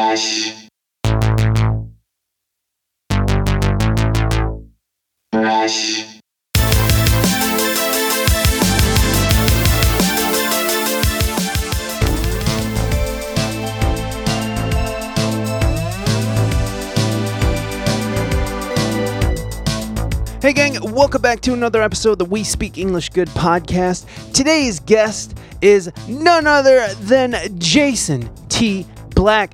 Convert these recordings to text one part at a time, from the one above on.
Brush. Brush. Hey, gang, welcome back to another episode of the We Speak English Good podcast. Today's guest is none other than Jason T. Black.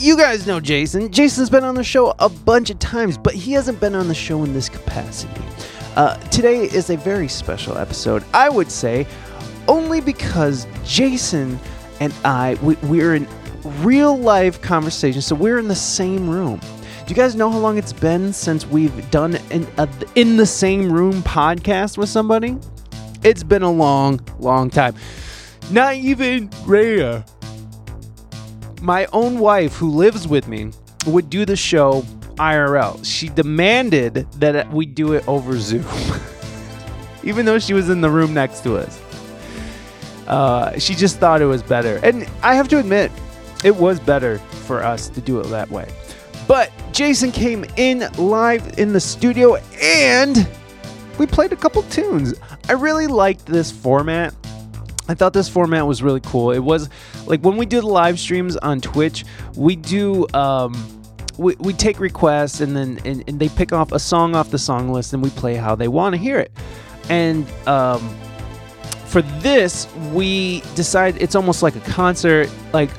You guys know Jason. Jason's been on the show a bunch of times, but he hasn't been on the show in this capacity. Uh, today is a very special episode, I would say, only because Jason and I, we, we're in real life conversation, so we're in the same room. Do you guys know how long it's been since we've done an in the same room podcast with somebody? It's been a long, long time. Not even Rhea, my own wife who lives with me, would do the show IRL. She demanded that we do it over Zoom, even though she was in the room next to us. Uh, she just thought it was better. And I have to admit, it was better for us to do it that way. But Jason came in live in the studio and we played a couple tunes. I really liked this format. I thought this format was really cool. It was like when we do the live streams on Twitch, we do um we, we take requests and then and, and they pick off a song off the song list and we play how they want to hear it. And um for this, we decide it's almost like a concert, like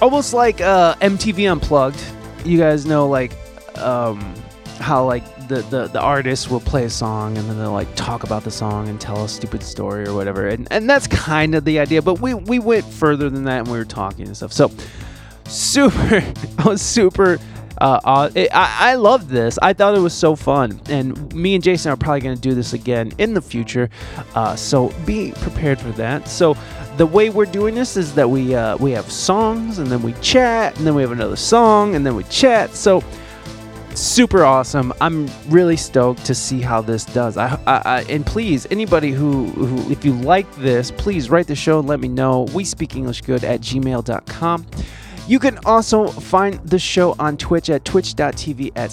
almost like uh, MTV Unplugged. You guys know like um, how like the, the the artist will play a song and then they'll like talk about the song and tell a stupid story or whatever, and and that's kind of the idea. But we we went further than that and we were talking and stuff. So super, I was super. Uh, it, I, I loved this. I thought it was so fun. And me and Jason are probably going to do this again in the future. Uh, so be prepared for that. So the way we're doing this is that we uh, we have songs and then we chat and then we have another song and then we chat. So super awesome. I'm really stoked to see how this does. I, I, I and please anybody who, who if you like this, please write the show and let me know. We speak English good at gmail.com. You can also find the show on Twitch at twitch.tv at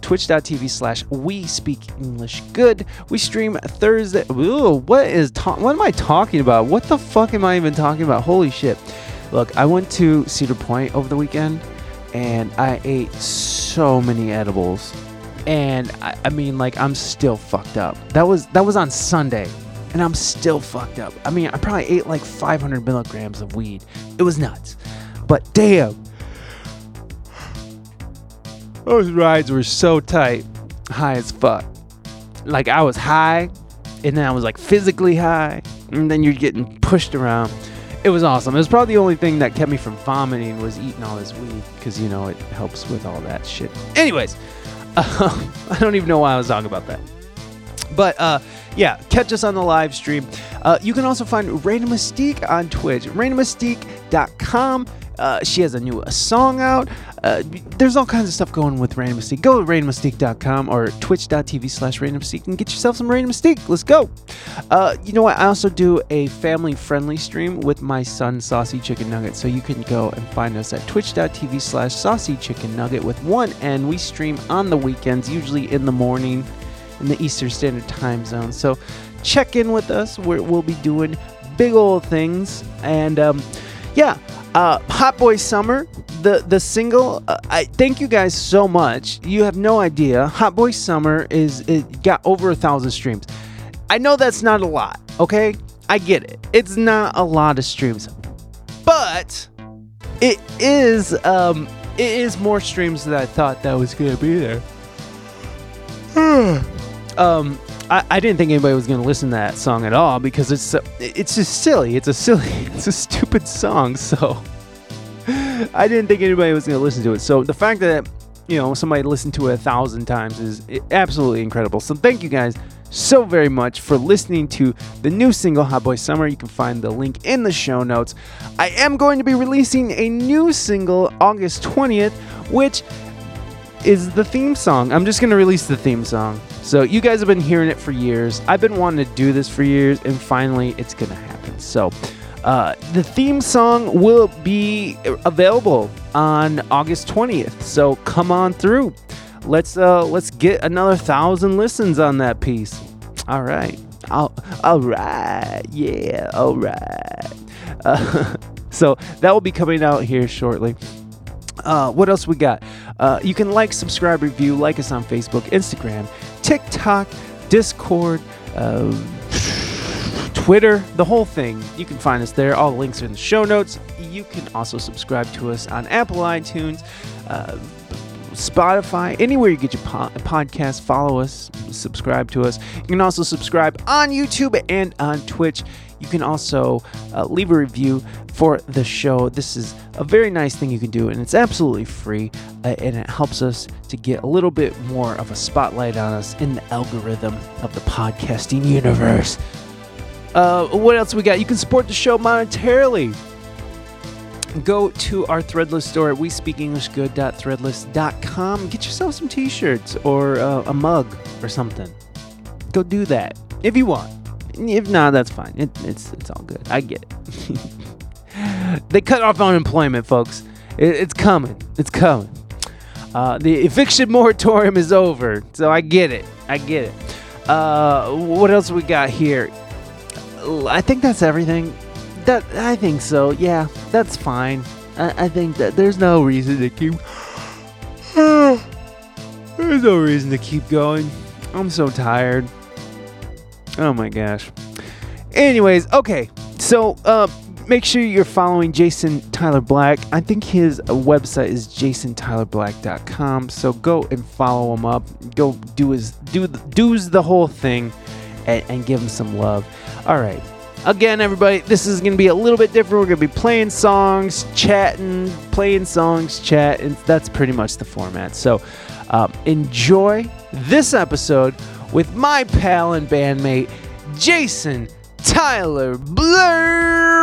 twitch.tv slash we speak English good. We stream Thursday. Ooh, what is ta- what am I talking about? What the fuck am I even talking about? Holy shit. Look, I went to Cedar Point over the weekend and I ate so many edibles. And I, I mean like I'm still fucked up. That was that was on Sunday and I'm still fucked up. I mean, I probably ate like 500 milligrams of weed. It was nuts. But damn, those rides were so tight, high as fuck. Like I was high, and then I was like physically high, and then you're getting pushed around. It was awesome. It was probably the only thing that kept me from vomiting was eating all this weed, because you know it helps with all that shit. Anyways, um, I don't even know why I was talking about that. But uh, yeah, catch us on the live stream. Uh, you can also find Raina Mystique on Twitch, RainaMystique.com. Uh, she has a new song out. Uh, there's all kinds of stuff going with Raina Mystique. Go to RainaMystique.com or twitch.tv slash Mystique and get yourself some Raina Mystique. Let's go. Uh, you know what? I also do a family friendly stream with my son, Saucy Chicken Nugget. So you can go and find us at twitch.tv slash Saucy Chicken Nugget with one N. We stream on the weekends, usually in the morning in the Eastern Standard Time Zone. So check in with us. We're, we'll be doing big old things. And um, yeah, uh, Hot Boy Summer, the the single. Uh, I thank you guys so much. You have no idea. Hot Boy Summer is it got over a thousand streams. I know that's not a lot. Okay, I get it. It's not a lot of streams, but it is um it is more streams than I thought that was gonna be there. um I, I didn't think anybody was going to listen to that song at all because it's it's just silly. It's a silly, it's a stupid song. So I didn't think anybody was going to listen to it. So the fact that you know somebody listened to it a thousand times is absolutely incredible. So thank you guys so very much for listening to the new single Hot Boy Summer. You can find the link in the show notes. I am going to be releasing a new single August 20th, which is the theme song. I'm just going to release the theme song. So you guys have been hearing it for years. I've been wanting to do this for years, and finally it's to happen. So Uh, the theme song will be available on August 20th, so come on through. Let's uh, let's get another thousand listens on that piece. All right, all, all right, yeah, all right. Uh, so that will be coming out here shortly. Uh, what else we got? Uh, you can like, subscribe, review, like us on Facebook, Instagram, TikTok, Discord, uh, Twitter, the whole thing. You can find us there. All the links are in the show notes. You can also subscribe to us on Apple iTunes, uh, Spotify, anywhere you get your po- podcast. Follow us, subscribe to us. You can also subscribe on YouTube and on Twitch. You can also uh, leave a review for the show. This is a very nice thing you can do, and it's absolutely free, uh, and it helps us to get a little bit more of a spotlight on us in the algorithm of the podcasting universe. Uh, what else we got? You can support the show monetarily. Go to our Threadless store at WeSpeakEnglishGood.threadless.com. Get yourself some t-shirts or uh, a mug or something. Go do that if you want. If not, that's fine. It, it's it's all good. I get it. they cut off unemployment, folks. It, it's coming. It's coming. Uh, the eviction moratorium is over, so I get it. I get it. Uh, what else we got here? I think that's everything. That I think so. Yeah, that's fine. I, I think that there's no reason to keep. there's no reason to keep going. I'm so tired. Oh my gosh. Anyways, okay. So, uh, make sure you're following Jason Tyler Black. I think his website is jasontylerblack.com. So go and follow him up. Go do his do the, do's the whole thing, and, and give him some love. All right. Again, everybody, this is going to be a little bit different. We're going to be playing songs, chatting, playing songs, chat, and that's pretty much the format. So, um, enjoy this episode with my pal and bandmate, Jason Tyler Black.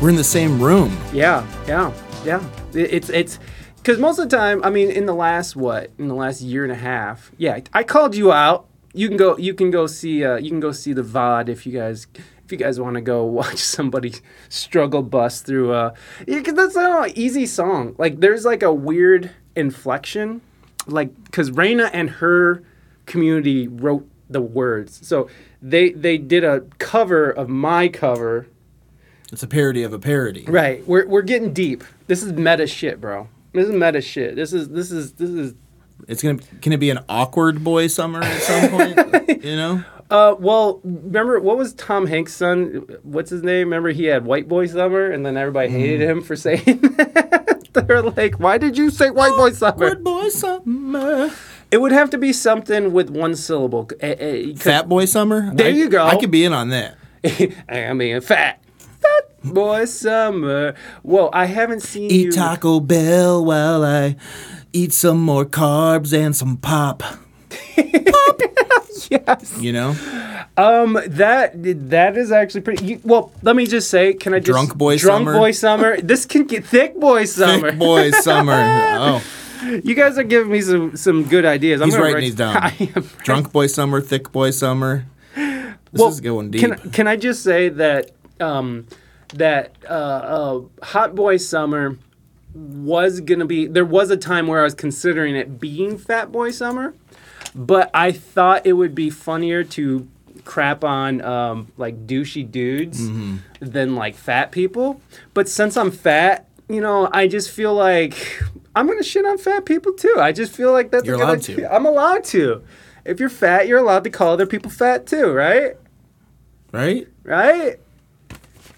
We're in the same room. Yeah, yeah, yeah. It's it's because most of the time, I mean, in the last what, in the last year and a half, yeah, I called you out. You can go, you can go see, uh, you can go see the VOD if you guys, if you guys want to go watch somebody struggle bust through. Uh, because that's not an easy song. Like, there's like a weird inflection, like because Raina and her community wrote the words, so they they did a cover of my cover It's a parody of a parody. Right. We're we're getting deep. This is meta shit, bro. This is meta shit. This is this is this is It's gonna can it be an awkward boy summer at some point? you know? uh well, remember what was Tom Hanks' son? What's his name? Remember he had White Boy Summer and then everybody hated him for saying that. They're like, "Why did you say White Boy Summer?" Awkward boy summer. It would have to be something with one syllable. Eh, eh, Fat boy summer. There I- you go. I could be in on that. I mean, fat. Fat boy summer. Whoa, I haven't seen you. Eat Taco Bell while I eat some more carbs and some pop. pop. Yes. You know? Um, that that is actually pretty. You, well, let me just say, can I just Drunk boy drunk summer? boy summer? this can get thick boy summer. Thick boy summer. Oh, You guys are giving me some some good ideas. I'm he's writing write- these down. Drunk boy summer, thick boy summer. This Well, is going deep. Can can I just say that um that uh, uh hot boy summer was gonna be there was a time where I was considering it being fat boy summer, but I thought it would be funnier to crap on um like douchey dudes Mm-hmm. than like fat people. But since I'm fat, you know, I just feel like I'm gonna shit on fat people too. I just feel like that's You're allowed idea. to. I'm allowed to. If you're fat, you're allowed to call other people fat too, right? right? Right?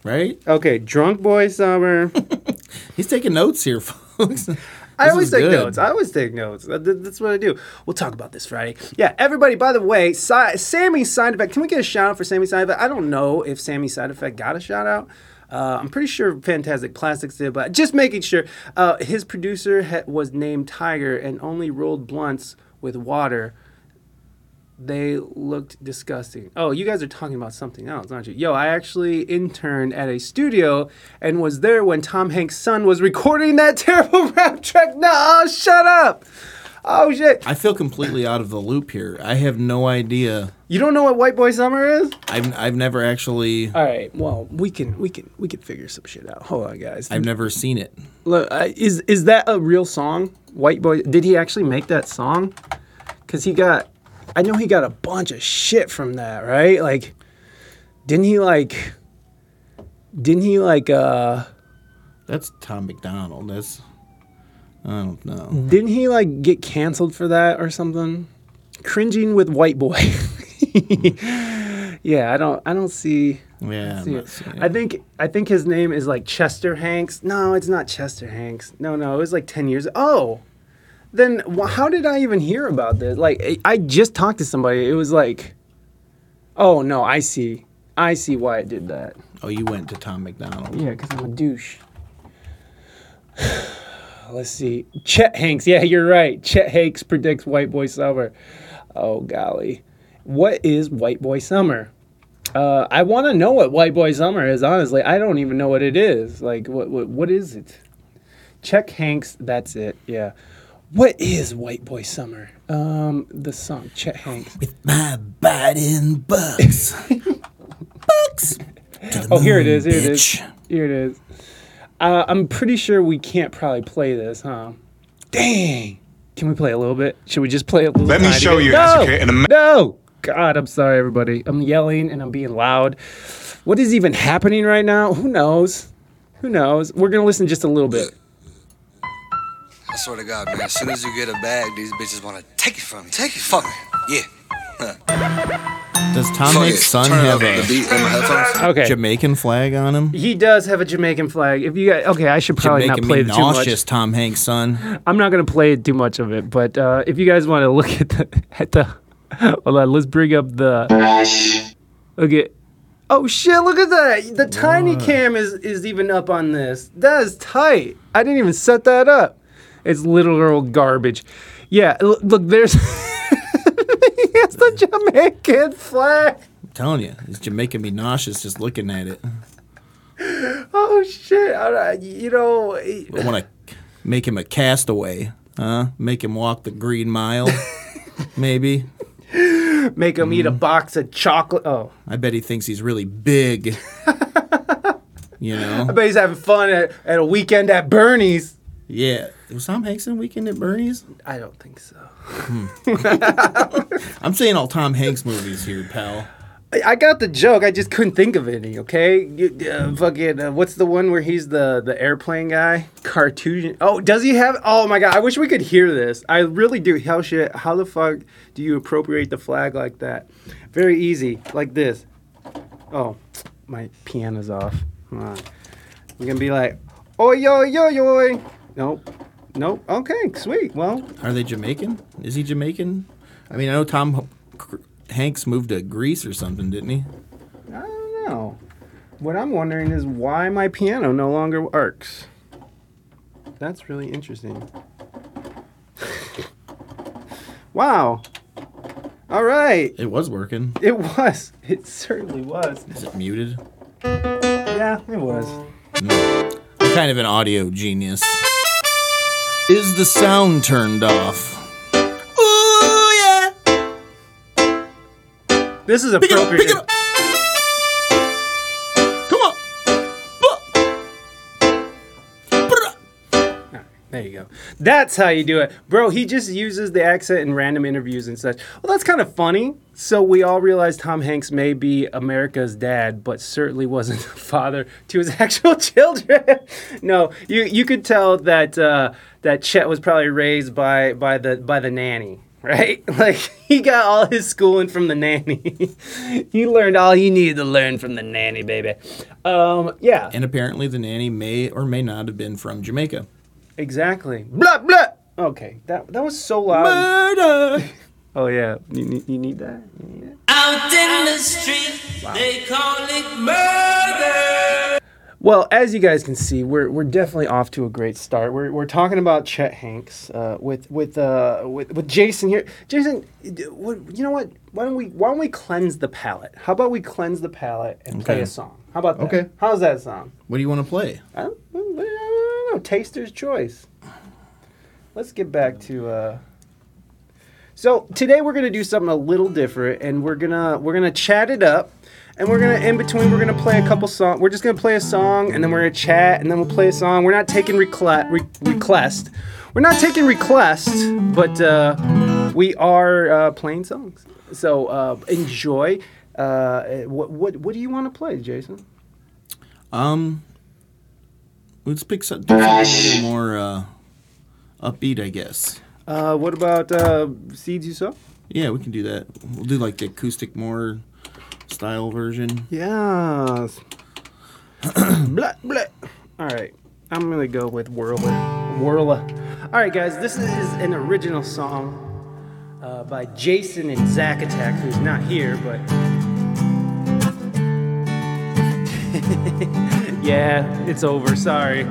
Right? Okay, drunk boy summer. He's taking notes here, folks. I always take good. notes. I always take notes. That- that- That's what I do. We'll talk about this Friday. Yeah, everybody, by the way, si- Sammy Side Effect. Can we get a shout out for Sammy Side Effect? I don't know if Sammy Side Effect got a shout out. Uh, I'm pretty sure Fantastic Plastics did, but just making sure. Uh, his producer ha- was named Tiger and only rolled blunts with water. They looked disgusting. Oh, you guys are talking about something else, aren't you? Yo, I actually interned at a studio and was there when Tom Hanks' son was recording that terrible rap track. No, oh, shut up. Oh shit. I feel completely out of the loop here. I have no idea. You don't know what White Boy Summer is? I've I've never actually. All right. Well, we can we can we can figure some shit out. Hold on, guys. I've never seen it. Look, uh, is is that a real song? White Boy? Did he actually make that song? Cause he got, I know he got a bunch of shit from that, right? Like, didn't he like? Didn't he like? uh That's Tom MacDonald. That's. I don't know. Didn't he like get canceled for that or something? Cringing with White Boy. yeah, I don't. I don't see. Yeah. I'm see not it. I think I think his name is like Chester Hanks. No, it's not Chester Hanks. No, no, it was like ten years. Oh, then wh- how did I even hear about this? Like I- I just talked to somebody. It was like, oh no, I see. I see why it did that. Oh, you went to Tom MacDonald. Yeah, because I'm a douche. Let's see. Chet Hanks. Yeah, you're right. Chet Hanks predicts White Boy Summer. Oh, golly. What is White Boy Summer? Uh, I want to know what White Boy Summer is, honestly. I don't even know what it is. Like, what, what, what is it? Chet Hanks. That's it. Yeah. What is White Boy Summer? Um, the song, Chet Hanks. With my Biden bucks. bucks. to Oh, here it moon. Here it is. bitch. Here it is. Uh, I'm pretty sure we can't probably play this, huh? Dang. Can we play a little bit? Should we just play a little? Let me show bit? you, No! educated Amer- No. God, I'm sorry, everybody. I'm yelling and I'm being loud. What is even happening right now? Who knows? Who knows? We're gonna listen just a little bit. I swear to God, man, as soon as you get a bag, these bitches want to take it from you. Take it. Fuck me. Yeah. Does Tom Fuck Hanks' it. son Turn have up the a beat in my headphones. Okay. Jamaican flag on him? he does have a Jamaican flag. If you guys, okay, I should probably Jamaican not play me it too much. nauseous, Tom Hanks' son. I'm not gonna play too much of it, but uh, if you guys want to look at the at the, hold on, let's bring up the Okay. Oh shit! Look at that. The tiny cam is is even up on this. That is tight. I didn't even set that up. It's literal garbage. Yeah. Look, there's. it's the Jamaican flag. I'm telling you, it's Jamaican me nauseous just looking at it. Oh shit! Right, You know. I want to make him a castaway, huh? Make him walk the green mile, maybe. Make him eat a mm-hmm. box of chocolate. Oh, I bet he thinks he's really big. you know? I bet he's having fun at, at a weekend at Bernie's. Yeah. Was Tom Hanks in Weekend at Bernie's? I don't think so. I'm saying all Tom Hanks movies here, pal. I- I got the joke. I just couldn't think of any. Okay, you, uh, fucking. Uh, what's the one where he's the the airplane guy? Cartesian. Oh, does he have? Oh my god! I wish we could hear this. I really do. Hell shit? How the fuck do you appropriate the flag like that? Very easy, like this. Oh, my piano's off. Hold on. I'm gonna be like, oi yo yo yo. Nope. Nope. Okay, sweet. Well, Are they Jamaican? Is he Jamaican? I mean, I know Tom H- Hanks moved to Greece or something, didn't he? I don't know. What I'm wondering is why my piano no longer works. That's really interesting. wow. All right. It was working. It was. It certainly was. Is it muted? Yeah, it was. I'm kind of an audio genius. Is the sound turned off? Ooh, yeah. This is Pick it up, pick appropriate. it up. Come on. Buh. Put it. There you go. That's how you do it. Bro, he just uses the accent in random interviews and such. Well, that's kind of funny. So we all realize Tom Hanks may be America's dad, but certainly wasn't the father to his actual children. no, you you could tell that uh, that Chet was probably raised by by the by the nanny. Right? Like he got all his schooling from the nanny. he learned all he needed to learn from the nanny, baby. Um, yeah. And apparently, the nanny may or may not have been from Jamaica. Exactly. Blah blah. Okay, that that was so loud. Murder. Oh yeah, you need, you need that. You need it? Out in the street, they call it murder. Well, as you guys can see, we're, we're definitely off to a great start. We're, we're talking about Chet Hanks uh, with with, uh, with with Jason here. Jason, what, you know what? Why don't we why don't we cleanse the palate? How about we cleanse the palate and play a song? How about that? Okay. How's that sound? What do you want to play? I don't, I don't know. Taster's choice. Let's get back to. Uh... So today we're gonna do something a little different, and we're gonna we're gonna chat it up, and we're gonna in between we're gonna play a couple songs. We're just gonna play a song, and then we're gonna chat, and then we'll play a song. We're not taking recla- re- request. We're not taking requests, but uh, we are uh, playing songs. So uh, enjoy. Uh, what what what do you want to play, Jason? Um, let's pick something a little more uh, upbeat, I guess. Uh, what about uh, seeds you sow? Yeah, we can do that. We'll do like the acoustic more style version. Yes. blah, blah. All right. I'm going to go with Whirla. Whirla. All right, guys. This is an original song uh, by Jason and Zack Attack, who's not here, but. yeah, it's over. Sorry.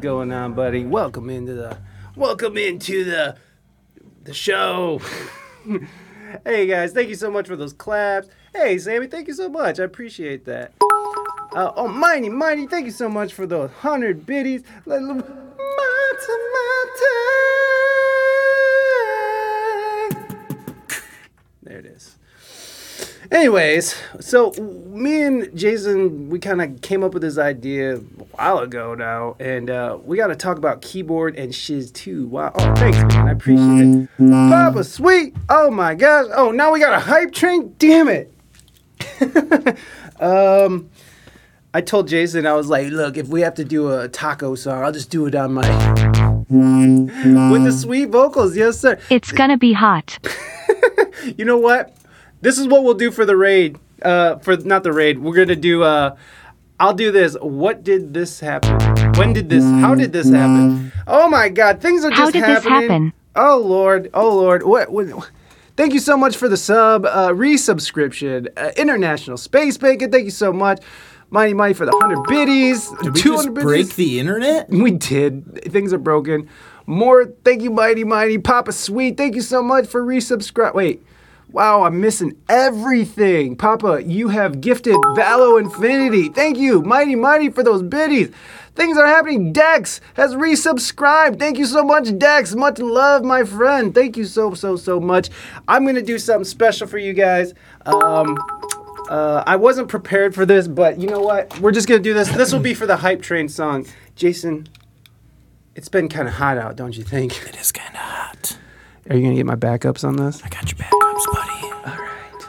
Going on, buddy? Welcome into the welcome into the the show. hey guys, thank you so much for those claps. Hey Sammy, thank you so much. I appreciate that. Uh, oh, Mighty, Mighty, thank you so much for those hundred biddies. There it is. Anyways, so me and Jason, we kind of came up with this idea a while ago now, and uh, we got to talk about keyboard and shiz too. Wow! Oh, thanks, man. I appreciate it. Papa, sweet. Oh my gosh. Oh, now we got a hype train. Damn it. um, I told Jason, I was like, look, if we have to do a taco song, I'll just do it on my with the sweet vocals. Yes, sir. It's gonna be hot. You know what? This is what we'll do for the raid. Uh, for not the raid. We're gonna do. Uh, I'll do this. What did this happen? When did this? How did this happen? Oh my God! Things are just How did this happening. happen? Oh Lord! Oh Lord! What? what Thank you so much for the sub, uh, resubscription, uh, International Space Bacon. Thank you so much, Mighty Mighty for the hundred biddies, Did we two just break biddies. the internet? We did. Things are broken. More. Thank you, Mighty Mighty. Papa Sweet. Thank you so much for resubscribe. Wait. Wow, I'm missing everything. Papa, you have gifted Valo Infinity. Thank you, Mighty Mighty, for those biddies. Things are happening. Dex has resubscribed. Thank you so much, Dex. Much love, my friend. Thank you so, so, so much. I'm going to do something special for you guys. Um, uh, I wasn't prepared for this, but you know what? We're just gonna do this. This will be for the hype train song. Jason, it's been kind of hot out, don't you think? It is kind of hot. Are you gonna get my backups on this? I got your backups, buddy. All right,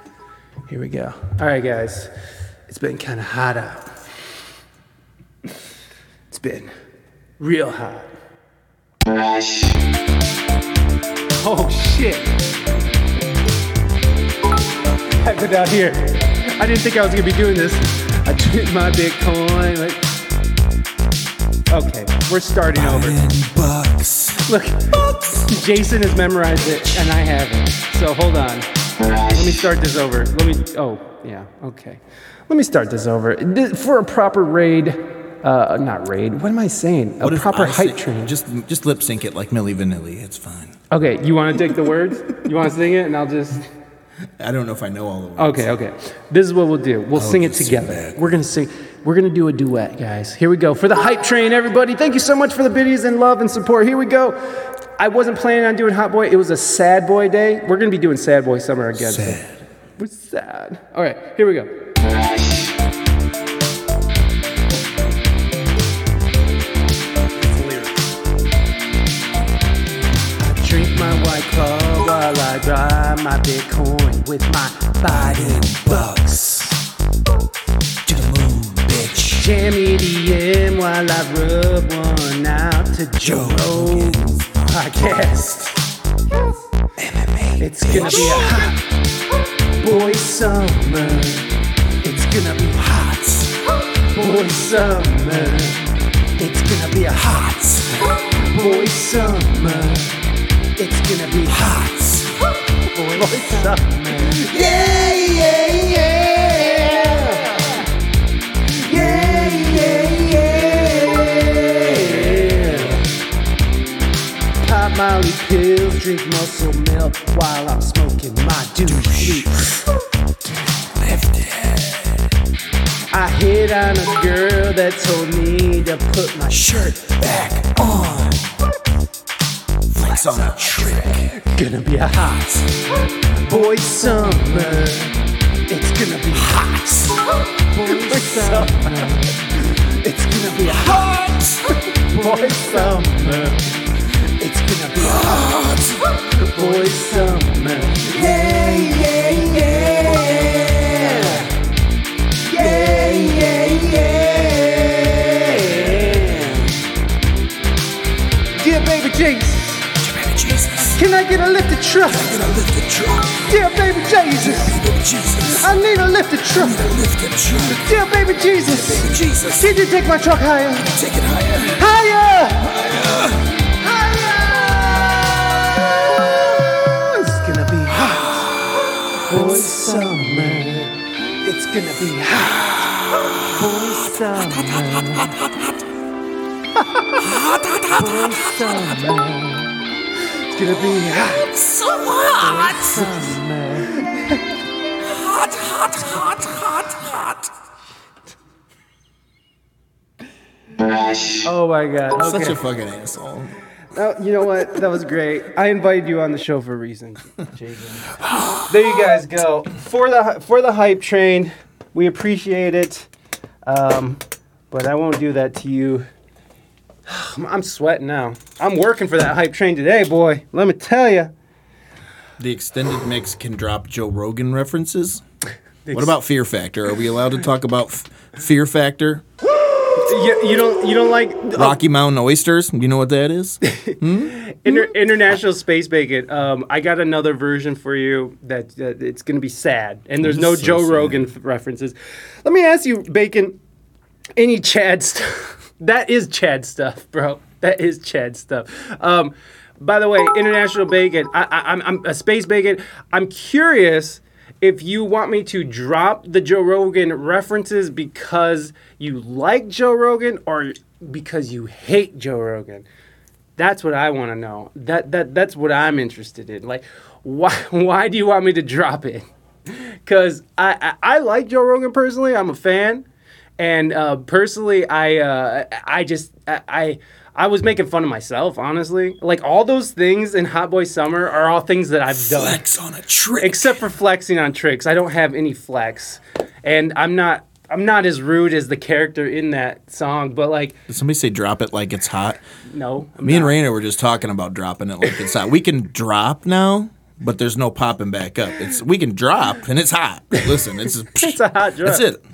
here we go. All right, guys, it's been kind of hot out. It's been real hot. Oh shit! I go down here. I didn't think I was gonna be doing this. I drink my Bitcoin. Like, okay, we're starting over. bucks. Look, Jason has memorized it and I haven't. So hold on. Let me start this over. Let me. Oh, yeah. Okay. Let me start this over for a proper raid. Uh, not raid. What am I saying? A What proper hype train. Just, just lip sync it like Milli Vanilli. It's fine. Okay, you want to take the words? You want to sing it, and I'll just. I don't know if I know all the words. Okay, okay. This is what we'll do. We'll sing it just sing together. We're gonna sing. We're gonna do a duet, guys. Here we go for the hype train, everybody. Thank you so much for the biddies and love and support. Here we go. I wasn't planning on doing Hot Boy. It was a Sad Boy day. We're gonna be doing Sad Boy Summer again. Sad. We're sad. All right, here we go. I drink my white claw while I drive my Bitcoin with my Biden bucks. Jam EDM while I rub one out to Joe Rogan's podcast. It's gonna be a hot boy summer. It's gonna be hot boy summer. It's gonna be a hot boy summer. It's gonna be hot boy summer. Yeah, yeah, yeah. Molly pills, drink muscle milk while I'm smoking my douche. I hit on a girl that told me to put my Shirt back on. Flex on a trick. gonna be a hot boy summer. It's gonna be hot boy summer. It's gonna be a hot boy summer. It's gonna be hot boy summer. Yeah, yeah, yeah. Yeah, yeah, yeah. Dear baby Jesus. Dear baby Jesus. Can I get a lifted truck? Dear baby Jesus. baby jesus I need a lifted truck. I need a lifted truck. Dear baby Jesus. Can you take my truck higher? Take it higher. Higher! Higher! Summer. It's gonna be hot. Boy summer. Boy summer. It's gonna be hot. So hot. Summer. Hot, hot, hot, hot, hot. Oh my god. Such a fucking asshole. Oh, you know what? That was great. I invited you on the show for a reason, Jason. There you guys go. For the for the hype train, we appreciate it. Um, but I won't do that to you. I'm- sweating now. I'm working for that hype train today, boy. Let me tell you. The extended mix can drop Joe Rogan references. What about Fear Factor? Are we allowed to talk about f- Fear Factor? You, you don't you don't like Rocky Mountain oysters. You know what that is? Inter- International Space Bacon. Um, I got another version for you that, that it's going to be sad, and there's no so Joe sad. Rogan f- references. Let me ask you, Bacon. Any Chad stuff? that is Chad stuff, bro. That is Chad stuff. Um, by the way, International Bacon. I, I, I'm, I'm a Space Bacon. I'm curious if you want me to drop the Joe Rogan references because you like Joe Rogan or because you hate Joe Rogan. That's what I want to know. That that that's what I'm interested in. Like, why why do you want me to drop it? Because I, I I like Joe Rogan personally. I'm a fan, and uh, personally, I uh, I just I. I I was making fun of myself, honestly. Like all those things in Hot Boy Summer are all things that I've done Flex on a trick. except for flexing on tricks. I don't have any flex, and I'm not I'm not as rude as the character in that song. But like, Did somebody say drop it like it's hot? no, I'm Me and not. Raina were just talking about dropping it like it's hot. We can drop now, but there's no popping back up. It's we can drop and it's hot. Listen, it's It's a hot drop. That's it.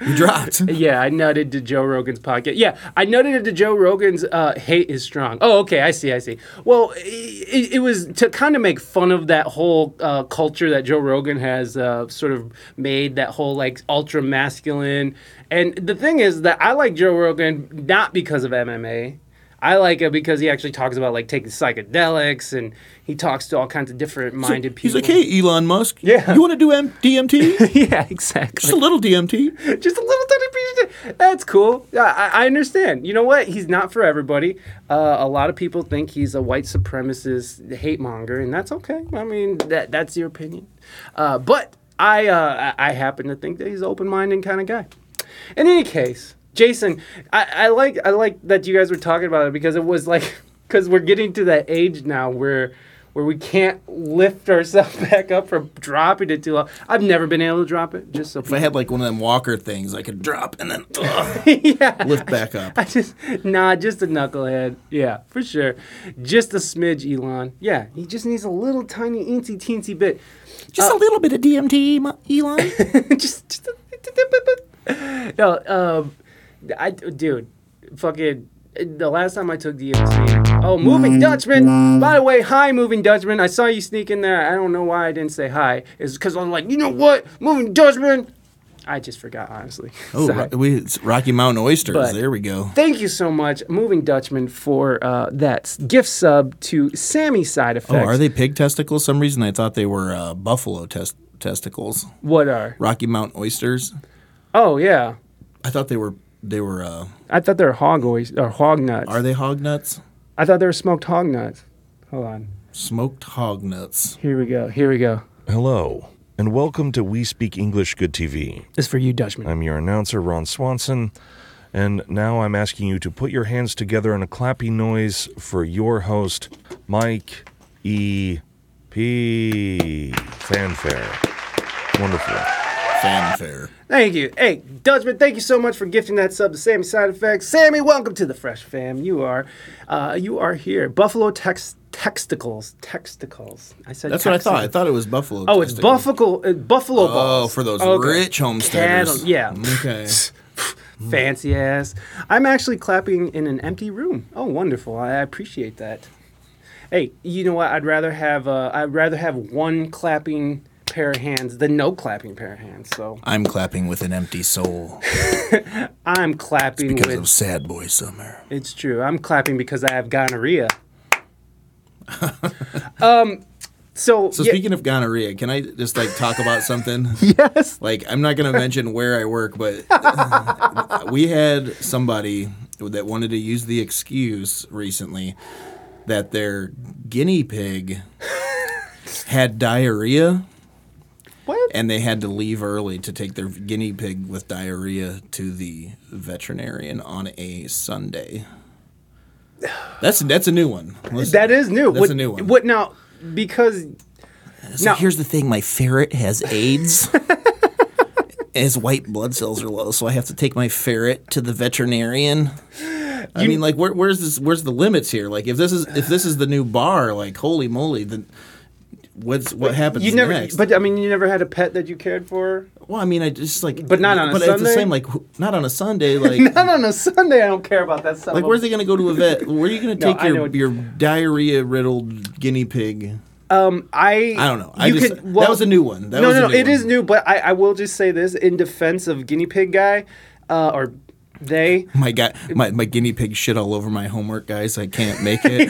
We dropped. Yeah, I nutted to Joe Rogan's podcast. Yeah, I nutted to Joe Rogan's uh, hate is strong. Oh, okay, I see, I see. Well, it, it was to kind of make fun of that whole uh, culture that Joe Rogan has uh, sort of made, that whole like ultra masculine. And the thing is that I like Joe Rogan not because of MMA. I like it because he actually talks about like taking psychedelics and he talks to all kinds of different minded He's people. He's like, hey, Elon Musk. Yeah. You want to do M- DMT? yeah, exactly. Just a little DMT. just a little tiny piece. Of, that's cool. I, I understand. You know what? He's not for everybody. Uh, a lot of people think he's a white supremacist hate monger, and that's okay. I mean, that that's your opinion. Uh, but I uh, I I happen to think that he's an open minded kind of guy. In any case, Jason, I, I like I like that you guys were talking about it because it was like because we're getting to that age now where where we can't lift ourselves back up from dropping it too low. I've never been able to drop it. Just so If I had like one of them walker things, I could drop and then ugh, yeah. lift back up. I just nah, just a knucklehead. Yeah, for sure. Just a smidge, Elon. Yeah, he just needs a little tiny eensy teensy bit. Just a little bit of DMT, Elon. just, just a, no. Um, I dude, fucking. The last time I took DMT, oh, Moving Dutchman. By the way, hi, Moving Dutchman. I saw you sneak in there. I don't know why I didn't say hi. It's because I'm like, you know what, Moving Dutchman. I just forgot, honestly. Oh, Sorry. We, it's Rocky Mountain oysters. But- there we go. Thank you so much, Moving Dutchman, for uh, that gift sub to Sammy Side Effects. Oh, are they pig testicles? Some reason I thought they were uh, buffalo tes- testicles. What are? Rocky Mountain oysters. Oh yeah, I thought they were they were. Uh, I thought they were hog oys- or hog nuts. are they hog nuts? I thought they were smoked hog nuts. Hold on. Smoked hog nuts. Here we go. Here we go. Hello, and welcome to We Speak English Good TV. It's for you, Dutchman. I'm your announcer, Ron Swanson, and now I'm asking you to put your hands together in a clappy noise for your host, Mike E. P. Fanfare. Wonderful. Fanfare. Thank you. Hey, Dutchman, thank you so much for gifting that sub to Sammy Side Effects. Sammy, welcome to the Fresh Fam. You are, uh, you are here. Buffalo Tex Texticles. Texticles. I said. That's what I thought. I thought it was buffalo. Oh, it's testicles. buffalo. Uh, buffalo Oh, balls. for those Okay. rich homesteaders. Cattle, yeah. Okay. Fancy ass. I'm actually clapping in an empty room. Oh, wonderful. I I appreciate that. Hey, you know what? I'd rather have uh, I'd rather have one clapping pair of hands the no clapping pair of hands. So I'm clapping with an empty soul I'm clapping because with. of Sad Boy Summer. It's true. I'm clapping because I have gonorrhea. um. So, So yeah- speaking of gonorrhea, can I just like talk about something? yes. Like I'm not gonna mention where I work, but we had somebody that wanted to use the excuse recently that their guinea pig had diarrhea What? and they had to leave early to take their guinea pig with diarrhea to the veterinarian on a Sunday. That's that's a new one. Listen, That is new. That's what, a new one. What now? Because So Now- here's the thing: my ferret has AIDS. His white blood cells are low, so I have to take my ferret to the veterinarian. I mean, like, where, where's this? Where's the limits here? Like, if this is if this is the new bar, like, holy moly, then what's what happens you never. next? But I mean, you never had a pet that you cared for. well, I mean, I just like, But not on a but it's the Sunday? same. Like, not on a Sunday. Like, Not on a Sunday. I don't care about that stuff. like, where's he gonna go to a vet? Where are you gonna take know your your diarrhea riddled guinea pig? Um, I I don't know. I just could- that was a new one. That no, was no, no. new It one. is new, but I, I will just say this in defense of guinea pig guy, uh, or they. My guy, my, my guinea pig shit all over my homework, guys. I can't make it.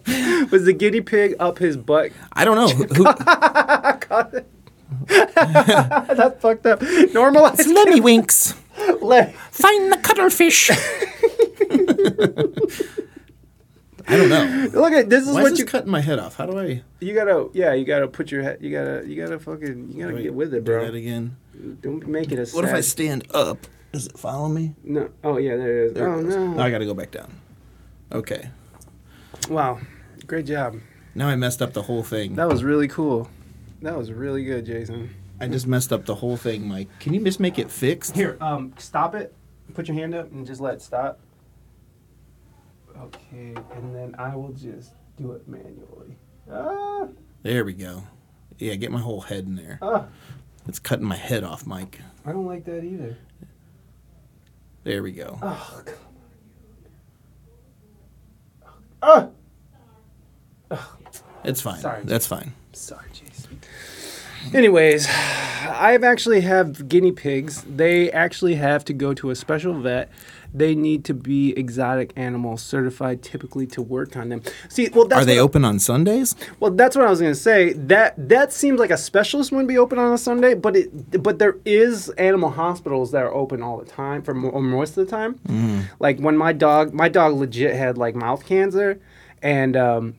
Was the guinea pig up his butt? I don't know. Who, That's fucked up. Normalized. Lemmiwinks. leg. Find the cuttlefish. I don't know. Look at this is Why what is you cutting my head off? How do I you gotta yeah you gotta put your head you gotta you gotta fucking you gotta get with it, do bro. that again? Don't make it a. What if I stand up? Does it follow me? No. Oh yeah, there it is. There oh it goes. no. I got to go back down. Okay. Wow, great job. Now I messed up the whole thing. That was really cool. That was really good, Jason. I just messed up the whole thing, Mike. Can you just make it fixed? Here, um, stop it. Put your hand up and just let it stop. Okay, and then I will just do it manually. Ah, There we go. Yeah, get my whole head in there. ah, It's cutting my head off, Mike. I don't like that either. There we go. Oh, come on. Ah, It's fine. Sorry. That's fine. sorry, Jason. Anyways, I've actually have guinea pigs. They actually have to go to a special vet. They need to be exotic animal certified, typically to work on them. See, well, that's Are they what- open on Sundays? Well, that's what I was gonna say. That that seems like a specialist wouldn't be open on a Sunday, but it but there is animal hospitals that are open all the time for mo- most of the time. Like when my dog, my dog legit had like mouth cancer, and um,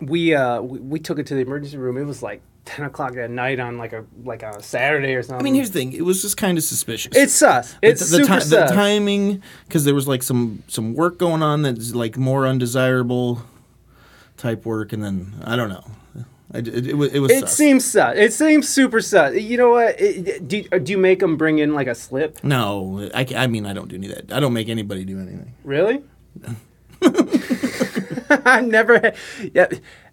we uh we, we took it to the emergency room. It was like ten o'clock at night on like a like a Saturday or something. I mean, here's the thing. It was just kind of suspicious. it's sus. The- It's the, super ti- the timing because there was like some some work going on that's like more undesirable type work, and then I don't know. I, it, it, was- it was. It sus. seems sus. It seems super sus. You know what? It, do, do you make them bring in like a slip? No, I, I mean I don't do any of that. I don't make anybody do anything. Really? I've never had. Yeah.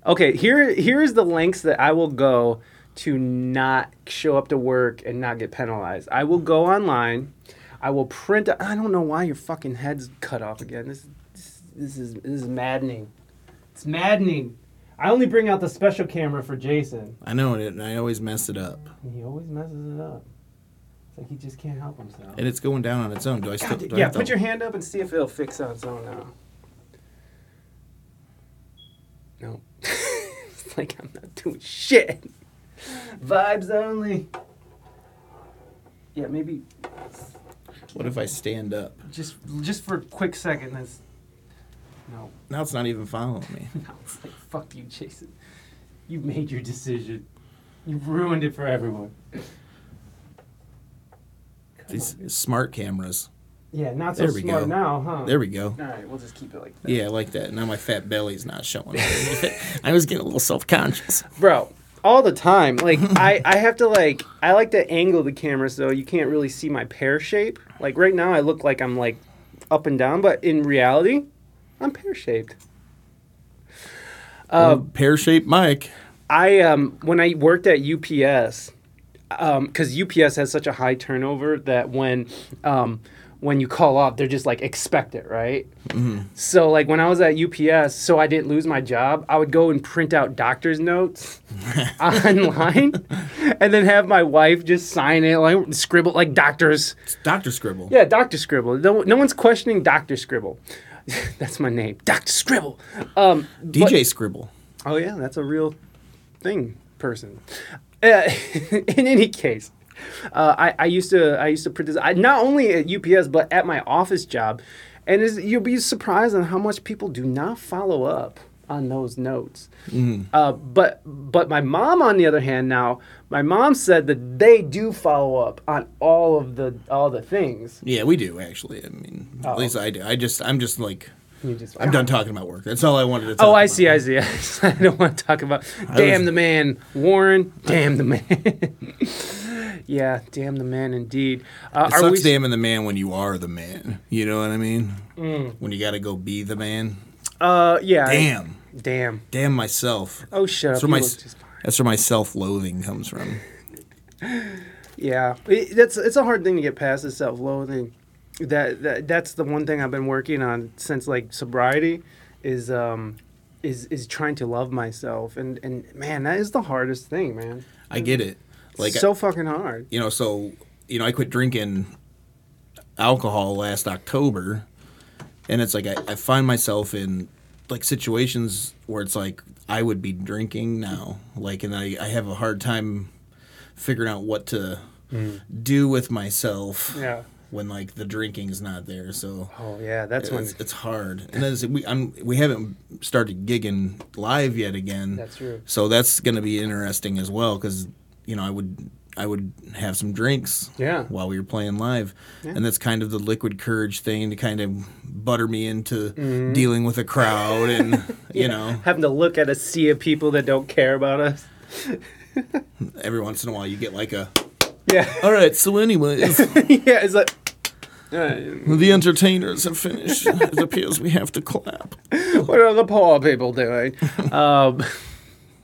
Okay. Here, here's the lengths that I will go to not show up to work and not get penalized. I will go online. I will print. I don't know why your fucking head's cut off again. This, this, this is this is maddening. It's maddening. I only bring out the special camera for Jason. I know it. and I always mess it up, he always messes it up. It's like he just can't help himself. and it's going down on its own. Do I still? God, do yeah, to- put your hand up and see if it'll fix on its own now. No. It's like I'm not doing shit. Vibes only. Yeah, maybe What if I stand up? just just for a quick second. That's no. Now it's not even following me. No, it's like fuck you, Jason. You made your decision. You've ruined it for everyone. These smart cameras. Yeah, not so There we smart go. now, huh? There we go. All right, we'll just keep it like that. Yeah, I like that. Now my fat belly's not showing. I was getting a little self conscious. Bro, all the time. Like I, I have to like I like to angle the camera so you can't really see my pear shape. Like right now I look like I'm like up and down, but in reality, I'm pear shaped. Uh, Pear shaped mic. I um when I worked at UPS, um because UPS has such a high turnover that when um when you call off, they're just like expect it, right? So like when I was at UPS, so I didn't lose my job, I would go and print out doctor's notes online, and then have my wife just sign it, like scribble like doctors. Doctor Scribble. Yeah, Doctor Scribble. No, no one's questioning Doctor Scribble. That's my name, Doctor Scribble. Um, DJ Scribble. Oh yeah, that's a real thing person. Uh, in any case, uh, I, I used to I used to print this I, not only at UPS but at my office job, and you'll be surprised on how much people do not follow up on those notes. Uh, but but my mom, on the other hand, now my mom said that they do follow up on all of the all the things. Yeah, we do actually. I mean, Oh. at least I do. I just, I'm just like, You just I'm done talking about work. That's all I wanted to. talk Oh, I about. see, I see. I don't want to talk about. Damn was- the man, Warren. Damn the man. yeah, damn the man, indeed. Uh, It are sucks we? damning the man when you are the man. You know what I mean? Mm. When you got to go be the man. uh, yeah. Damn. damn. Damn myself. Oh, shut That's up. where You my look just fine. that's where my self-loathing comes from. Yeah, it, that's it's a hard thing to get past is self-loathing. That, that that's the one thing I've been working on since like sobriety, is um, is is trying to love myself and and man, that is the hardest thing, man. I get it. Like so fucking hard. you know, so you know, I quit drinking alcohol last October, and it's like I, I find myself in like situations where it's like I would be drinking now, like, and I, I have a hard time figuring out what to do with myself Yeah. When like the drinking's not there. So Oh yeah, that's when. it's, it's hard, and it's, we I'm, we haven't started gigging live yet again. That's true. So that's going to be interesting as well because you know I would I would have some drinks Yeah. while we were playing live, and that's kind of the liquid courage thing to kind of butter me into Mm-hmm. dealing with a crowd and you know having to look at a sea of people that don't care about us. every once in a while you get like a Yeah, all right so anyways yeah. It's like, uh, the entertainers have finished it appears we have to clap what are the poor people doing? um,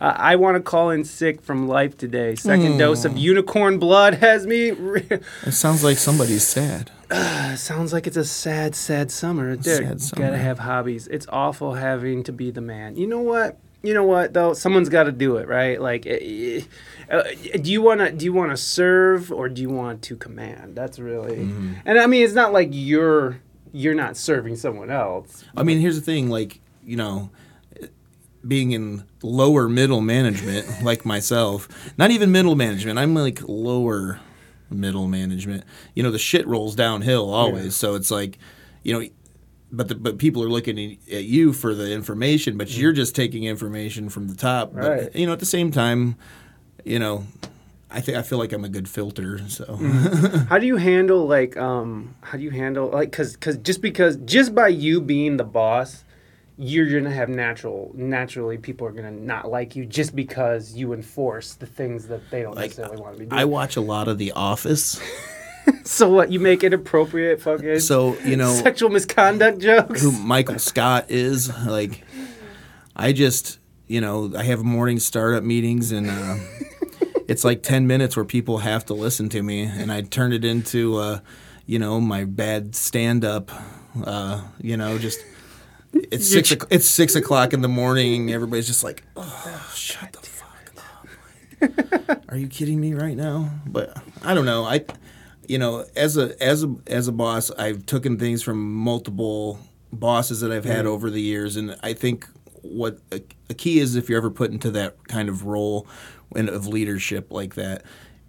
I, I want to call in sick from life today. Second dose of unicorn blood has me. Re- it sounds like somebody's sad Sounds like it's a sad, sad summer. Derek, sad summer. gotta have hobbies. It's awful having to be the man. You know what? You know what though? Someone's got to do it, right? Like, uh, do you wanna do you wanna serve or do you want to command? That's really, Mm-hmm. and I mean, it's not like you're you're not serving someone else. I mean here's the thing like you know being in lower middle management like myself not even middle management i'm like lower middle management you know the shit rolls downhill always so it's like you know but the, but people are looking at you for the information but you're just taking information from the top Mm. Right. but you know at the same time you know i think i feel like i'm a good filter so Mm. How do you handle like um how do you handle like cuz cuz just because just by you being the boss you're gonna have natural naturally people are gonna not like you just because you enforce the things that they don't Like, necessarily want to be doing. i watch a lot of the office so what you make inappropriate fucking so you know sexual misconduct jokes? who Michael Scott is. Like, I just, you know, I have morning startup meetings and uh, it's like 10 minutes where people have to listen to me. And I turn it into, uh, you know, my bad stand up, uh, you know, just. It's six. o'c- It's six o'clock in the morning. Everybody's just like, "Oh, shut the fuck up!" Like, Are you kidding me right now? But I don't know. I, you know, as a as a as a boss, I've taken things from multiple bosses that I've had over the years, and I think what a, a key is if you're ever put into that kind of role and of leadership like that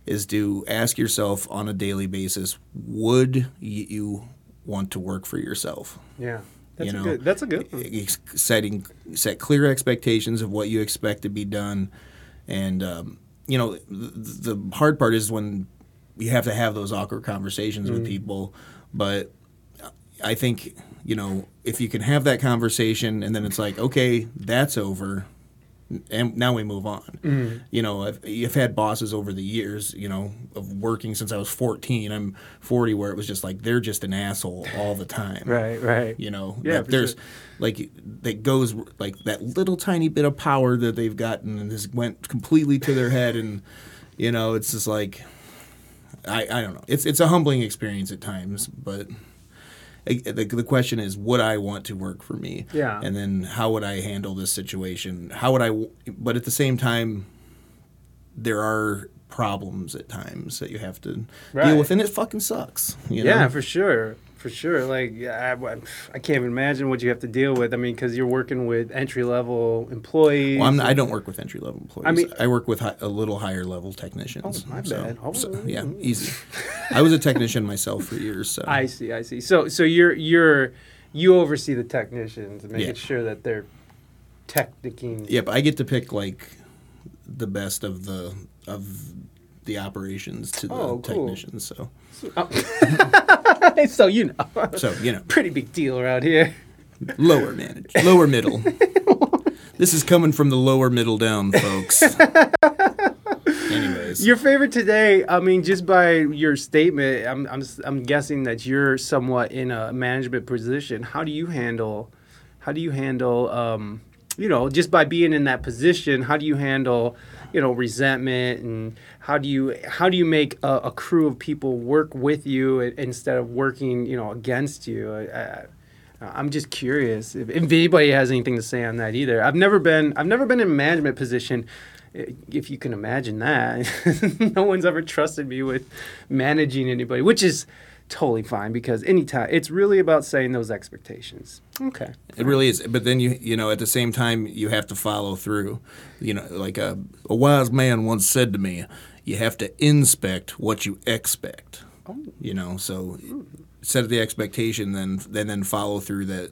is to ask yourself on a daily basis would you want to work for yourself yeah. That's you a know, good that's a good one. setting set clear expectations of what you expect to be done and um, you know, the, the hard part is when you have to have those awkward conversations with mm. people. But I think you know if you can have that conversation and then it's like, okay, that's over. And now we move on. Mm. You know, I've, I've had bosses over the years, you know, of working since I was 14. I'm 40, where it was just like they're just an asshole all the time. Right, right. You know, Yeah, there's sure. like that goes like that little tiny bit of power that they've gotten and this went completely to their head, and you know, it's just like I I don't know. It's it's a humbling experience at times, but. The, the question is, would I want to work for me? Yeah. And then how would I handle this situation? How would i But at the same time, there are problems at times that you have to Right. deal with, and it fucking sucks. You know? Yeah, for sure, for sure. Like I, I can't even imagine what you have to deal with. I mean, because you're working with entry level employees. Well, I'm, I don't work with entry level employees. I mean- I work with hi, a little higher level technicians. Oh, my so, bad. Oh. so, yeah, mm-hmm. easy. I was a technician myself for years. So I see, I see. So so you're you're you oversee the technicians and making Yeah. sure that they're technicing. yep, I get to pick like the best of the of the operations to the Oh, cool. technicians. So so you know, so you know, pretty big deal around here. lower manage, lower middle. this is coming from the lower middle down, folks. Anyways, Your favorite today? I mean, just by your statement, I'm I'm I'm guessing that you're somewhat in a management position. How do you handle? How do you handle? Um, you know, just by being in that position, how do you handle? You know, resentment and how do you how do you make a, a crew of people work with you instead of working you know against you? I, I, I'm just curious if, if anybody has anything to say on that either. I've never been I've never been in a management position, if you can imagine that. no one's ever trusted me with managing anybody, which is totally fine because anytime it's really about setting those expectations. Okay. It really is. But then you you know at the same time you have to follow through. You know, like a, a wise man once said to me, you have to inspect what you expect. Oh. You know, so set the expectation, then then then follow through that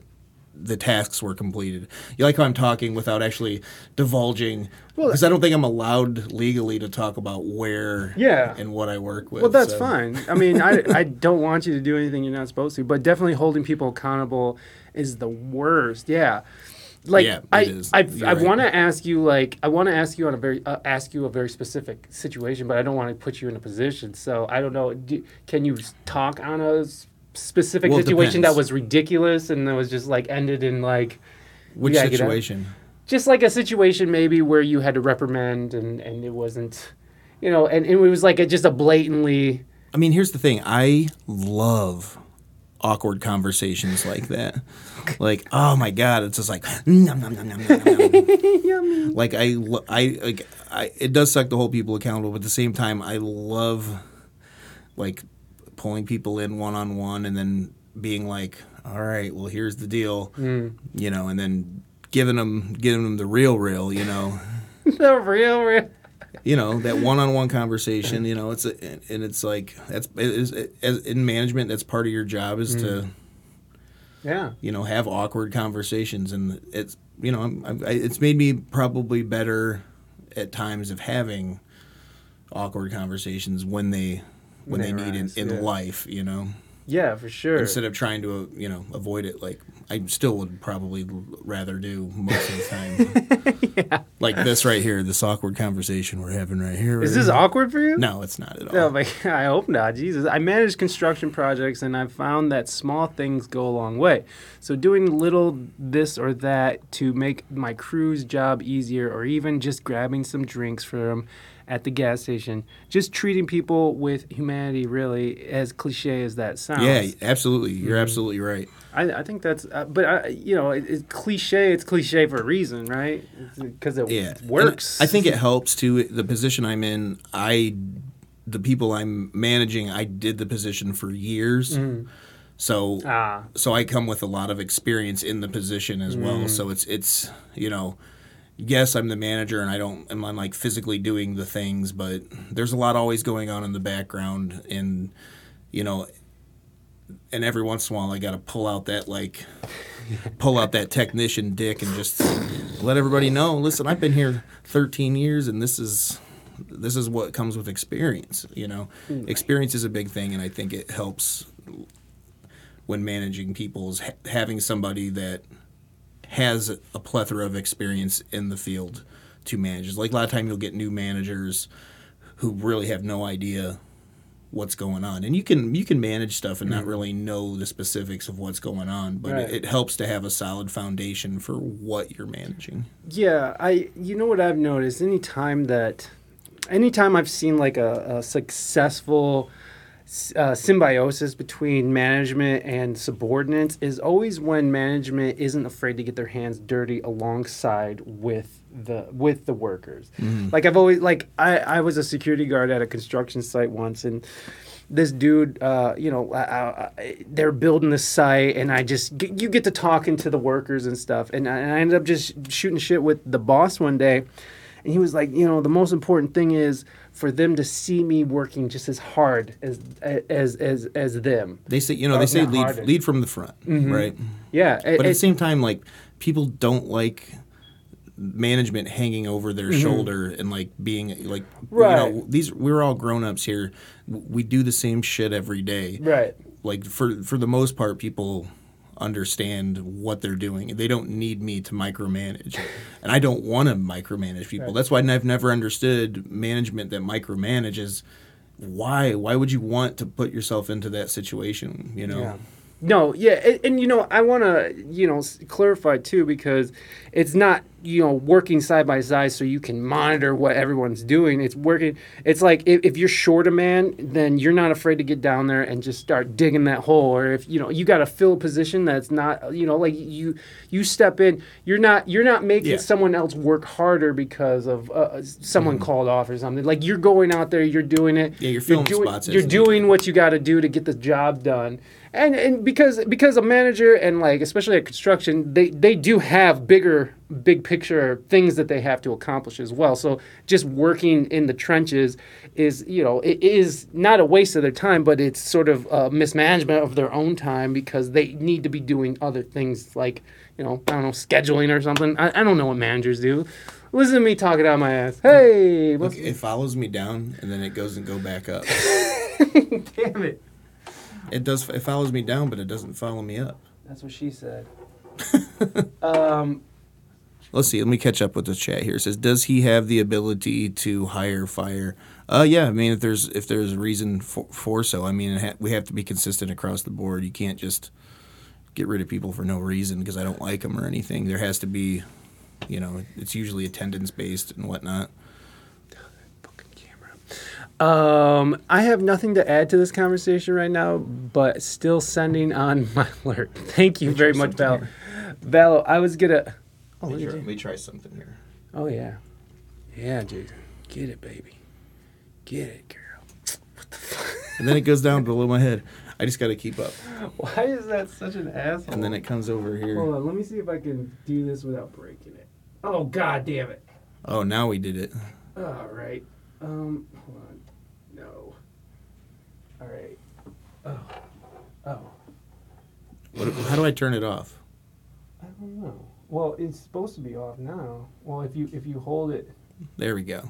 the tasks were completed. You like how I'm talking without actually divulging, because I don't think I'm allowed legally to talk about where Yeah. and what I work with. Well, that's so- fine. I mean, I, I don't want you to do anything you're not supposed to, but definitely holding people accountable is the worst. Yeah. Like Yeah, I. I, You're I right. want to ask you like I want to ask you on a very uh, ask you a very specific situation, but I don't want to put you in a position. So I don't know. Do, can you talk on a specific Well, it situation that was ridiculous and that was just like ended in like Which Yeah, get out. situation? just like a situation maybe where you had to reprimand and and it wasn't, you know, and, and it was like a, just a blatantly. I mean, here's the thing. I love awkward conversations like that. Like, oh my god, it's just like mm, nom, nom, nom, nom, nom, nom. like I, I, like I. It does suck to hold people accountable, but at the same time, I love like pulling people in one on one and then being like, all right, well, here's the deal, mm. you know, and then giving them giving them the real, real, you know. the real, real. You know that one-on-one conversation you know it's a, and it's like that's it is it, as in management that's part of your job is to mm. Yeah. you know have awkward conversations and it's you know I'm, I'm, I, it's made me probably better at times of having awkward conversations when they when They they, need arise, in, in yeah. life you know Yeah, for sure. instead of trying to you know avoid it like i still would probably rather do most of the time yeah. like this right here this awkward conversation we're having right here Is right this awkward for you? no it's not at oh all No, but I hope not. Jesus, I manage construction projects, and I've found that small things go a long way. So doing little this or that to make my crew's job easier, or even just grabbing some drinks for them at the gas station, just treating people with humanity. Really, as cliche as that sounds. Yeah, absolutely. You're Mm-hmm. absolutely right. I, I think that's. Uh, but I, you know, it, it's cliche. It's cliche for a reason, right? Because it Yeah, And works. I think it helps too. The position I'm in, I, the people I'm managing, I did the position for years. So, Ah. so I come with a lot of experience in the position as Mm. well. So it's it's you know, yes, I'm the manager and I don't am I'm like physically doing the things, but there's a lot always going on in the background, and you know, and every once in a while I got to pull out that like pull out that technician dick and just let everybody know listen i've been here 13 years and this is this is what comes with experience. You know, mm, experience is a big thing, and I think it helps when managing people is ha- having somebody that has a plethora of experience in the field to manage. Like a lot of time, you'll get new managers who really have no idea what's going on and you can you can manage stuff and not mm-hmm. really know the specifics of what's going on but Right. it, it helps to have a solid foundation for what you're managing Yeah, I. You know what I've noticed? Anytime that, anytime I've seen like a, a successful uh, symbiosis between management and subordinates is always when management isn't afraid to get their hands dirty alongside with the with the workers. Like I've always like I I was a security guard at a construction site once and this dude, uh, you know, I, I, they're building the site, and I just get, you get to talking to the workers and stuff, and I, and I ended up just shooting shit with the boss one day, and he was like, you know, the most important thing is for them to see me working just as hard as as as as them. they say you know they say lead harder. lead from the front right Yeah, it- but at the same time like people don't like management hanging over their shoulder and like being like Mm-hmm. Right. you know these we're all grown-ups here we do the same shit every day right. like for for the most part people understand what they're doing. They don't need me to micromanage. And i don't want to micromanage people. That's why i've never understood management that micromanages. Why? Why would you want to put yourself into that situation you know? Yeah. No, yeah, and, and you know, I want to, you know, clarify too because it's not, you know, working side by side so you can monitor what everyone's doing. It's working. It's like if, if you're short a man, then you're not afraid to get down there and just start digging that hole. Or if you know you got to fill a position that's not, you know, like you you step in, you're not you're not making Yeah. someone else work harder because of uh, someone called off or something. Like you're going out there, you're doing it. Yeah, you're filling spots You're doing what you got to do to get the job done. And and because because a manager and like especially at construction, they they do have bigger big picture things that they have to accomplish as well. So just working in the trenches is you know it is not a waste of their time, but it's sort of a mismanagement of their own time because they need to be doing other things like you know I don't know scheduling or something. I, I don't know what managers do. Listen to me talking out my ass. Hey, Look, it follows me down and then it goes and go back up damn it. It does it follows me down but it doesn't follow me up That's what she said. um, Let's see. Let me catch up with the chat here. It says, does he have the ability to hire, fire? Uh, yeah. I mean, if there's if there's a reason for, for so, I mean, it ha- we have to be consistent across the board. You can't just get rid of people for no reason because I don't like them or anything. There has to be, you know, it's usually attendance based and whatnot. Um, I have nothing to add to this conversation right now, but still sending on my alert. Thank you very much, Val. Val, I was gonna. Oh, look at Let me try something here. Oh yeah, yeah, dude. Get it, baby. Get it, girl. What the fuck? And then it goes down below my head. I just got to keep up. Why is that such an asshole? And then it comes over here. Hold on, let me see if I can do this without breaking it. Oh god damn it. Oh, now we did it. All right. Um, hold on. All right. Oh. Oh. What, how do I turn it off? I don't know. Well, it's supposed to be off now. Well, if you if you hold it. There we go.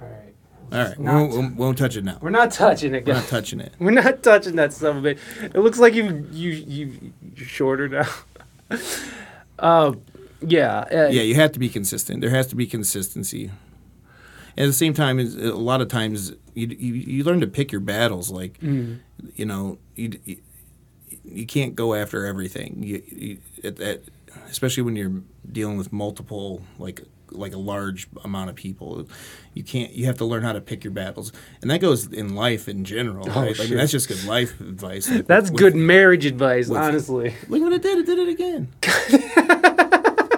All right. All right. We won't, won't, won't touch it now. We're not touching it, We're not touching it. We're not touching that stuff. a. It looks like you you you you're shorter now. um, yeah. Uh, yeah, you have to be consistent. There has to be consistency. And at the same time, is a lot of times you, you you learn to pick your battles. Like, Mm. you know, you, you you can't go after everything. You, you at, at, especially when you're dealing with multiple like like a large amount of people. You can't. You have to learn how to pick your battles, and that goes in life in general. right? I Oh, mean, that's just good life advice. Like, That's with- good marriage advice, with- honestly. Look what it did. It did it again.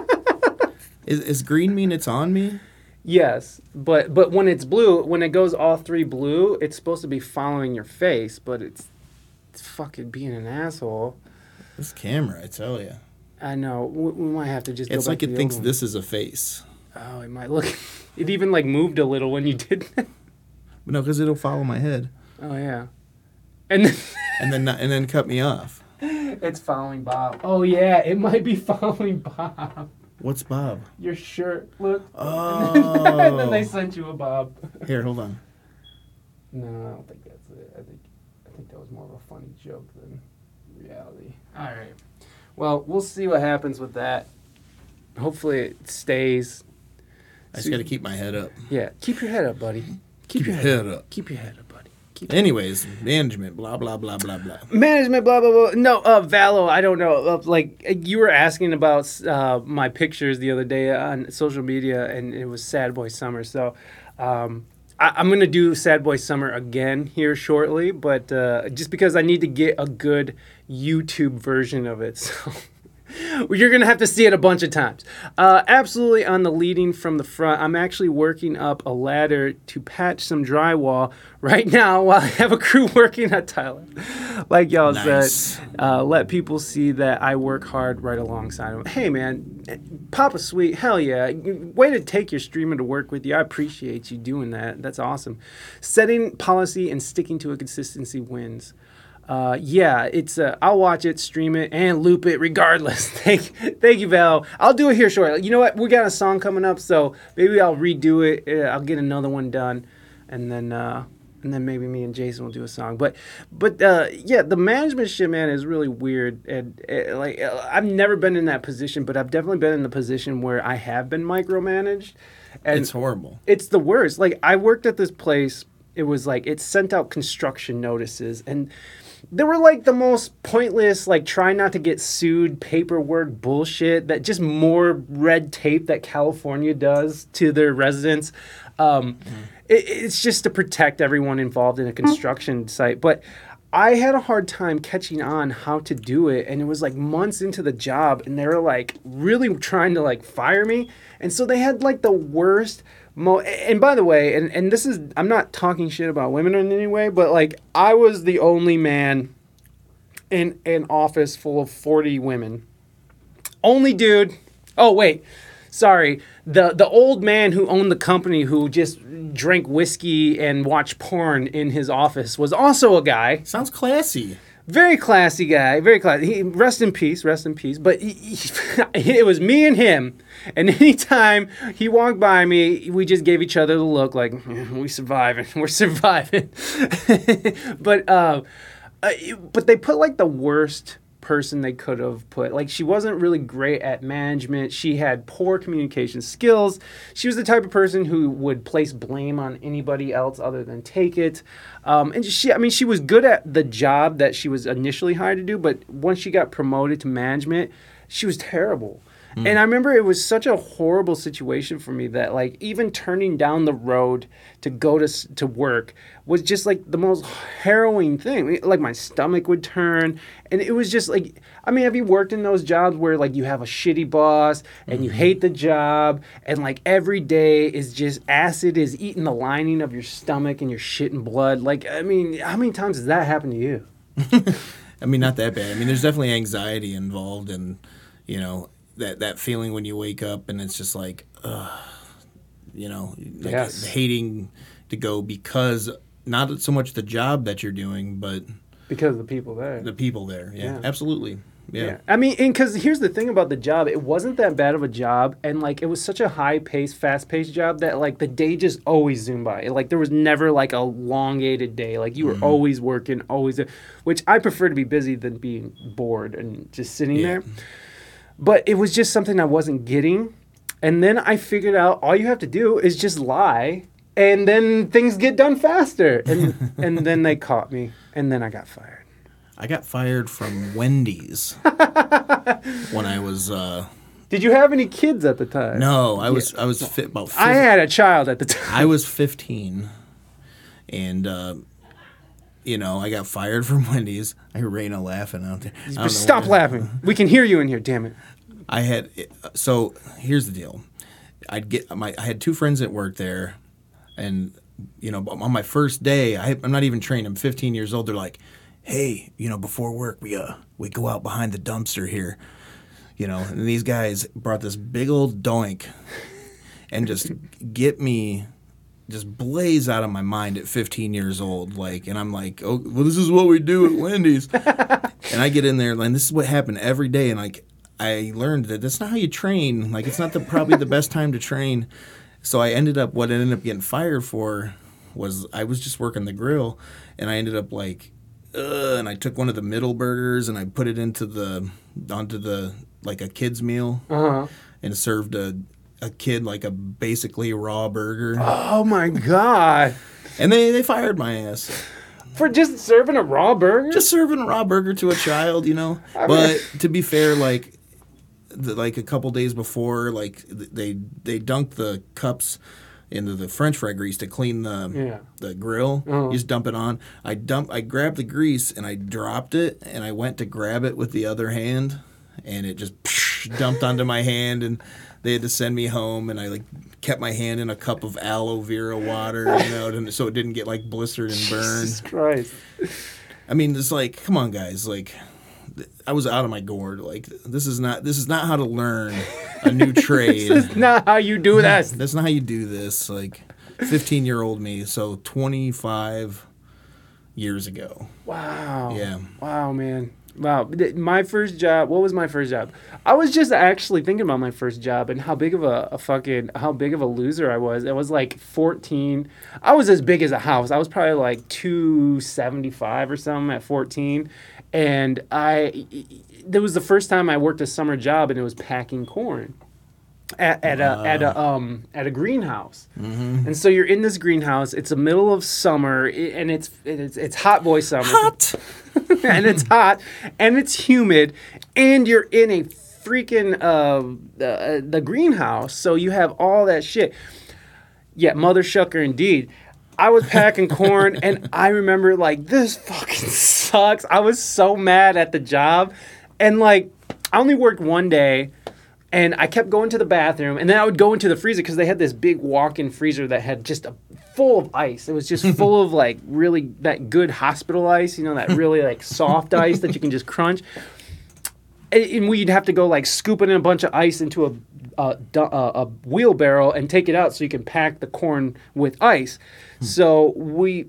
is, is green mean it's on me? Yes, but but when it's blue, when it goes all three blue, it's supposed to be following your face, but it's it's fucking being an asshole. This camera, I tell you. I know. We, we might have to just. It's like it thinks one. this is a face. Oh, it might look. It even like moved a little when you did that. No, because it'll follow my head Oh yeah, and then and then not, and then cut me off. it's following Bob. Oh yeah, it might be following Bob. What's Bob? Your shirt. Look. Oh. and then they oh. sent you a bob. Here, hold on. No, I don't think that's it. I think I think that was more of a funny joke than reality. All right. Well, we'll see what happens with that. Hopefully it stays. I just got to keep my head up. Yeah, keep your head up, buddy. Keep, your head, up. Keep your head up, buddy. Keep Anyways, management, blah blah blah blah blah. management blah blah blah. No uh valo i don't know. Uh, like you were asking about uh my pictures the other day on social media and it was sad boy summer. So um I, i'm gonna do sad boy summer again here shortly but uh just because i need to get a good youtube version of it. So you're gonna have to see it a bunch of times. Uh, absolutely on the leading from the front. I'm actually working up a ladder to patch some drywall right now while I have a crew working at Tyler. Like y'all Nice. said, uh, let people see that I work hard right alongside them. Hey man, Papa Sweet, hell yeah! Way to take your streamer to work with you. I appreciate you doing that. That's awesome. Setting policy and sticking to a consistency wins. Uh, yeah, it's uh, I'll watch it, stream it, and loop it regardless. thank, thank you, Val. I'll do it here shortly. You know what? We got a song coming up, so maybe I'll redo it. Uh, I'll get another one done, and then uh, and then maybe me and Jason will do a song. But but uh, yeah, the management shit, man, is really weird. And uh, like uh, I've never been in that position, but I've definitely been in the position where I have been micromanaged. And It's horrible. it's the worst. Like I worked at this place. It was like it sent out construction notices and they were like the most pointless, like try not to get sued paperwork bullshit that just more red tape that California does to their residents. Um, it, it's just to protect everyone involved in a construction site. But I had a hard time catching on how to do it, and it was like months into the job, and they were like really trying to like fire me, and so they had like the worst. Mo- and by the way, and, and this is I'm not talking shit about women in any way, but like I was the only man in an office full of 40 women. Only dude. Oh wait, sorry. The the old man who owned the company who just drank whiskey and watched porn in his office was also a guy. Sounds classy. Very classy guy, very classy. He, rest in peace, rest in peace. But he, he- it was me and him, and anytime he walked by me, we just gave each other the look like "Yeah, we surviving, we're surviving. but uh, but they put like the worst person they could have put. Like she wasn't really great at management. She had poor communication skills. She was the type of person who would place blame on anybody else other than take it. Um, and she, I mean, she was good at the job that she was initially hired to do, but once she got promoted to management, she was terrible. And I remember it was such a horrible situation for me that like even turning down the road to go to to work was just like the most harrowing thing. Like my stomach would turn and it was just like I mean, have you worked in those jobs where like you have a shitty boss and you mm-hmm. hate the job and like every day is just acid is eating the lining of your stomach and you're shitting blood? Like I mean, how many times has that happened to you? I mean, not that bad. I mean, there's definitely anxiety involved, and you know that that feeling when you wake up and it's just like, ugh, you know, like Yes. hating to go because not so much the job that you're doing, but Because of the people there. the people there. Yeah, Yeah. absolutely. Yeah. Yeah. I mean, and because here's the thing about the job, it wasn't that bad of a job, and like it was such a high paced, fast paced job that like the day just always zoomed by. Like there was never like a elongated day. Like you were mm-hmm. always working, always, which I prefer to be busy than being bored and just sitting Yeah. there. But it was just something I wasn't getting, and then I figured out all you have to do is just lie, and then things get done faster. And and then they caught me, and then I got fired. I got fired from Wendy's when I was. Uh, Did you have any kids at the time? no, I was I was fit about. I had a child at the time. I was 15, and uh, you know I got fired from Wendy's. I hear Raina laughing out there. Stop laughing. We can hear you in here, damn it. I had so here's the deal. I'd get my I had two friends that worked there, and you know on my first day I, I'm not even trained. I'm 15 years old. They're like, hey, you know before work we uh we go out behind the dumpster here, you know. And these guys brought this big old doink, and just get me. Just blaze out of my mind at 15 years old, like, and I'm like, oh, well, this is what we do at Wendy's, and I get in there, and this is what happened every day, and like, I learned that that's not how you train. Like it's not the probably the best time to train. So I ended up what I ended up getting fired for was I was just working the grill, and I ended up like, uh, and I took one of the middle burgers and I put it into the onto the like a kid's meal Uh-huh. and served a a kid like a basically raw burger, Oh my god. and they they fired my ass. For just serving a raw burger? just serving a raw burger to a child, you know. but to be fair, like, the, like a couple days before, like they they dunked the cups into the French fry grease to clean the Yeah. the grill. Uh-huh. You just dump it on. I dump. I grabbed the grease and I dropped it, and I went to grab it with the other hand, and it just dumped onto my hand, and they had to send me home, and I like kept my hand in a cup of aloe vera water, you know, and so it didn't get like blistered and burned. Jesus Christ. I mean, it's like, come on, guys. Like, I was out of my gourd. Like, this is not this is not how to learn a new trade. This is not how you do this. That's not how you do this. Like, fifteen year old me. So twenty five years ago. Wow. Yeah. Wow, man. Wow. My first job, what was my first job? I was just actually thinking about my first job and how big of a, a fucking, how big of a loser I was. I was like 14. I was as big as a house. I was probably like 275 or something at 14. And I, that was the first time I worked a summer job and it was packing corn at, at a at a um at a greenhouse, and so you're in this greenhouse. It's the middle of summer, and it's it's it's hot boy summer. Hot, and it's hot, and it's humid, and you're in a freaking uh the, the greenhouse. So you have all that shit. Yeah, mother shucker indeed. I was packing corn and I remember like this fucking sucks. I was so mad at the job. And like I only worked one day and I kept going to the bathroom and then I would go into the freezer because they had this big walk-in freezer that had just a full of ice. It was just full of like really that good hospital ice, you know, that really like soft ice that you can just crunch and- and we'd have to go like scooping in a bunch of ice into a a, a a wheelbarrow and take it out so you can pack the corn with ice. So we,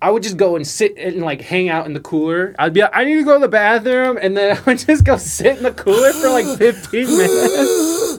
I would just go and sit and like hang out in the cooler. I'd be like, I need to go to the bathroom, and then I would just go sit in the cooler for like 15 minutes.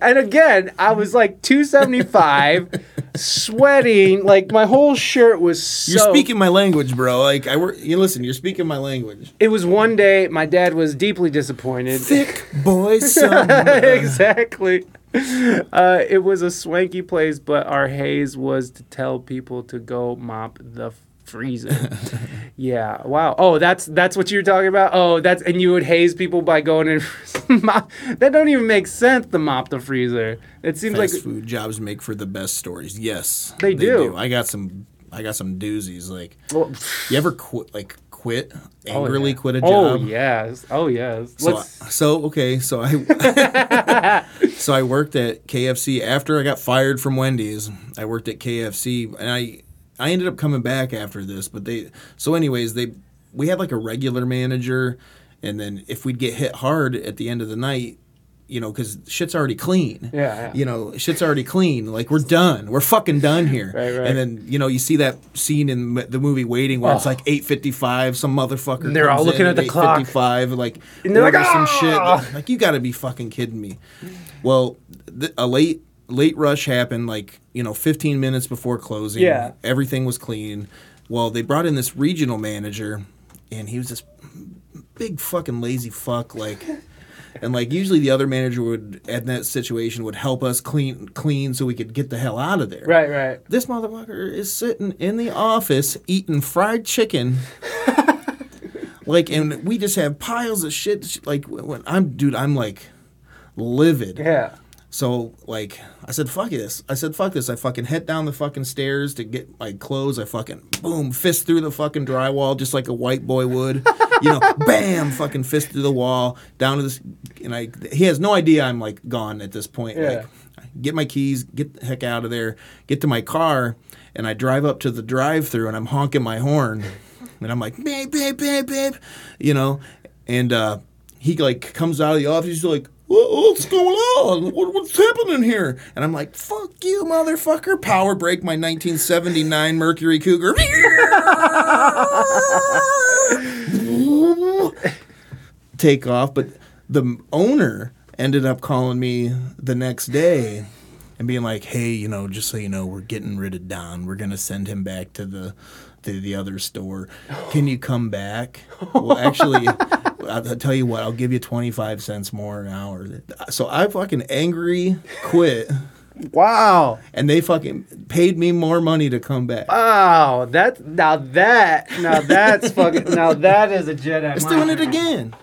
And again, I was like 275, sweating, like my whole shirt was so. You're speaking my language, bro. Like I work. You listen. You're speaking my language. It was one day. My dad was deeply disappointed. Thick boy summer. exactly. Uh, it was a swanky place, but our haze was to tell people to go mop the freezer. yeah. Wow. Oh, that's that's what you're talking about. Oh, that's and you would haze people by going and mop. That don't even make sense to mop the freezer. It seems Fast like food jobs make for the best stories. Yes, They do. I got some. I got some doozies. Like, Well, you ever quit? Like, quit oh, angrily yeah. quit a oh, job. Oh yes. Oh yes. So, Let's- so okay, so I so I worked at KFC after I got fired from Wendy's. I worked at KFC and I I ended up coming back after this, but they so anyways, they we had like a regular manager and then if we'd get hit hard at the end of the night, you know, cuz shit's already clean. Yeah, yeah. You know, shit's already clean. Like we're done. We're fucking done here. Right, right. And then, you know, you see that scene in the movie Waiting where it's Oh. like 8:55, some motherfucker And they're all looking in at the clock. 8:55 like And they're like, order some "Ah!" shit. Like you got to be fucking kidding me. Well, th- a late late rush happened like, you know, 15 minutes before closing. Yeah. Everything was clean. Well, they brought in this regional manager and he was this big fucking lazy fuck like and like usually the other manager would in that situation would help us clean clean so we could get the hell out of there. right. Right. This motherfucker is sitting in the office eating fried chicken. like, and we just have piles of shit. Like, when I'm, dude, I'm like livid. Yeah. So, like, I said, fuck this. I said, fuck this. I fucking head down the fucking stairs to get my clothes. I fucking, boom, fist through the fucking drywall just like a white boy would. you know, bam, fucking fist through the wall, down to this. And I, he has no idea I'm like gone at this point. Yeah. Like, get my keys, get the heck out of there, get to my car, and I drive up to the drive through and I'm honking my horn. And I'm like, babe, babe, babe, babe, you know, and uh, he like comes out of the office. He's like, "What- what's going on? What, what's happening here? And I'm like, fuck you, motherfucker. Power break my 1979 Mercury Cougar. Take off. But the owner ended up calling me the next day and being like, "Hey, you know, just so you know, we're getting rid of Don. We're gonna send him back to the to the other store. Can you come back? well, actually, I'll, tell you what. I'll give you twenty five cents more an hour. So I fucking angry quit, Wow. and they fucking paid me more money to come back. Wow. That now that now that's fucking now that is a Jedi. It's doing it again.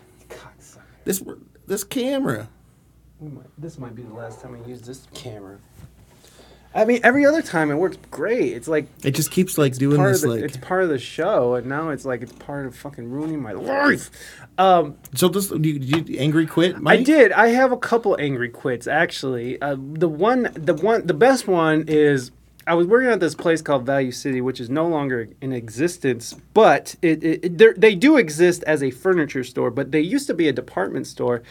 This this camera. We might- This might be the last time I use this camera. I mean, every other time it works great. It's like It just keeps like doing this the, like. it's part of the show, and now it's like it's part of fucking ruining my life. Um, so this you, you angry quit? I did. I have a couple angry quits actually. Uh, the one, the one, the best one is I was working at this place called Value City, which is no longer in existence, but it, it, it they do exist as a furniture store. But they used to be a department store,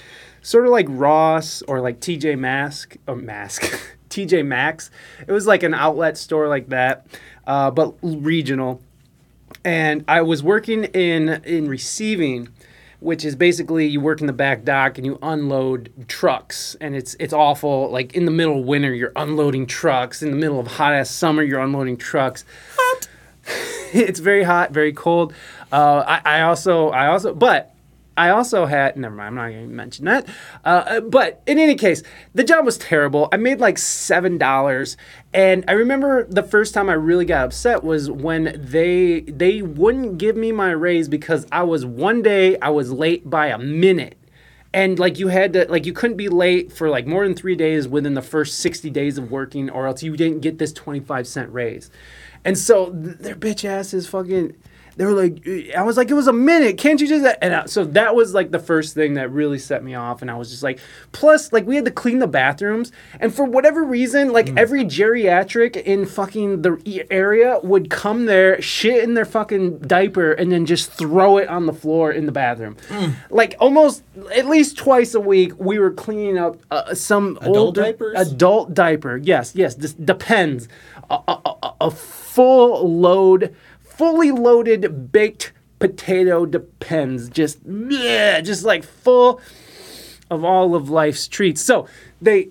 sort of like Ross or like TJ Mask or Mask, TJ Maxx. It was like an outlet store like that, uh, but regional and I was working in in receiving, which is basically you work in the back dock and you unload trucks, and it's it's awful. Like in the middle of winter, you're unloading trucks. In the middle of hot ass summer, you're unloading trucks. Hot. it's very hot, very cold. Uh, I, I also I also but. I also had, never mind, I'm not going to mention that. Uh, but in any case, the job was terrible. I made like $7. And I remember the first time I really got upset was when they they wouldn't give me my raise because I was one day I was late by a minute. And like you had to like you couldn't be late for like more than 3 days within the first 60 days of working or else you didn't get this 25 cent raise. And so th- their bitch asses fucking they were like, I was like, it was a minute. Can't you just? And I, so that was like the first thing that really set me off. And I was just like, plus, like, we had to clean the bathrooms. And for whatever reason, like, every geriatric in fucking the area would come there, shit in their fucking diaper, and then just throw it on the floor in the bathroom. Like, almost at least twice a week, we were cleaning up uh, some Adult older, diapers? adult diaper. Yes, yes. This depends. A, a, a, a full load, fully loaded baked potato depends. Just, bleh, just like full of all of life's treats. So they,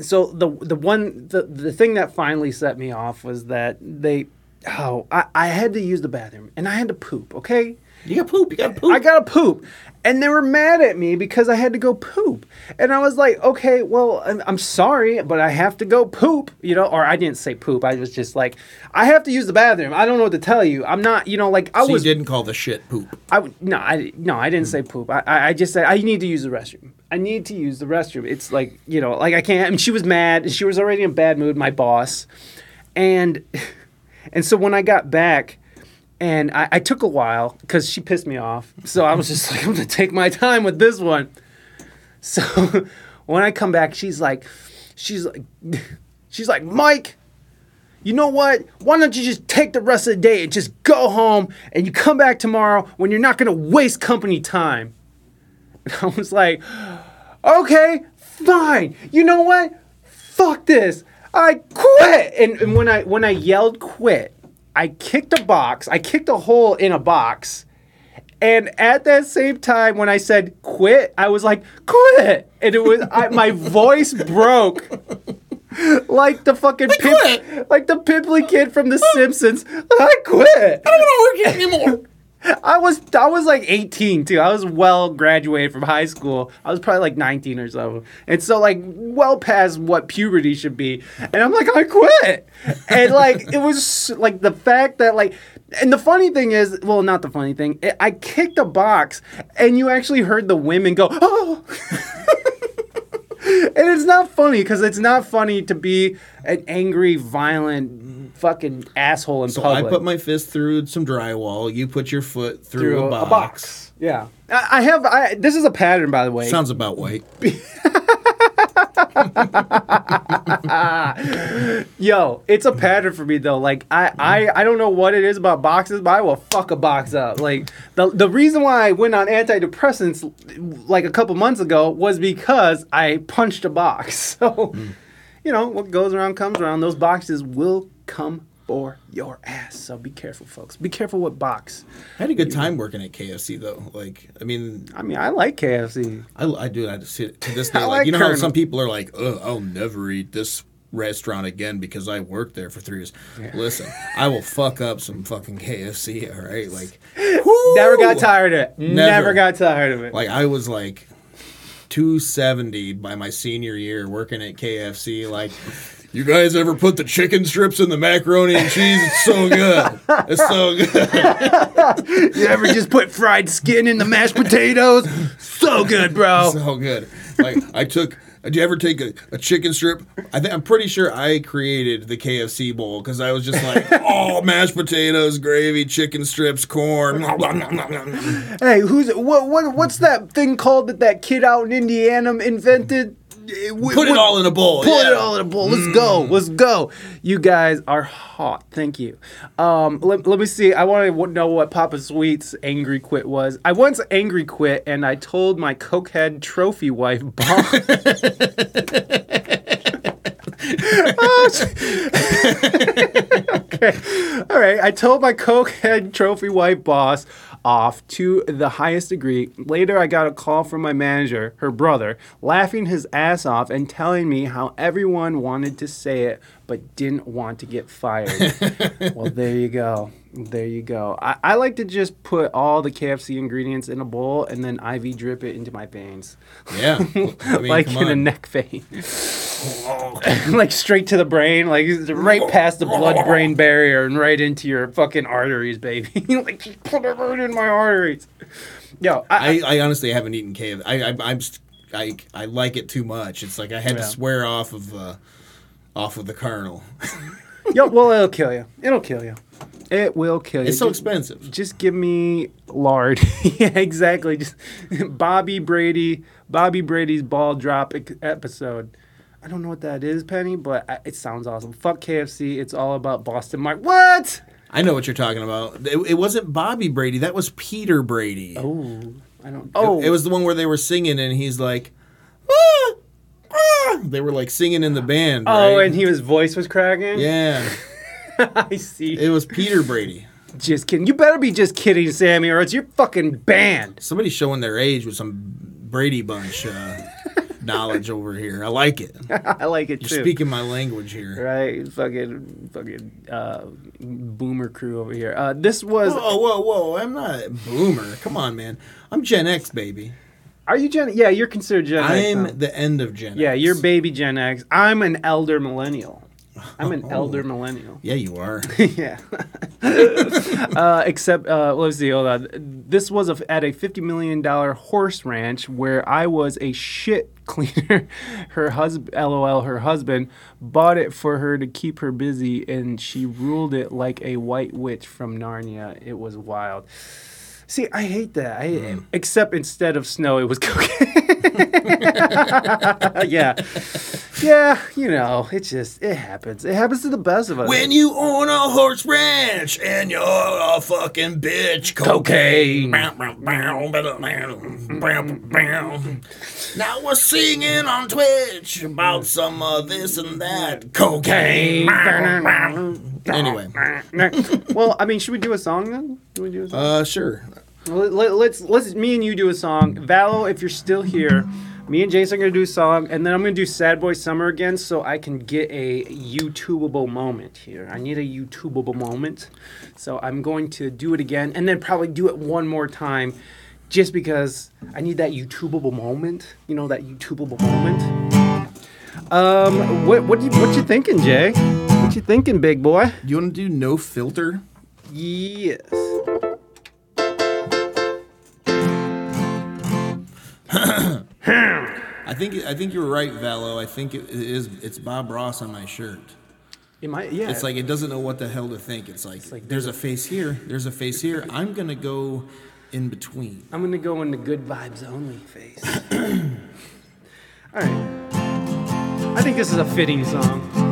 so the the one the the thing that finally set me off was that they, oh, I, I had to use the bathroom and I had to poop. Okay. You got poop. You got poop. I gotta poop. And they were mad at me because I had to go poop. And I was like, okay, well, I'm, I'm sorry, but I have to go poop, you know? Or I didn't say poop. I was just like, I have to use the bathroom. I don't know what to tell you. I'm not, you know, like I so was. you didn't call the shit poop. I w- no, I no, I didn't say poop. I, I I just said I need to use the restroom. I need to use the restroom. It's like you know, like I can't. And she was mad. She was already in a bad mood. My boss, and and so when I got back, and I, I took a while because she pissed me off. So I was just like, I'm gonna take my time with this one. So when I come back, she's like, she's like, she's like, Mike you know what? Why don't you just take the rest of the day and just go home and you come back tomorrow when you're not going to waste company time? And I was like, okay, fine. You know what? Fuck this. I quit. And, and when I when I yelled quit, I kicked a box. I kicked a hole in a box. And at that same time, when I said quit, I was like, quit. And it was, I, my voice broke like the fucking pimp, like the pimply kid from The Simpsons. I quit. I don't want to work here anymore. I was I was like 18 too. I was well graduated from high school. I was probably like 19 or so. And so like well past what puberty should be. And I'm like I quit. And like it was like the fact that like and the funny thing is, well not the funny thing. I kicked a box and you actually heard the women go, "Oh." and it's not funny because it's not funny to be an angry, violent, fucking asshole in So public. I put my fist through some drywall. You put your foot through, through a, box. Yeah, I, I have. I this is a pattern, by the way. Sounds about white. Yo, it's a pattern for me though. Like I, I, I don't know what it is about boxes, but I will fuck a box up. Like the the reason why I went on antidepressants like a couple months ago was because I punched a box. So, hmm. you know, what goes around comes around. Those boxes will come for your ass. So be careful, folks. Be careful with box. I had a good time working at KFC though. Like, I mean, I mean, I like KFC. I, I do. I just to this day, like, like you know how some people are like, "Oh, I'll never eat this restaurant again because I worked there for three years." Listen, I will fuck up some fucking KFC. All right, like, Never got tired of it. Never, Never. got tired of it. Like I was like 270 by my senior year working at KFC. Like, you guys ever put the chicken strips in the macaroni and cheese? It's so good. It's so good. you ever just put fried skin in the mashed potatoes? So good, bro. so good. Like I took. Did you ever take a, a chicken strip? I think I'm pretty sure I created the KFC bowl because I was just like, oh, mashed potatoes, gravy, chicken strips, corn. Hey, who's what? What? What's that thing called that that kid out in Indiana invented? Put it all in a bowl. Put it all in a bowl. Let's go. Let's go. You guys are hot. Thank you. Um, let, let me see. I want to know what Papa Sweet's angry quit was. I once angry quit, and I told my cokehead trophy wife, Bob. okay. All right. I told my cokehead trophy wife boss off to the highest degree. Later, I got a call from my manager, her brother, laughing his ass off and telling me how everyone wanted to say it but didn't want to get fired. well, there you go. There you go. I, I like to just put all the KFC ingredients in a bowl and then IV drip it into my veins, Yeah. I mean, like in a neck vein. Like straight to the brain, like right past the blood-brain barrier and right into your fucking arteries, baby. like just put it right in my arteries. Yo, I, I, I honestly haven't eaten KFC. I, I I'm I I like it too much. It's like I had Yeah. to swear off of uh, off of the Colonel. yo, well, it'll kill you. It'll kill you. It will kill you. It's so Just- expensive. Just give me lard. yeah, exactly. Just Bobby Brady, Bobby Brady's ball drop episode. I don't know what that is, Penny, but I, it sounds awesome. Fuck KFC. It's all about Boston Market. What? I know what you're talking about. It, it wasn't Bobby Brady. That was Peter Brady. Oh, I don't. It- Oh, It, was the one where they were singing and he's like, "Ah, ah." they were like singing in the band. Oh, right? and he his voice was cracking. yeah, I see. it was Peter Brady. just kidding. You better be just kidding, Sammy, or it's your fucking band. Somebody's showing their age with some Brady Bunch uh, knowledge over here. I like it. I like it You're too. speaking my language here. Right, fucking, fucking, uh, boomer crew over here. Uh, this was. Whoa, whoa, whoa! I'm not a boomer. Come on, man. I'm Gen X, baby. Are you Gen? Yeah, you're considered Gen X. I'm the end of Gen Yeah, X. you're baby Gen X. I'm an elder millennial. I'm an Oh. elder millennial. Yeah, you are. yeah. uh, except, uh, let's see, hold on. This was a, at a $50 million horse ranch where I was a shit cleaner. Her husband, lol, her husband bought it for her to keep her busy and she ruled it like a white witch from Narnia. It was wild. See, I hate that. I, Hmm. Except instead of snow, it was cocaine. yeah. Yeah, you know, it just, it happens. It happens to the best of us. when you own a horse ranch and you're a fucking bitch, Cocaine. Now we're singing on Twitch about some of this and that cocaine. Anyway, well, I mean, should we do a song then? Should we do a song? uh, sure. Well, let, let's let's me and you do a song. Valo, if you're still here, me and Jason are gonna do a song, and then I'm gonna do Sad Boy Summer again, so I can get a YouTubeable moment here. I need a YouTubeable moment, so I'm going to do it again, and then probably do it one more time, just because I need that YouTubeable moment. You know that YouTubeable moment. Um, what what you what you thinking, Jay? What you thinking, big boy? Do you want to do no filter? Yes. I think I think you were right, Valo. I think it is. It's Bob Ross on my shirt. It might, yeah. It's like it doesn't know what the hell to think. It's like, like there's a face here, there's a face here. I'm gonna go in between. I'm gonna go in the good vibes only face. All right. I think this is a fitting song.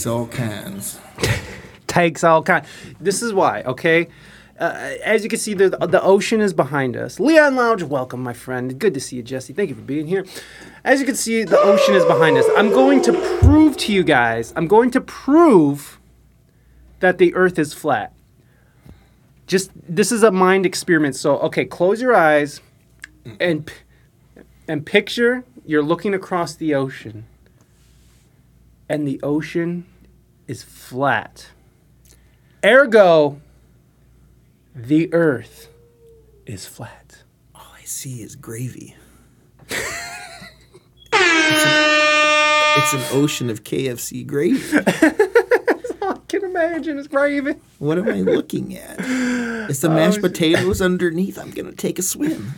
Takes all kinds. takes all kind. This is why, okay? Uh, as you can see, the, the ocean is behind us. Leon Lounge, welcome, my friend. Good to see you, Jesse. Thank you for being here. As you can see, the ocean is behind us. I'm going to prove to you guys, I'm going to prove that the earth is flat. Just, this is a mind experiment. So, okay, close your eyes and, and picture you're looking across the ocean, and the ocean is flat. Ergo, the earth is flat. All I see is gravy. it's, an, it's an ocean of KFC gravy. I can imagine it's gravy. What am I looking at? It's the oh, mashed potatoes underneath. I'm gonna take a swim.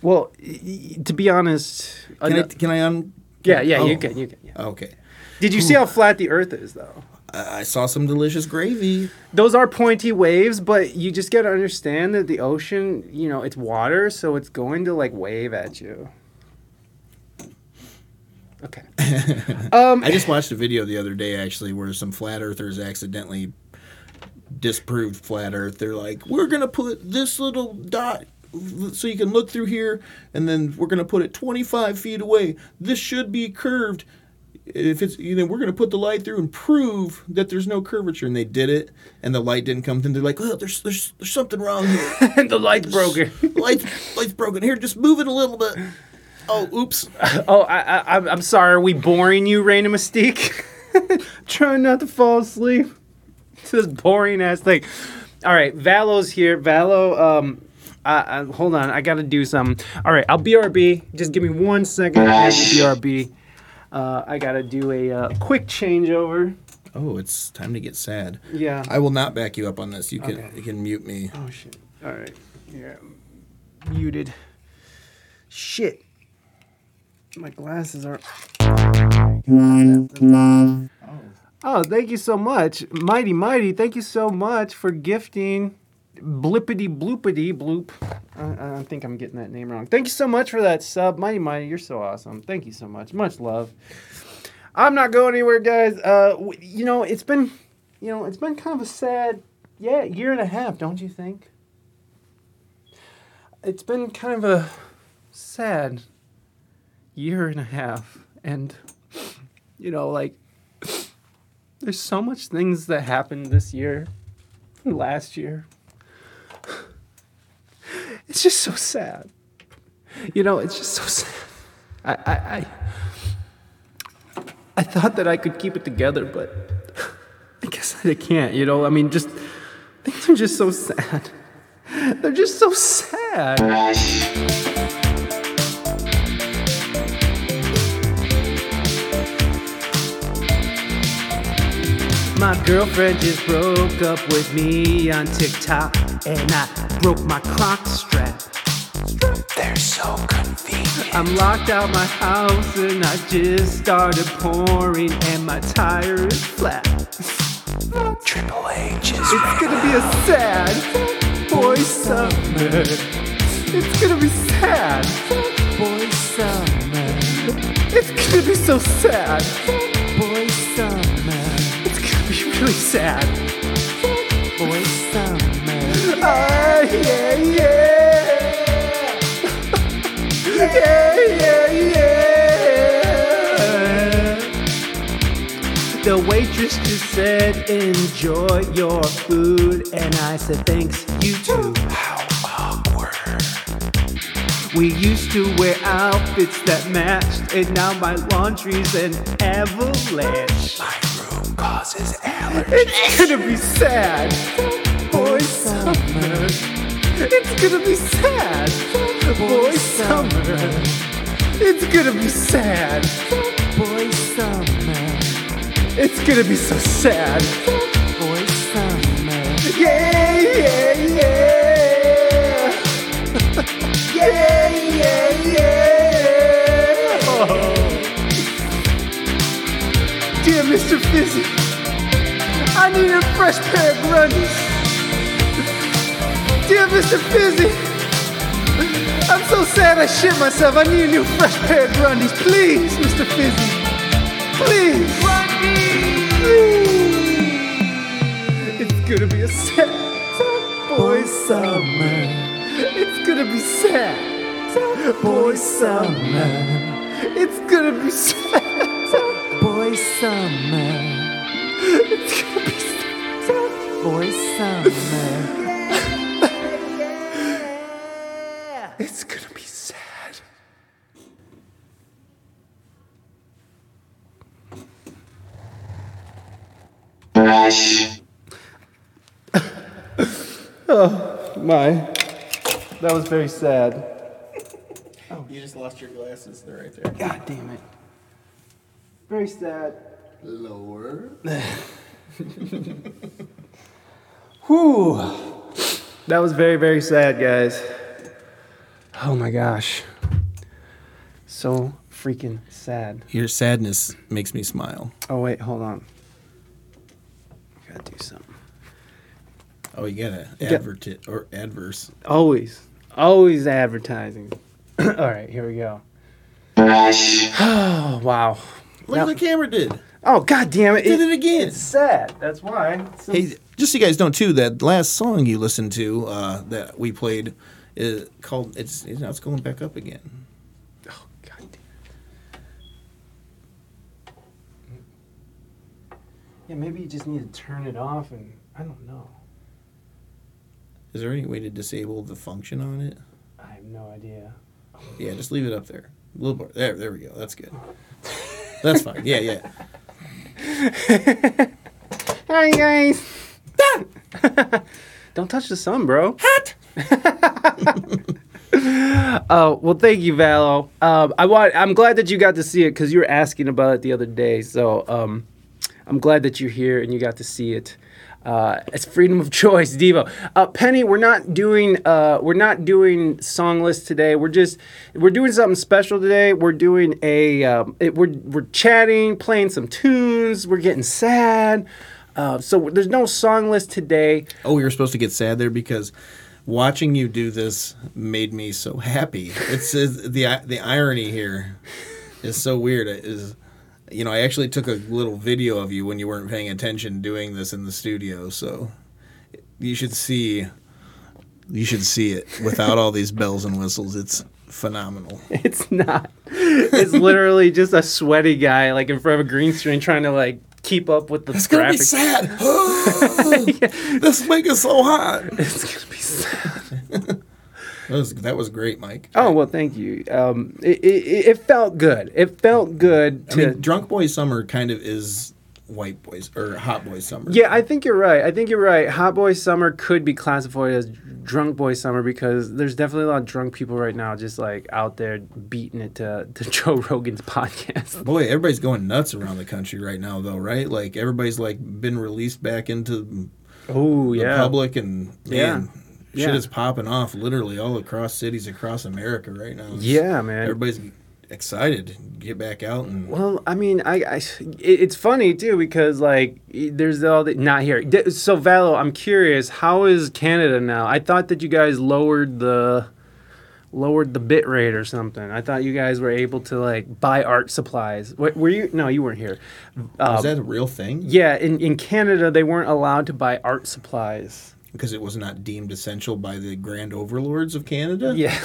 Well, to be honest, Can I? Can I un? yeah, yeah, you Oh. can, you can. Yeah. Okay. Did you see how flat the Earth is, though? I, saw some delicious gravy. Those are pointy waves, but you just gotta understand that the ocean, you know, it's water, so it's going to like wave at you. Okay. um, I just watched a video the other day actually where some flat earthers accidentally disproved flat earth. They're like, "We're going to put this little dot so you can look through here and then we're going to put it 25 feet away. This should be curved." If it's you know we're gonna put the light through and prove that there's no curvature, and they did it, and the light didn't come through. They're like, "Oh, there's there's there's something wrong here. And the light's broken. lights lights broken. Here, just move it a little bit." Oh, oops. oh, I, I, I'm- I'm sorry. Are we boring you, Raina Mystique? Trying not to fall asleep to this boring ass thing. All right, Valo's here. Valo, um, I, I, hold on. I got to do something. All right, I'll BRB. Just give me one second. BRB. Uh, I got to do a uh, quick changeover. Oh, it's time to get sad. Yeah. I will not back you up on this. You can Okay. you can mute me. Oh shit. All right. Yeah. Muted. Shit. My glasses are. Oh, thank you so much, mighty mighty. Thank you so much for gifting blippity bloopity bloop. I, I think I'm getting that name wrong. Thank you so much for that sub, mighty mighty. You're so awesome. Thank you so much. Much love. I'm not going anywhere, guys. Uh, you know, it's been, you know, it's been kind of a sad, yeah, year and a half, don't you think? It's been kind of a sad year and a half, and you know, like, there's so much things that happened this year, last year. It's just so sad. You know, it's just so sad. I, I, I I thought that I could keep it together, but I guess I can't, you know? I mean, just things are just so sad. They're just so sad. My girlfriend just broke up with me on TikTok, and I broke my clock strap. They're so convenient. I'm locked out my house and I just started pouring and my tire is flat. Triple H is It's gonna be a sad boy summer. It's gonna be sad boy summer. It's gonna be so sad boy summer. It's gonna be really sad summer. Ah, yeah, yeah. Yeah, yeah, yeah. The waitress just said, enjoy your food. And I said, thanks, you too. how awkward. We used to wear outfits that matched, and now my laundry's an avalanche. My room causes allergies. It's gonna be sad. Boy summer. It's gonna be sad. Boy summer. It's gonna be sad. Boy summer. It's gonna be so sad. Boy summer. Yeah, yeah, yeah. yeah, yeah, yeah. Oh. Dear Mr. Fizzy. I need a fresh pair of grundies. Dear Mr. Fizzy, I'm so sad I shit myself. I need a new fresh pair of grundies. Please, Mr. Fizzy. Please. Please. It's gonna be a sad sad boy summer. It's gonna be sad sad boy summer. It's gonna be sad sad boy summer. It's gonna be sad, sad boy summer. It's gonna be sad. Oh my. That was very sad. Oh. You just lost your glasses. They're right there. God damn it. Very sad. Lower. Whew. That was very, very sad, guys. Oh my gosh. So freaking sad. Your sadness makes me smile. Oh, wait, hold on. Gotta do something. Oh, you gotta got- advert or adverse. Always, always advertising. All right, here we go. Oh, wow. Look Now- what the camera did. Oh, god damn it. Did it again. It's sad. That's why. Hey, just so you guys don't know too, that last song you listened to uh, that we played is called it's you know, it's going back up again. Oh, god damn. Yeah, maybe you just need to turn it off and I don't know. Is there any way to disable the function on it? I have no idea. Yeah, just leave it up there. A little more. There, there we go. That's good. That's fine. Yeah, yeah. Hi guys. Don't touch the sun, bro. Hot. oh well, thank you, Valo. Um, I want. I'm glad that you got to see it because you were asking about it the other day. So um, I'm glad that you're here and you got to see it. Uh, it's freedom of choice, Devo. Uh, Penny, we're not doing uh, we're not doing song list today. We're just we're doing something special today. We're doing a um, it, we're we're chatting, playing some tunes. We're getting sad. Uh, so there's no song list today. Oh, were supposed to get sad there because watching you do this made me so happy. It's, it's the the irony here is so weird. It is you know, I actually took a little video of you when you weren't paying attention doing this in the studio, so you should see you should see it without all these bells and whistles. It's phenomenal. It's not. It's literally just a sweaty guy like in front of a green screen trying to like keep up with the It's gonna be graphics. sad. this make it so hot. It's gonna be sad. That was that was great, Mike. Oh well, thank you. Um, it, it, it felt good. It felt good I to. mean, Drunk Boy Summer kind of is white boys or hot boy summer. yeah, I think you're right. I think you're right. Hot Boy Summer could be classified as Drunk Boy Summer because there's definitely a lot of drunk people right now just like out there beating it to, to Joe Rogan's podcast. Boy, everybody's going nuts around the country right now, though, right? Like everybody's like been released back into Oh the yeah. public, and Yeah. shit Yeah. is popping off literally all across cities across America right now. It's- Yeah, man. everybody's excited to get back out and Well, I mean, I, I it, it's funny too because like there's all the not here. D- So Valo, I'm curious, how is Canada now? I thought that you guys lowered the lowered the bit rate or something. I thought you guys were able to like buy art supplies. Were, were you? No, you weren't here here. is uh, that a real thing? Yeah, in in Canada they weren't allowed to buy art supplies. Because it was not deemed essential by the grand overlords of Canada. Yeah.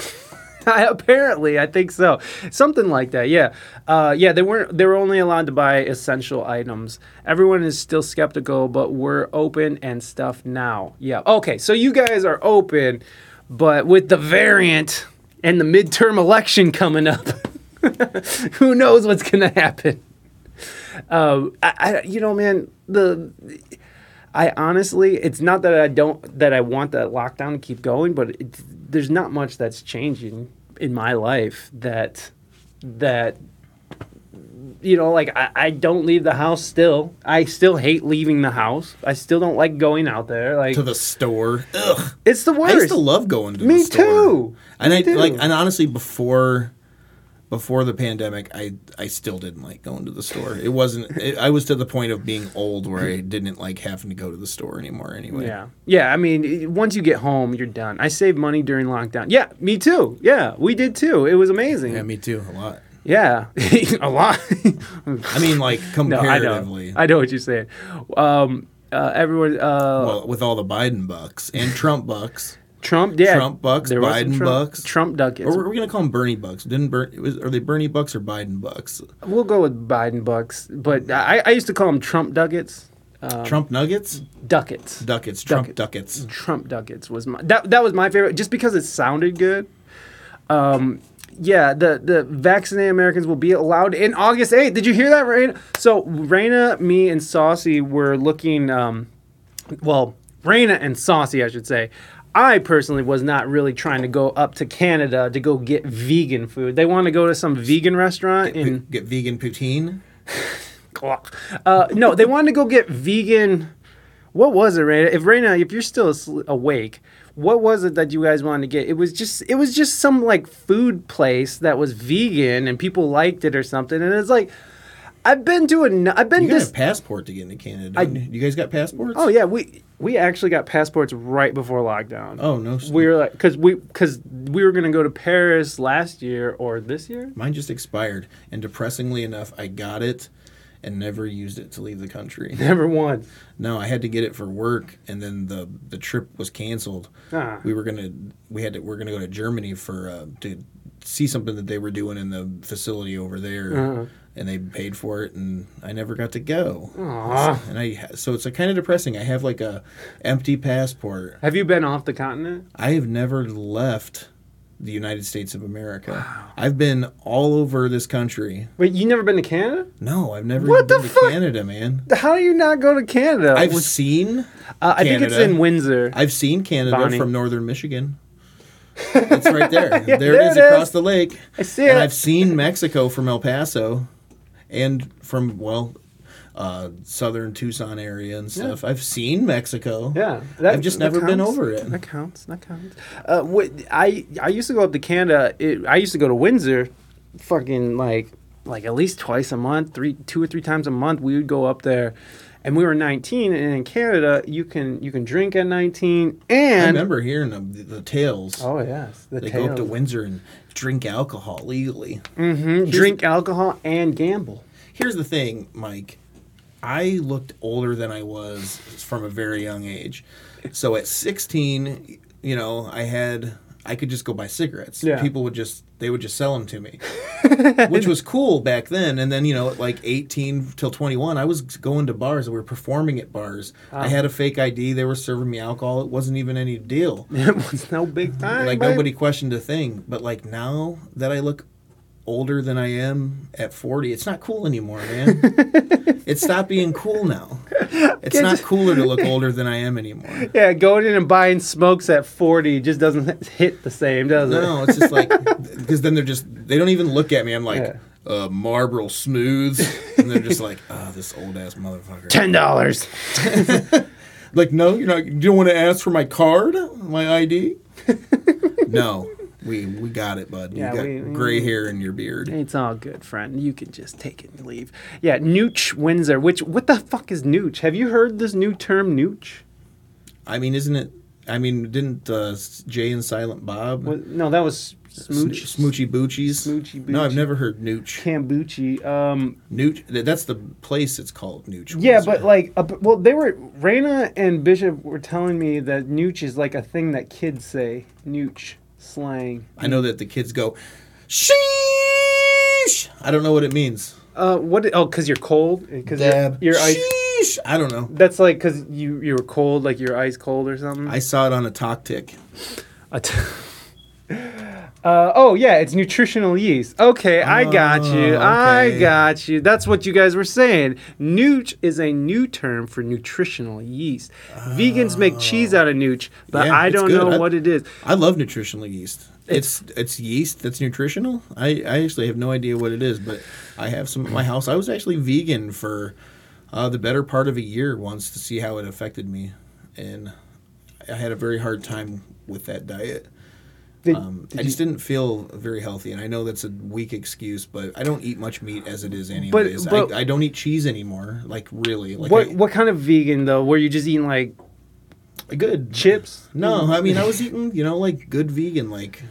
Apparently, I think so. Something like that. Yeah. Uh, yeah, they weren't they were only allowed to buy essential items. Everyone is still skeptical, but we're open and stuff now. Yeah. Okay, so you guys are open, but with the variant and the midterm election coming up, who knows what's to happen? Um, I, I, you know, man, the I honestly, it's not that I don't that I want that lockdown to keep going, but it's, there's not much that's changing in my life that that you know, like I, I don't leave the house still. I still hate leaving the house. I still don't like going out there. Like To the store. Ugh. it's the I worst. used to love going to Me the store. too. And Me I too. like and honestly before before the pandemic, I I still didn't like going to the store. It wasn't it, I was to the point of being old where I didn't like having to go to the store anymore anyway. Yeah. Yeah. I mean, once you get home, you're done. I saved money during lockdown. Yeah. Me too. Yeah. We did too. It was amazing. Yeah, me too, a lot. Yeah. a lot. I mean like no, I know. I know what you're saying. Um, uh, everyone, uh, well, with all the Biden bucks and Trump bucks. Trump, yeah. Trump bucks, There Biden Trump, bucks. Trump ducats. Or we're gonna call them Bernie bucks. Didn't Ber- was are they Bernie bucks or Biden bucks? we'll go with Biden bucks, but I, I used to call them Trump ducats. Um, Trump nuggets? Ducats. Ducats. Trump Ducats. ducats. Trump ducats was my that that was my favorite just because it sounded good. Um yeah, the the vaccinated Americans will be allowed in August 8th. Did you hear that, Raina? So Raina, me, and Saucy were looking um well, Raina and Saucy, I should say. I personally was not really trying to go up to Canada to go get vegan food. They want to go to some vegan restaurant and Get vegan poutine. uh, no, they wanted to go get vegan. What was it, Raina? If Raina, if you're still awake, what was it that you guys wanted to get? It was just it was just some like food place that was vegan and people liked it or something. And it's like I've been to a I've been You got to a passport to get into Canada. I- you? guys got passports? Oh yeah, we we actually got passports right before lockdown. Oh no. s- We were like, cause we, cause we were gonna go to Paris last year or this year. Mine just expired, and depressingly enough, I got it and never used it to leave the country. Never once. No, I had to get it for work, and then the the trip was canceled. Ah. We were gonna we had to we're gonna go to Germany for uh, to see something that they were doing in the facility over there, Uh-huh. And they paid for it, and I never got to go. Aw. And I so it's kind of depressing. I have like a empty passport. Have you been off the continent? I have never left the United States of America. Wow. I've been all over this country. Wait, you never been to Canada? No, I've never What even the been fuck? to Canada, man. How do you not go to Canada? I've seen. uh, I think it's in Windsor. I've seen Canada Bonnie. from northern Michigan. It's right there. there there it is it across the lake. I see and it. I've seen Mexico from El Paso, and from well, uh, southern Tucson area and stuff. I've seen Mexico. Yeah, I've just that never been over it. That counts. That counts. Uh, what, I I used to go up to Canada. It, I used to go to Windsor, fucking like like at least twice a month, three two or three times a month. We would go up there, and we were 19. And in Canada, you can you can drink at 19. and I remember hearing the, the tales. oh yes, the they go up to. Windsor and drink alcohol legally. Mhm, drink alcohol and gamble. Here's the thing, Mike. I looked older than I was from a very young age. So at 16, you know, I had I could just go buy cigarettes. Yeah. People would just they would just sell them to me. Which was cool back then. And then, you know, at like 18 till 21, I was going to bars. We were performing at bars. I ah. had a fake ID. They were serving me alcohol. It wasn't even any deal. It was no big time. Like babe. nobody questioned a thing. But like now that I look older than I am at 40, it's not cool anymore, man. it stopped being cool now. It's not cooler to look older than I am anymore. Yeah, going in and buying smokes at 40 just doesn't hit the same, does it? No, it's just like because then they're just they don't even look at me. I'm like Yeah. uh, Marlboro Smooths, and they're just like, oh, this old ass motherfucker. Ten dollars. Like, no, you're not. You don't want to ask for my card, my ID. no, we we got it, bud. Yeah, you got we- we- gray hair in your beard. It's all good, friend. You can just take it and leave. Yeah, Nooch Windsor. Which what the fuck is Nooch? Have you heard this new term Nooch? I mean, isn't it? I mean, didn't uh, Jay and Silent Bob What, no, that was Smooch. Snoochie Boochies? Smoochy No, I've never heard Nooch. Cambucci. Um, Nooch. That's the place. It's called Nooch. yeah, Windsor. but like, uh, well, they were Raina and Bishop were telling me that Nooch is like a thing that kids say. Nooch slang. I know that the kids go, sheesh. I don't know what it means. Uh, what? Oh, because you're cold. Because you're, you're ice. sheesh. I don't know. That's like because you you were cold, like you're ice cold or something. I saw it on a talk tick. A t- uh, oh yeah, it's nutritional yeast. Okay, I got you. I okay. got you. That's what you guys were saying. Nooch is a new term for nutritional yeast. Vegans make cheese out of nooch, but Yeah, I don't good. know I- what it is. I love nutritional yeast. It's it's yeast that's nutritional. I, I actually have no idea what it is, but I have some at my house. I was actually vegan for uh, the better part of a year once to see how it affected me, and I had a very hard time with that diet. Did, Um, did I you- just didn't feel very healthy, and I know that's a weak excuse, but I don't eat much meat as it is anyways. but- I, I don't eat cheese anymore, like really. Like what I, what kind of vegan though? Were you just eating like good chips? No, I mean I was eating, you know, like good vegan, like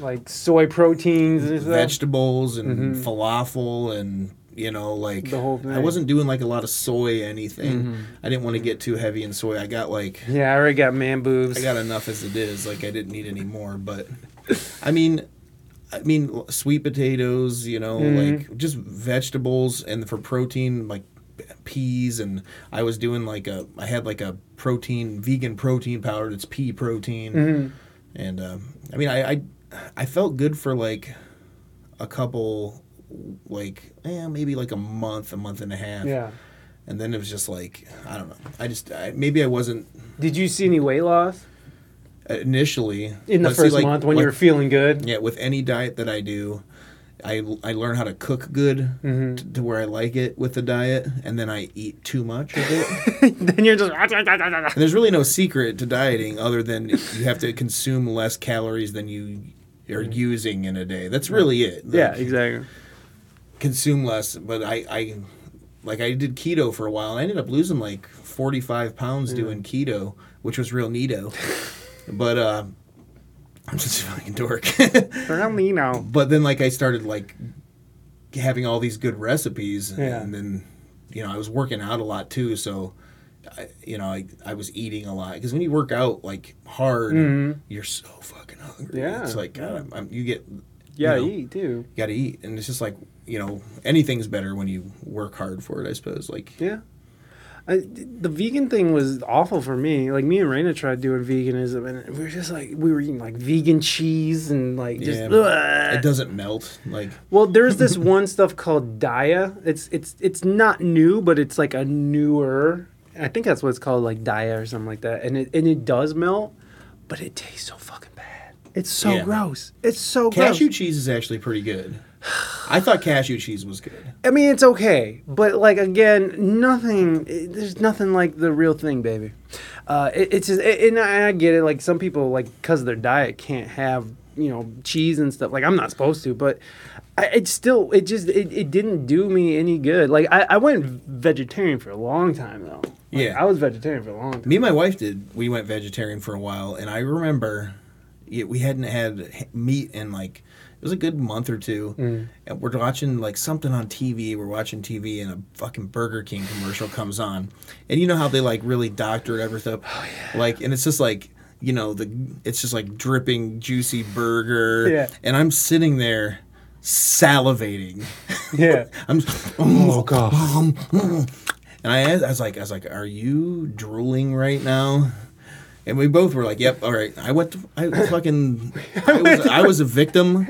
like soy proteins and vegetables and falafel and you know like Mm-hmm. The whole I thing. Mm-hmm. wasn't doing like a lot of soy anything. I didn't want to get too heavy in soy. I got like Yeah, I already got man boobs. I got enough as it is. Like I didn't need any more. But I mean, I mean sweet potatoes. You know, Mm-hmm. like just vegetables and for protein like peas and I was doing like a I had like a protein vegan protein powder. It's pea protein. Mm-hmm. And um, I mean, I, I I felt good for like a couple like eh, maybe like a month, a month and a half. yeah. And then it was just like I don't know. I just I, maybe I wasn't Did you see any weight loss initially in the but see, first like- month when like- you were feeling good? Yeah, with any diet that I do, I, I learn how to cook good Mm-hmm. t- to where I like it with the diet, and then I eat too much of it. then you're just. And there's really no secret to dieting other than you have to consume less calories than you are using in a day. That's really it. Like, Mm-hmm. Yeah, exactly. Consume less. But I, I, like I did keto for a while. and I ended up losing like 45 pounds doing keto, which was real neato. but uh, I'm just a fucking dork. know. but then like I started like having all these good recipes, Yeah. and then you know I was working out a lot too, so. I, you know, I, I was eating a lot because when you work out like hard, you're so fucking hungry. Mm-hmm. Yeah, it's like God, I'm, I'm, you get Yeah, you know, eat too. You got to eat, and it's just like you know anything's better when you work hard for it. I suppose like Yeah. I, the vegan thing was awful for me. Like me and Raina tried doing veganism, and we were just like we were eating like vegan cheese and like just. Yeah, it doesn't melt like Well, there's this one stuff called Daiya. It's it's it's not new, but it's like a newer. I think that's what it's called, like Daiya or something like that. And it and it does melt, but it tastes so fucking bad. It's so Yeah. gross. It's so cashew gross. cheese is actually pretty good. I thought cashew cheese was good. I mean, it's okay, but like again, nothing. It, there's nothing like the real thing, baby. Uh, it, it's just, it, and, I, and I get it. Like some people, like because of their diet, can't have you know cheese and stuff. Like I'm not supposed to, but I, it still, it just, it, it didn't do me any good. Like I, I went vegetarian for a long time though. Like, Yeah. I was vegetarian for a long time. Me and my wife did. We went vegetarian for a while, and I remember we hadn't had h- meat in like it was a good month or two. Mm. And we're watching like something on TV. We're watching TV, and a fucking Burger King commercial comes on, and you know how they like really doctor everything, Oh, like, and it's just like you know the it's just like dripping juicy burger, Yeah. and I'm sitting there salivating. Yeah. I'm oh mm, god. Mm, mm. And I, I was like, I was like, are you drooling right now? And we both were like, yep, all right. I went, to, I fucking, I was, I was a victim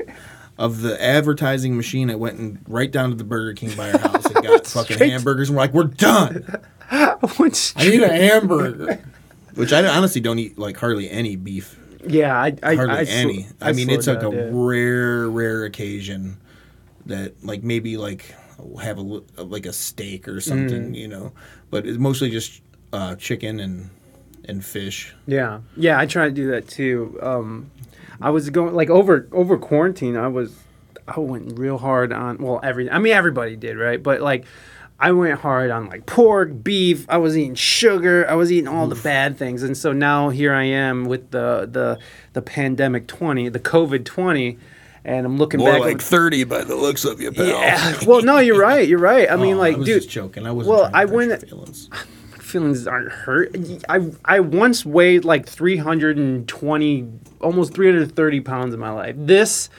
of the advertising machine. I went and right down to the Burger King by our house and got fucking Straight- hamburgers. And we're like, we're done. I need a hamburger. Which I honestly don't eat like hardly any beef, yeah, I, I hardly I, any. I, mean, it's like down, a yeah. rare, rare occasion that like maybe like have a like a steak or Mm. something, you know. But it's mostly just uh, chicken and and fish. Yeah, yeah, I try to do that too. Um, I was going like over over quarantine. I was I went real hard on well every. I mean everybody did right, but like I went hard on like pork, beef. I was eating sugar. I was eating all the bad things, and so now here I am with the the the pandemic twenty, the COVID twenty, and I'm looking back. at- thirty by the looks of you, pal. yeah. well, no, you're right. You're right. I mean, Oh, like, I was dude, just joking. I wasn't. well, I went- feelings. feelings aren't hurt. I I once weighed like 320, almost 330 pounds in my life. This,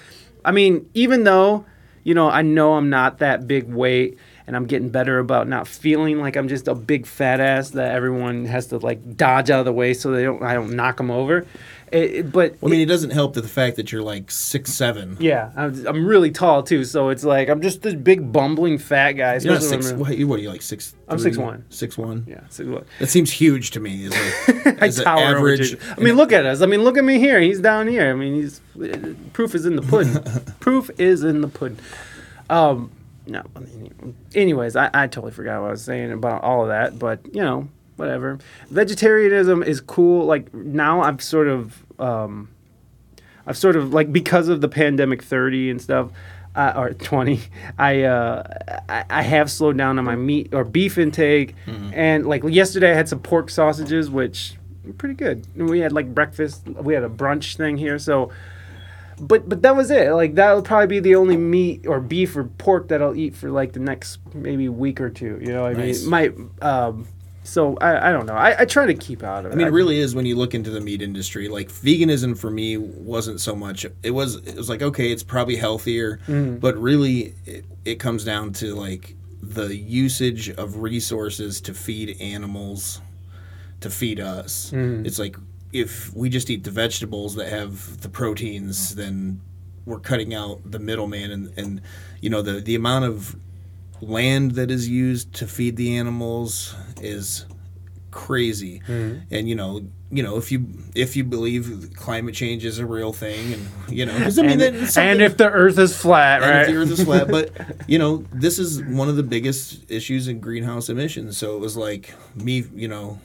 I mean, even though, you know, I know I'm not that big weight and I'm getting better about not feeling like I'm just a big fat ass that everyone has to like dodge out of the way so they don't I don't knock them over. It, it- but Well, I mean, it doesn't help that the fact that you're like six seven. yeah, I'm, I'm really tall too, so it's like I'm just this big bumbling fat guy. You're not six. I'm- What, you- what are you like six? I'm three? 6'1". Six one. Yeah, so what? That seems huge to me. A, I tower over average. Jason. I mean, look at us. I mean, look at me here. He's down here. I mean, he's proof is in the pudding. proof is in the pudding. Um, no. Anyways, I, I totally forgot what I was saying about all of that, but you know, whatever. Vegetarianism is cool. Like now, I've sort of, um, I've sort of like because of the pandemic thirty and stuff. Uh, or 20 I, uh, I i have slowed down on my meat or beef intake and like yesterday i had some pork sausages which were pretty good and we had like breakfast we had a brunch thing here so but but that was it like that would probably be the only meat or beef or pork that i'll eat for like the next maybe week or two you know what i Nice. mean my um so I, I don't know I, I try to keep out of it I mean, it really is when you look into the meat industry. Like veganism for me wasn't so much. It was. It was like okay, it's probably healthier, mm-hmm. but really, it, it comes down to like the usage of resources to feed animals, to feed us. Mm-hmm. It's like if we just eat the vegetables that have the proteins, then we're cutting out the middleman and and you know the the amount of land that is used to feed the animals is crazy. Mm-hmm. And you know, you know, if you if you believe climate change is a real thing, and you know, I mean, and, and if the Earth is flat, and right? if the earth is flat. But you know, this is one of the biggest issues in greenhouse emissions. So it was like me, you know,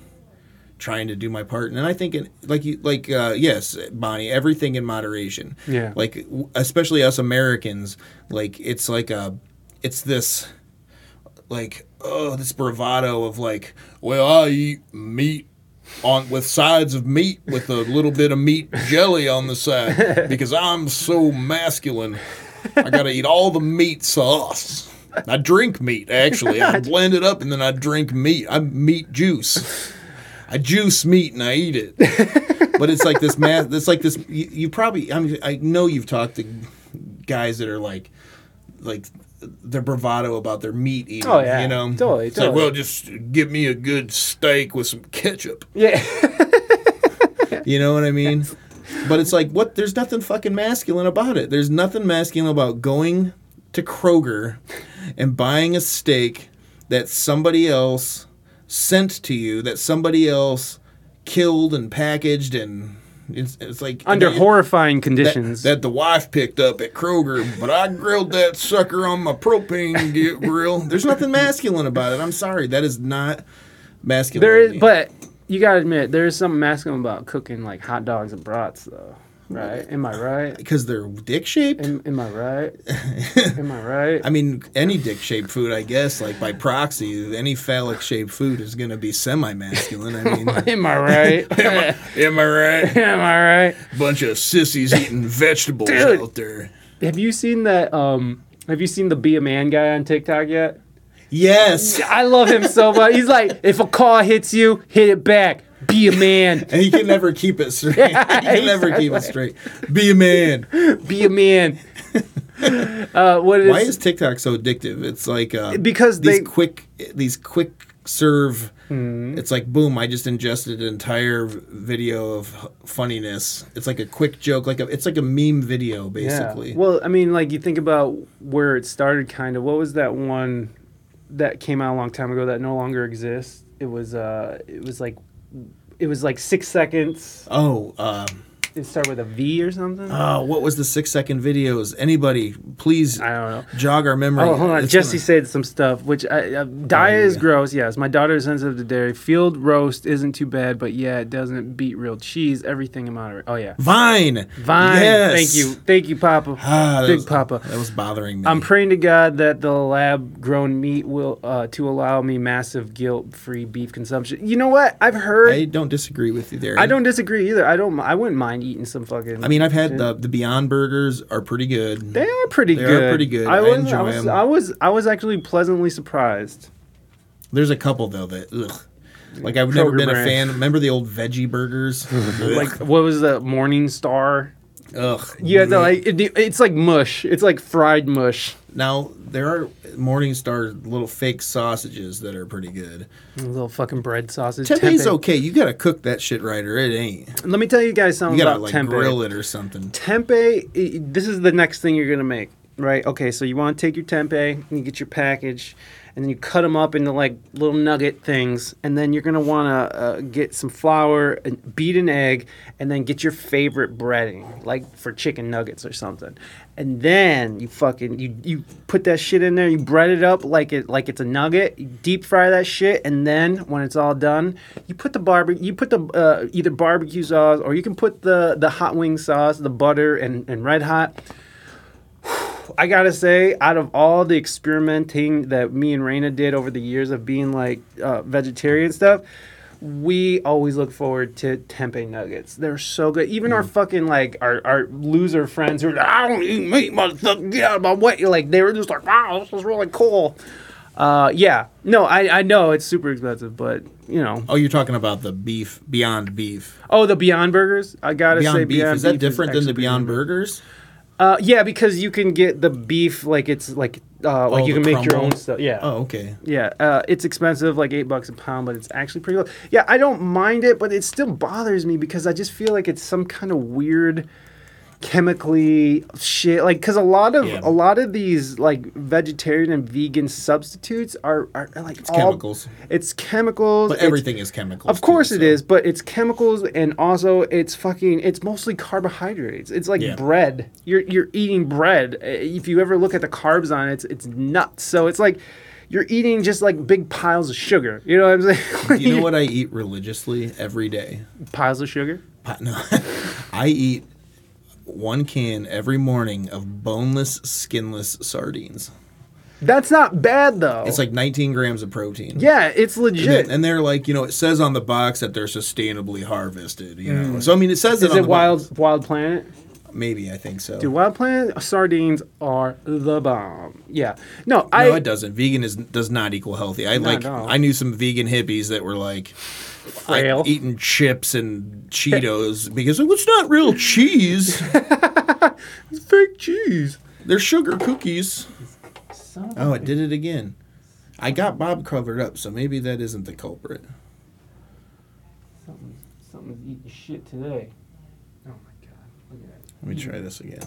trying to do my part. And I think, it, like you, like uh, yes, Bonnie, everything in moderation. Yeah. Like especially us Americans, like it's like a, it's this, like oh, this bravado of like, well, I eat meat on with sides of meat with a little bit of meat jelly on the side because I'm so masculine. I gotta eat all the meat sauce. I drink meat actually. I blend it up and then I drink meat. I meat juice. I juice meat and I eat it. But it's like this math. It's like this. You, you probably. I mean, I know you've talked to guys that are like, like their bravado about their meat eating. Oh, yeah. You know, Totally, It's like, well, just give me a good steak with some ketchup. yeah. You know what I mean? But it's like, what? There's nothing fucking masculine about it. There's nothing masculine about going to Kroger and buying a steak that somebody else sent to you, that somebody else killed and packaged, and it's, it's like Under that- horrifying conditions. that the wife picked up at Kroger, but I grilled that sucker on my propane grill. There's nothing masculine about it. I'm sorry, that is not masculine. there is, but you gotta admit, there is something masculine about cooking like hot dogs and brats, though. Right? Am I right? because they're dick shaped. Am, am I right? am I right? I mean, any dick shaped food, I guess, like by proxy, any phallic shaped food is going to be semi masculine. I mean, Am I right? am I right? am I right? Bunch of sissies eating vegetables Dude. out there. Have you seen that? Um, have you seen the Be a Man guy on TikTok yet? Yes. I love him so much. He's like, if a car hits you, hit it back. Be a man. And he can never keep it straight. he can never keep it straight. Be a man. Be a man. Uh, what is? Why is TikTok so addictive? It's like uh, Because these they- quick, these quick serve. Hmm. It's like boom! I just ingested an entire video of funniness. It's like a quick joke, like a, it's like a meme video, basically. Yeah. Well, I mean, like you think about where it started, kind of. What was that one that came out a long time ago that no longer exists? It was. Uh, it was like. It was like six seconds. oh, um, It started with a V or something. oh, what was the six second videos? Anybody, please I don't know. jog our memory. Oh, hold on. It's Jesse gonna- said some stuff, which I, uh, diet yeah. is gross. Yes, my daughter is sensitive to dairy. Field roast isn't too bad, but yeah, it doesn't beat real cheese. Everything in moderate. Oh yeah, Vine. Vine. Yes. Thank you, thank you, Papa. Ah, Big was- Papa. That was bothering me. I'm praying to God that the lab grown meat will uh, to allow me massive guilt free beef consumption. You know what? I've heard. I I, don't disagree with you there. I don't disagree either. I don't. I wouldn't mind eating some fucking. I mean, I've had the the Beyond Burgers are pretty good. they are pretty They are good. pretty good. I I was, enjoy I was, 'em. I was. I was actually pleasantly surprised. There's a couple though that ugh. Like I've never Kroger been a fan. Remember the old veggie burgers? Like what was that Morningstar? Ugh. You had to like it, it's like mush. It's like fried mush. Now there are Morningstar little fake sausages that are pretty good. Little fucking bread sausage. Tempeh's Tempeh. okay. You gotta cook that shit right, or it ain't. Let me tell you guys something You gotta about like tempeh. grill it or something. tempeh i- this is the next thing you're gonna make right okay so you want to take your tempeh and you get your package and then you cut them up into like little nugget things and then you're gonna want to uh, get some flour and beat an egg and then get your favorite breading like for chicken nuggets or something. And then you fucking you you put that shit in there you bread it up like it like it's a nugget you deep fry that shit and then when it's all done you put the barbecue you put the uh, either barbecue sauce or you can put the the hot wing sauce the butter and and red hot I gotta say, out of all the experimenting that me and Raina did over the years of being like uh, vegetarian stuff, we always look forward to tempeh nuggets. They're so good. Even our fucking like our, our loser friends who are like, I don't eat meat, motherfucker, get out of my way. Like they were just like, wow, this is really cool. Uh, yeah, no, I I know it's super expensive, but you know, Oh, you're talking about the beef, Beyond Beef. oh the Beyond Burgers. I gotta Beyond say, Beef Beyond is that Beef different than the Beyond good. Burgers? Uh, yeah, because you can get the beef like it's like uh, like Oh, you the can make your crumble? own stuff. Yeah. Oh, okay. Yeah, uh, it's expensive, like eight bucks a pound, but it's actually pretty good. Yeah, I don't mind it, but it still bothers me because I just feel like it's some kind of weird chemically shit like because a lot of Yeah. a lot of these like vegetarian and vegan substitutes are, are, are like all, chemicals. it's chemicals But everything is chemicals. of course too, it so- is but it's chemicals and also it's fucking it's mostly carbohydrates it's like Yeah. bread you're you're eating bread if you ever look at the carbs on it it's, it's nuts so it's like you're eating just like big piles of sugar you know what i'm saying You know what I eat religiously every day? piles of sugar No, I eat one can every morning of boneless, skinless sardines. that's not bad though It's like 19 grams of protein. yeah it's And, legit then- and they're like, you know, it says on the box that they're sustainably harvested. You know, so I mean, it says Mm. it is on it the wild box. wild wild planet Maybe I think so. Dude, Wild Planet sardines are the bomb. Yeah. No, I. no, it doesn't. Vegan is does not equal healthy. I like. no. I knew some vegan hippies that were like, like eating chips and Cheetos because it's not real cheese. It's fake cheese. They're sugar cookies. Oh, it did it again. I got Bob covered up, so maybe that isn't the culprit. Something's, something's eating shit today. Oh my god. Look at that. Let me try this again.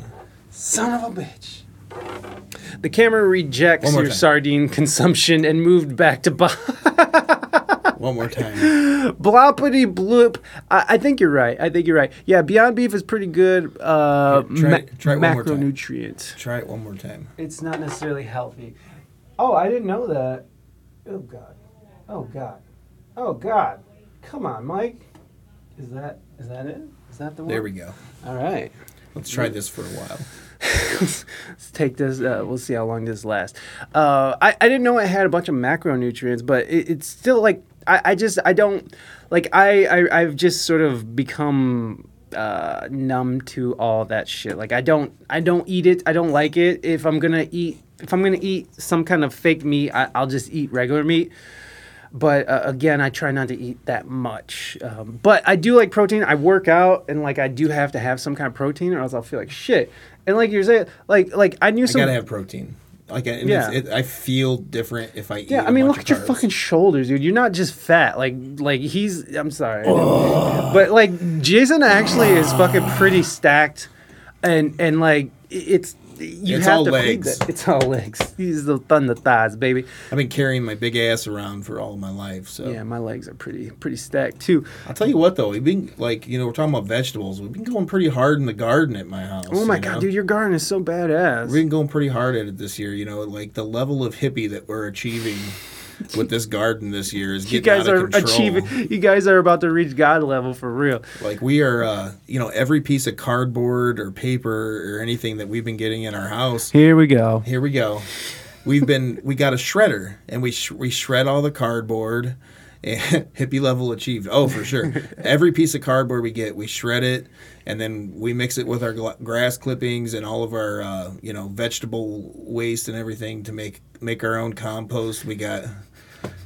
Son of a bitch. The camera rejects your time. sardine consumption and moved back to bo- One more time. bloppity bloop. I, I think you're right. I think you're right. Yeah, Beyond Beef is pretty good. Uh, Here, try ma- try it one more time. macronutrients. Try it one more time. It's not necessarily healthy. Oh, I didn't know that. Oh god. Oh god. Oh god. Come on, Mike. Is that is that it? Is that the one? There we go. All right. Let's try this for a while. Let's take this. Uh, we'll see how long this lasts. Uh, I, I didn't know it had a bunch of macronutrients, but it, it's still like I, I just I don't like I, I I've just sort of become uh, numb to all that shit. Like I don't I don't eat it. I don't like it. If I'm gonna eat if I'm gonna eat some kind of fake meat, I, I'll just eat regular meat. But uh, again, I try not to eat that much. Um, but I do like protein. I work out, and like I do have to have some kind of protein, or else I'll feel like shit. And like you're saying, like like I knew I some. gotta have protein. Like, Yeah. it, I feel different if I eat. yeah, I I mean, look at your fucking shoulders, dude. You're not just fat. Like like he's. I'm sorry, but like Jason actually is fucking pretty stacked, and and like it's. You It's have all to legs. that. It's all legs. He's the thunder thighs, baby. I've been carrying my big ass around for all of my life. So Yeah, my legs are pretty pretty stacked too. I'll tell you what though, we've been like you know we're talking about vegetables. We've been going pretty hard in the garden at my house. Oh my god, know? dude, your garden is so badass. We've been going pretty hard at it this year. You know, like the level of hippie that we're achieving with this garden this year is you getting guys out are of control. achieving. You guys are about to reach God level for real. Like we are, uh, you know, every piece of cardboard or paper or anything that we've been getting in our house. Here we go. Here we go. We've been we got a shredder and we sh- we shred all the cardboard. Hippie level achieved. Oh, for sure. Every piece of cardboard we get, we shred it, and then we mix it with our grass clippings and all of our, uh, you know, vegetable waste and everything to make make our own compost. We got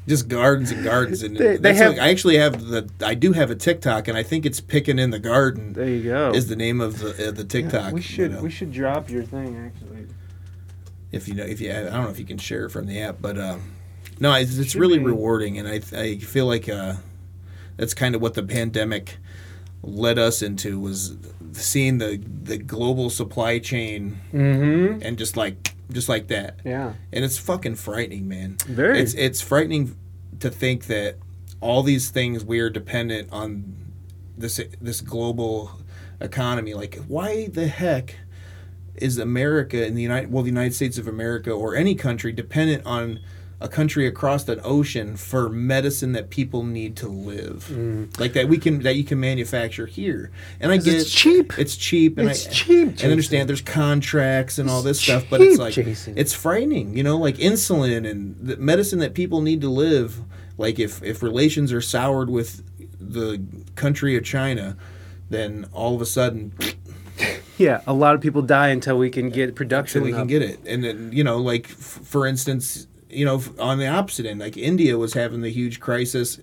just gardens and gardens, and They- they that's have- like- I actually have the I do have a TikTok, and I think it's picking in the garden There you go. is the name of the uh, the TikTok. we you should know. we should drop your thing actually. if you know if you I don't know if you can share it from the app, but um, no, it's, it's really be. rewarding, and I I feel like uh, that's kind of what the pandemic led us into was seeing the the global supply chain Mm-hmm. and just like just like that, Yeah. and it's fucking frightening, man. Very. It's it's frightening to think that all these things we are dependent on this this global economy. Like, why the heck is America in the United well the United States of America or any country dependent on a country across an ocean for medicine that people need to live like that we can that you can manufacture here and I Mm. get it's cheap. it's cheap and It's I, cheap, and Jason. understand there's contracts and all this It's stuff but it's like Jason. it's frightening you know like insulin and the medicine that people need to live like if if relations are soured with the country of China then all of a sudden Yeah, a lot of people die until we can get production. so we can get it. And then, you know, like f- for instance, you know, on the opposite end, like India was having the huge crisis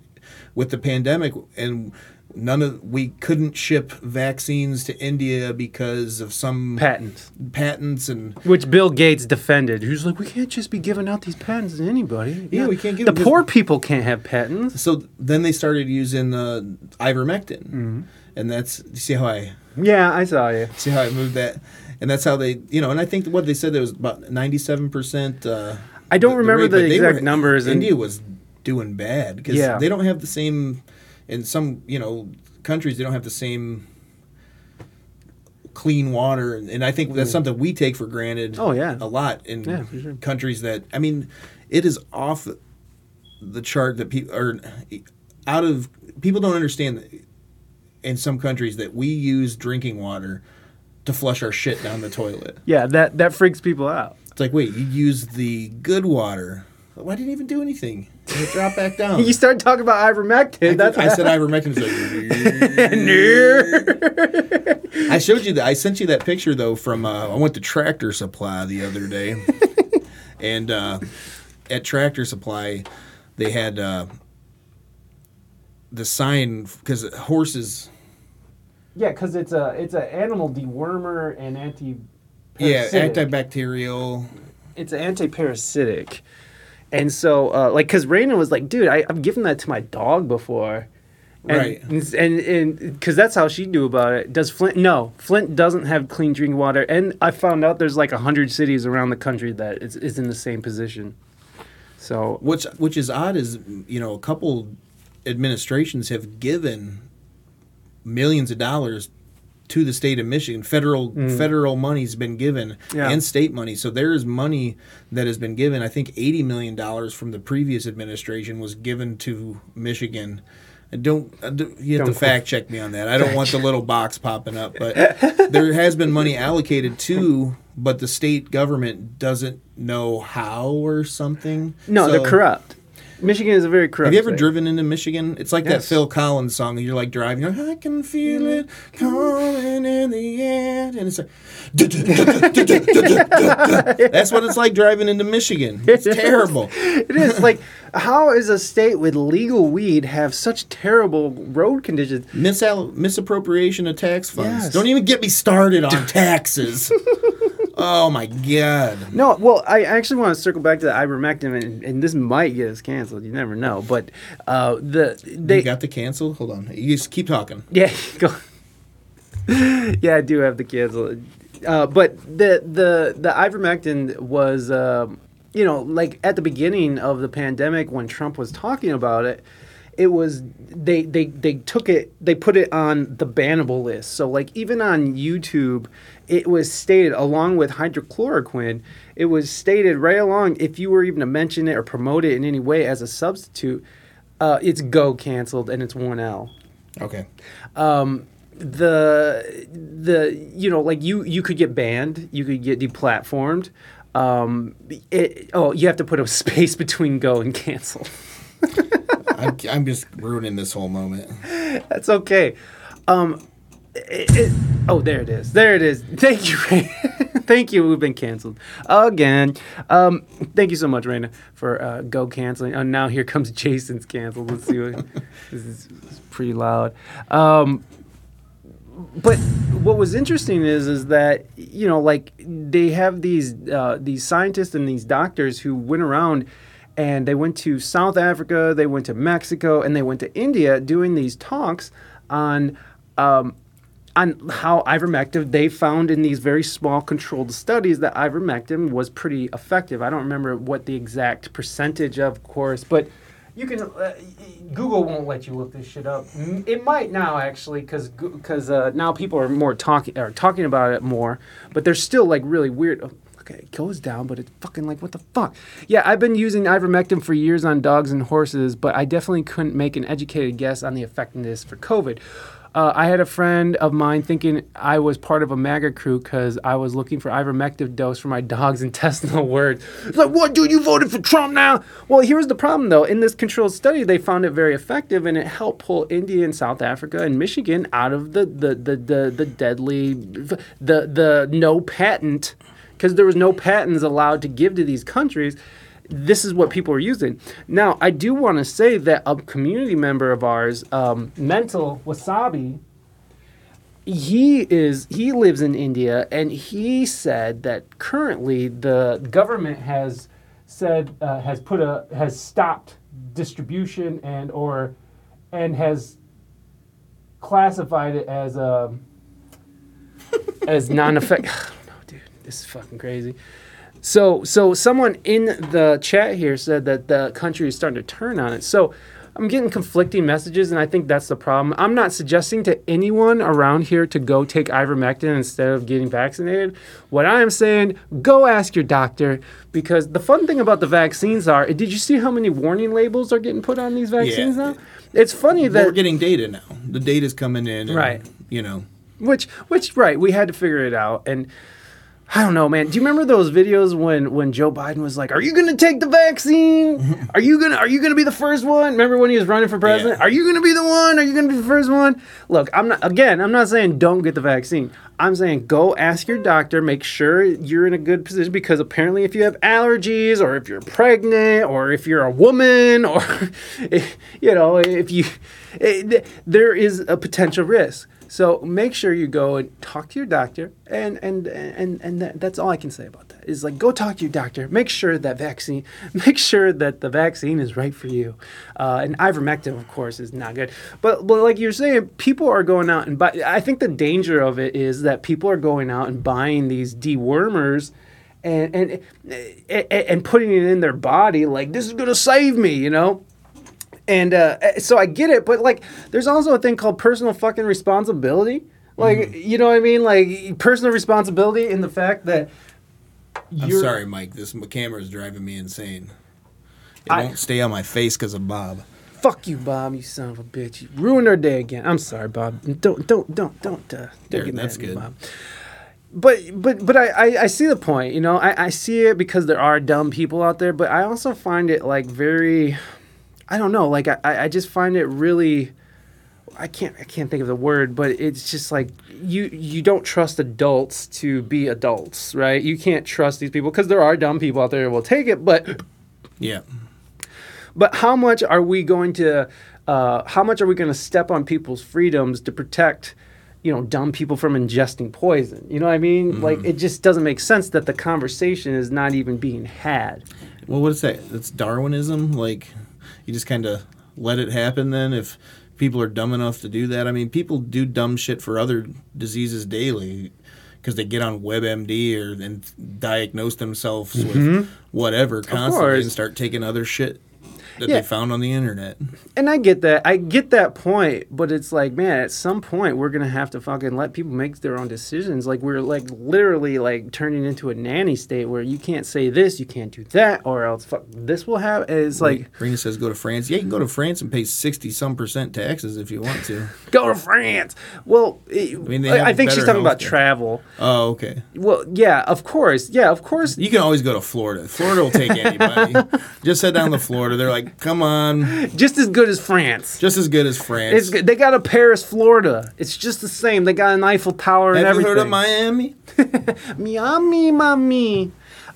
with the pandemic, and none of we couldn't ship vaccines to India because of some patents, patents and which Bill Gates defended. He was like, "We can't just be giving out these patents to anybody. Yeah, we can't give the poor people can't have patents." so then they started using uh, ivermectin. and that's you see how I Yeah, I saw you. see how I moved that, and that's how they you know, and I think what they said there was about ninety seven percent. uh, I don't remember rate, the exact were- numbers. and- India was doing bad because Yeah. they don't have the same in some you know countries they don't have the same clean water and, and I think that's something we take for granted Mm. Oh, yeah. a lot in Yeah, sure. countries that I mean it is off the chart that people are out of people don't understand in some countries that we use drinking water to flush our shit down the toilet. Yeah, that that freaks people out. It's like, wait, you use the good water. Why didn't even do anything? It dropped back down. You start talking about ivermectin. I, that's I said ivermectin. Like, I showed you that. I sent you that picture though from. Uh, I went to Tractor Supply the other day, and uh, at Tractor Supply, they had uh, the sign because horses. Yeah, because it's a it's an animal dewormer and anti. Yeah, antibacterial. It's anti-parasitic, and so uh, like because Raina was like, dude, I, I've given that to my dog before. And, Right. and and because that's how she knew about it. Does Flint? No, Flint doesn't have clean drinking water, and I found out there's like a hundred cities around the country that is, is in the same position. So Which which is odd is you know a couple administrations have given millions of dollars to the state of Michigan. Federal mm. federal money's been given Yeah. and state money. So there is money that has been given. I think eighty million dollars from the previous administration was given to Michigan. I don't, I don't- you have Don't to fact check me on that. I don't want the little box popping up, but there has been money allocated to, but the state government doesn't know how or something. no, So- they're corrupt. Michigan is a very corrupt. have you ever state. driven into Michigan? It's like that Phil Collins song. You're like driving, you're like, I can feel it coming in the air, and it's like, that's what it's like driving into Michigan. It's terrible. It is like, how is a state with legal weed have such terrible road conditions? Misal- misappropriation of tax funds. Yes. Don't even get me started on taxes. Oh my god. No, well, I actually want to circle back to the ivermectin, and, and this might get us canceled. You never know, but uh, the they you got the cancel? Hold on. You just keep talking. yeah go. yeah, I do have the cancel, uh, but the the the ivermectin was um, you know like at the beginning of the pandemic when Trump was talking about it. It was they they they took it they put it on the bannable list. So like even on YouTube, it was stated along with hydrochloroquine. It was stated right along if you were even to mention it or promote it in any way as a substitute, uh, it's go canceled and it's one L Okay. the the you know like you you could get banned you could get deplatformed um it, oh you have to put a space between go and cancel I'm, I'm just ruining this whole moment. that's okay. Um it, it, oh there it is. There it is. Thank you thank you. We've been canceled again. Um thank you so much Raina for uh, go canceling. Oh now here comes Jason's canceled let's see what this is, this is pretty loud. Um but what was interesting is is that you know like they have these uh, these scientists and these doctors who went around and they went to South Africa, they went to Mexico, and they went to India doing these talks on um, on how ivermectin they found in these very small controlled studies that ivermectin was pretty effective. I don't remember what the exact percentage of course, but you can uh, Google won't let you look this shit up. It might now actually cuz cuz uh, now people are more talking are talking about it more, but they're still like really weird. Okay, it goes down, but it's fucking like what the fuck? Yeah, I've been using ivermectin for years on dogs and horses, but I definitely couldn't make an educated guess on the effectiveness for COVID. Uh, I had a friend of mine thinking I was part of a MAGA crew because I was looking for ivermectin dose for my dog's intestinal words. It's like, what, dude? You voted for Trump now? Well, here's the problem, though. In this controlled study, they found it very effective, and it helped pull India and South Africa and Michigan out of the the the the, the deadly, the the no patent, because there was no patents allowed to give to these countries this is what people are using. Now, I do want to say that a community member of ours, um, Mental Wasabi, he is he lives in India, and he said that currently the government has said uh, has put a has stopped distribution and or and has classified it as um, as non-effect. I don't know, dude. This is fucking crazy. So, so someone in the chat here said that the country is starting to turn on it. So, I'm getting conflicting messages, and I think that's the problem. I'm not suggesting to anyone around here to go take ivermectin instead of getting vaccinated. What I am saying, go ask your doctor, because the fun thing about the vaccines are, did you see how many warning labels are getting put on these vaccines Yeah. now? It's funny that We're getting data now. The data's coming in. and, Right. You know. which which right we had to figure it out and i don't know man. Do you remember those videos when when joe biden was like are you gonna take the vaccine? Are you gonna are you gonna be the first one? Remember when he was running for president? Yeah. are you gonna be the one? Are you gonna be the first one? Look i'm not again i'm not saying don't get the vaccine. I'm saying go ask your doctor make sure you're in a good position because apparently if you have allergies or if you're pregnant or if you're a woman or you know if you eh, there is a potential risk so make sure you go and talk to your doctor, and and and and that, that's all I can say about that. Is like go talk to your doctor. Make sure that vaccine, make sure that the vaccine is right for you. Uh, and ivermectin, of course, is not good. But but like you're saying, people are going out and buy. I think the danger of it is that people are going out and buying these dewormers. And, and and and putting it in their body like this is gonna save me, you know. And uh, so I get it, but like, there's also a thing called personal fucking responsibility. Like, Mm-hmm. you know what I mean? Like, personal responsibility in the fact that I'm sorry, Mike. This camera is driving me insane. It I- won't stay on my face because of Bob. Fuck you, Bob. You son of a bitch. You ruined our day again. I'm sorry, Bob. Don't, don't, don't, don't. Uh, don't There, get mad that's at me. Bob. But, but, but I, I, I see the point. You know, I, I see it because there are dumb people out there. But I also find it like very, I don't know. Like I, I just find it really. I can't I can't think of the word, but it's just like you you don't trust adults to be adults, right? You can't trust these people because there are dumb people out there who will take it, but Yeah. but how much are we going to uh, how much are we going to step on people's freedoms to protect you know dumb people from ingesting poison? You know what I mean? Like it just doesn't make sense that the conversation is not even being had. Well, what is that? It's Darwinism. Like, you just kind of let it happen. Then, if people are dumb enough to do that, I mean, people do dumb shit for other diseases daily because they get on WebMD or and diagnose themselves with whatever constantly Mm-hmm. and start taking other shit that Yeah. they found on the internet. And I get that. I get that point, but it's like, man, at some point we're gonna have to fucking let people make their own decisions. Like we're like literally like turning into a nanny state where you can't say this, you can't do that, or else fuck this will happen. It's like Raina says go to France. Yeah, you can go to France and pay sixty some percent taxes if you want to. go to France. Well, I, mean, I, think she's talking about healthcare. travel. Oh, okay. Well, yeah, of course, yeah, of course. You can always go to Florida. Florida will take anybody. Just head down to Florida. They're like, come on, Just as good as France. just as good as France. It's good. They got a Paris, Florida. It's just the same. They got an Eiffel Tower and Have you heard of Miami? Miami, mommy.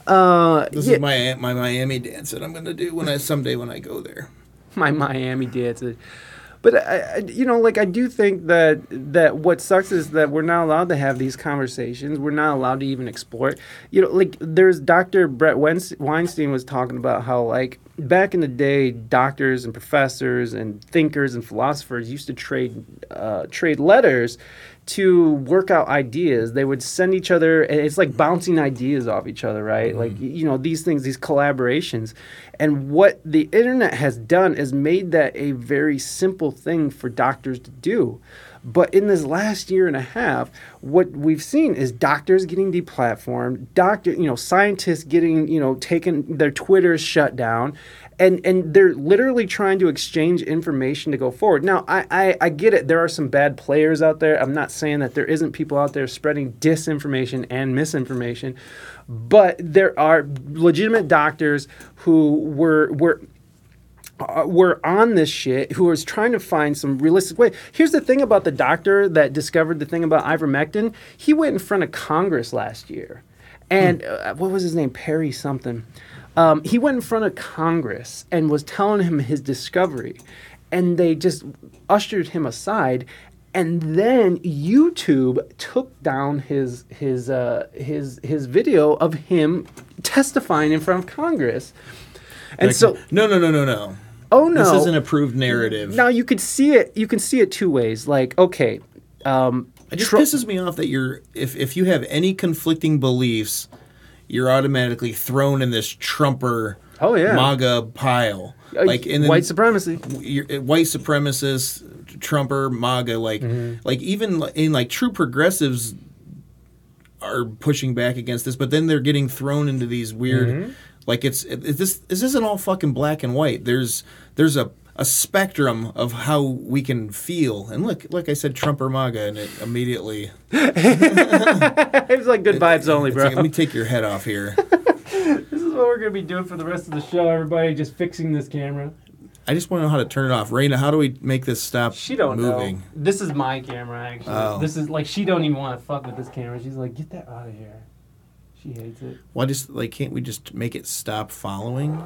Uh, This yeah. is my my Miami dance that I'm gonna do when I someday when I go there. my Miami dance. But I, I, you know, like I do think that that what sucks is that we're not allowed to have these conversations. We're not allowed to even explore it. You know, like there's Dr. Bret Weinstein was talking about how like back in the day, doctors and professors and thinkers and philosophers used to trade uh, trade letters to work out ideas. They would send each other, it's like bouncing ideas off each other, right? Like, you know, these things, these collaborations. And what the internet has done is made that a very simple thing for doctors to do. But in this last year and a half, what we've seen is doctors getting deplatformed, doctor, you know, scientists getting, you know, taken their Twitters shut down, and and they're literally trying to exchange information to go forward. Now, I, I I get it. There are some bad players out there. I'm not saying that there isn't people out there spreading disinformation and misinformation, but there are legitimate doctors who were were were on this shit who was trying to find some realistic way. Here's the thing about the doctor that discovered the thing about ivermectin. He went in front of Congress last year, and uh, what was his name? Perry something. Um, he went in front of Congress and was telling him his discovery, and they just ushered him aside. And then YouTube took down his his uh, his his video of him testifying in front of Congress. And Like, so no, no, no, no, no. Oh no. This is an approved narrative. now you could see it. You can see it two ways. Like, okay, um, It just pisses me off that you're if if you have any conflicting beliefs, you're automatically thrown in this Trumper Oh, yeah. MAGA pile. uh, Like in white supremacy. you're, uh, white supremacists, Trumper, MAGA, like Mm-hmm. like even in like true progressives are pushing back against this, but then they're getting thrown into these weird Mm-hmm. Like it's it, it- this this isn't all fucking black and white. There's there's a a spectrum of how we can feel, and look, like I said, Trump or MAGA, and it immediately. It's like good vibes only, bro. like, Let me take your head off here. This is what we're gonna be doing for the rest of the show. Everybody just fixing this camera. I just want to know how to turn it off. Raina, how do we make this stop She don't moving? know. This is my camera, actually. Oh. This is like she don't even want to fuck with this camera. She's like, get that out of here. She hates it. Why just like can't we just make it stop following?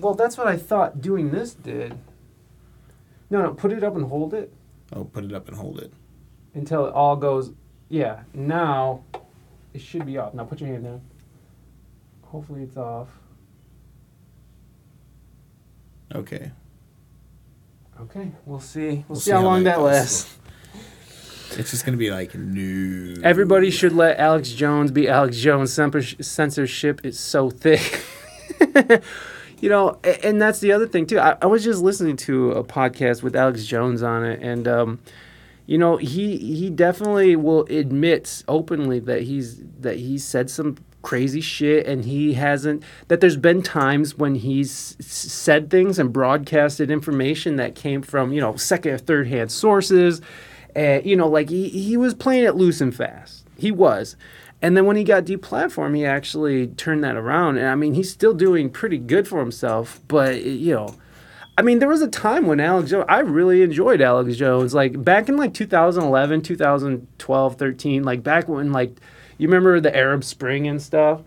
Well, that's what I thought doing this did. No, no, put it up and hold it Oh, put it up and hold it. until it all goes. Yeah, now it should be off. Now put your hand down. Hopefully it's off. Okay. Okay, we'll see. We'll, see, how long that lasts. It's just gonna be like no. Everybody should let Alex Jones be Alex Jones. Censorship is so thick. you know, and that's the other thing too. I, I was just listening to a podcast with Alex Jones on it, and um, you know, he he definitely will admit openly that he's that he said some crazy shit and he hasn't that there's been times when he's said things and broadcasted information that came from you know second or third hand sources and you know like he, he was playing it loose and fast he was and then when he got deplatformed he actually turned that around and i mean he's still doing pretty good for himself but you know I mean, there was a time when Alex Jones, I really enjoyed Alex Jones. Like back in like 2011, 2012, 13, like back when like, you remember the Arab Spring and stuff?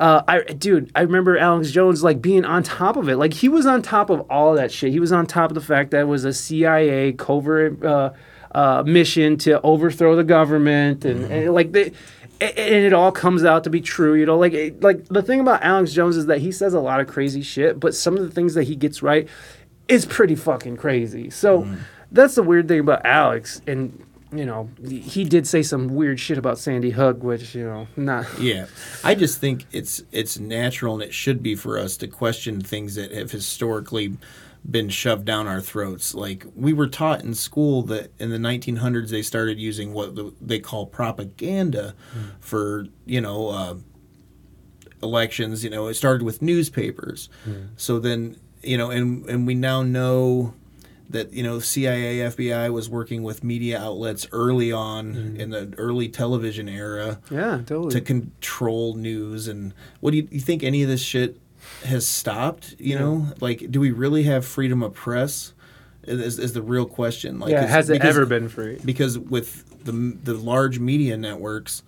Uh, I dude, I remember Alex Jones like being on top of it. Like he was on top of all that shit. He was on top of the fact that it was a CIA covert uh, uh, mission to overthrow the government, and, and like they, and it all comes out to be true. You know, like it- like the thing about Alex Jones is that he says a lot of crazy shit, but some of the things that he gets right is pretty fucking crazy. So that's the weird thing about Alex, and. You know, he did say some weird shit about Sandy Hook, which you know, not Yeah, I just think it's it's natural and it should be for us to question things that have historically been shoved down our throats. Like we were taught in school that in the 1900s they started using what they call propaganda hmm. for you know uh, elections. You know, it started with newspapers. Hmm. So then you know, and and we now know that you know CIA, FBI was working with media outlets early on hmm. in the early television era Yeah, totally. to control news and what do you, you think any of this shit has stopped you know like do we really have freedom of press is, is the real question like yeah, has it because- ever been free? because with the the large media networks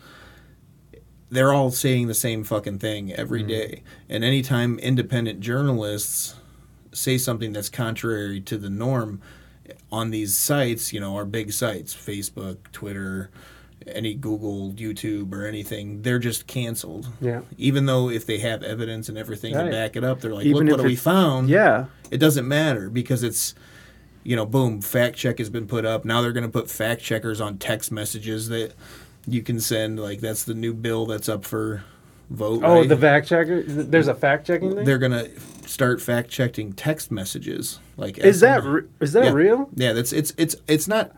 they're all saying the same fucking thing every Mm-hmm. day and anytime independent journalists say something that's contrary to the norm on these sites you know our big sites facebook twitter any google youtube or anything they're just canceled Yeah. even though if they have evidence and everything Right. to back it up they're like Even look what we found Yeah. it doesn't matter because it's you know boom fact check has been put up now they're going to put fact checkers on text messages that you can send like that's the new bill that's up for vote Oh, right? the fact checker. There's a fact checking thing. they're going to start fact checking text messages like Is that re- is that yeah. real? yeah that's it's it's it's not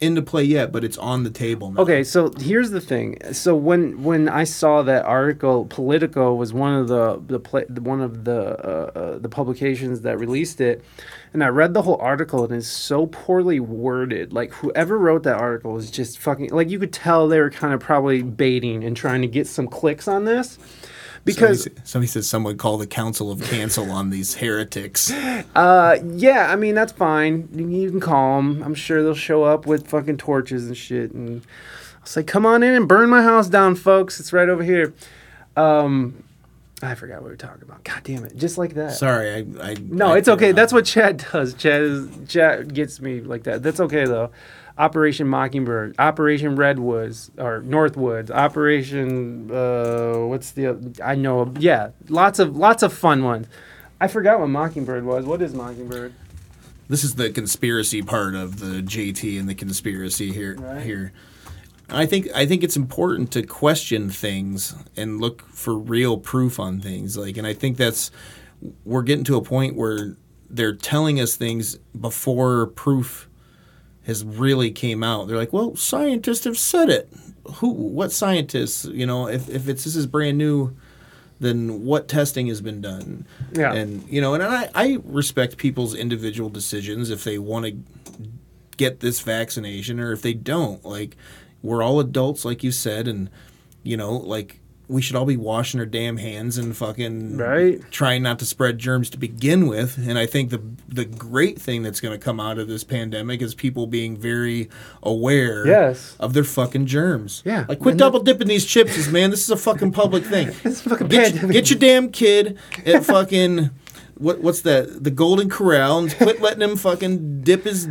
into play yet but it's on the table now Okay, so here's the thing. So when when I saw that article, Politico was one of the the pla one of the uh, uh, the publications that released it, and I read the whole article and it's so poorly worded. Like whoever wrote that article was just fucking like you could tell they were kind of probably baiting and trying to get some clicks on this. Because somebody, somebody says someone call the council of cancel on these heretics Uh, yeah, I mean that's fine. You you can call them. I'm sure they'll show up with fucking torches and shit, and I'll say, "Come on in and burn my house down, folks. It's right over here." Um, I forgot what we were talking about. God damn it! Just like that. sorry i, I no, I- it's okay. That's what Chad does. Chad is Chad gets me like that. That's okay though. Operation Mockingbird, Operation Redwoods or Northwoods, Operation uh, what's the I know yeah, lots of lots of fun ones. I forgot what Mockingbird was. What is Mockingbird? This is the conspiracy part of the JT and the conspiracy here. Right. Here, I think I think it's important to question things and look for real proof on things. Like, and I think that's we're getting to a point where they're telling us things before proof has really came out. They're like, well, scientists have said it. Who? What scientists? You know, if if it's this is brand new, then what testing has been done? Yeah. And you know, and I I respect people's individual decisions if they want to get this vaccination or if they don't. Like, we're all adults, like you said, and you know, like we should all be washing our damn hands and fucking Right. trying not to spread germs to begin with. And I think the the great thing that's going to come out of this pandemic is people being very aware Yes. of their fucking germs. Yeah. Like quit And double dipping these chips, man. This is a fucking public thing. It's fucking Get, pandemic. get your damn kid at fucking what what's that? The Golden Corral and quit letting him fucking dip his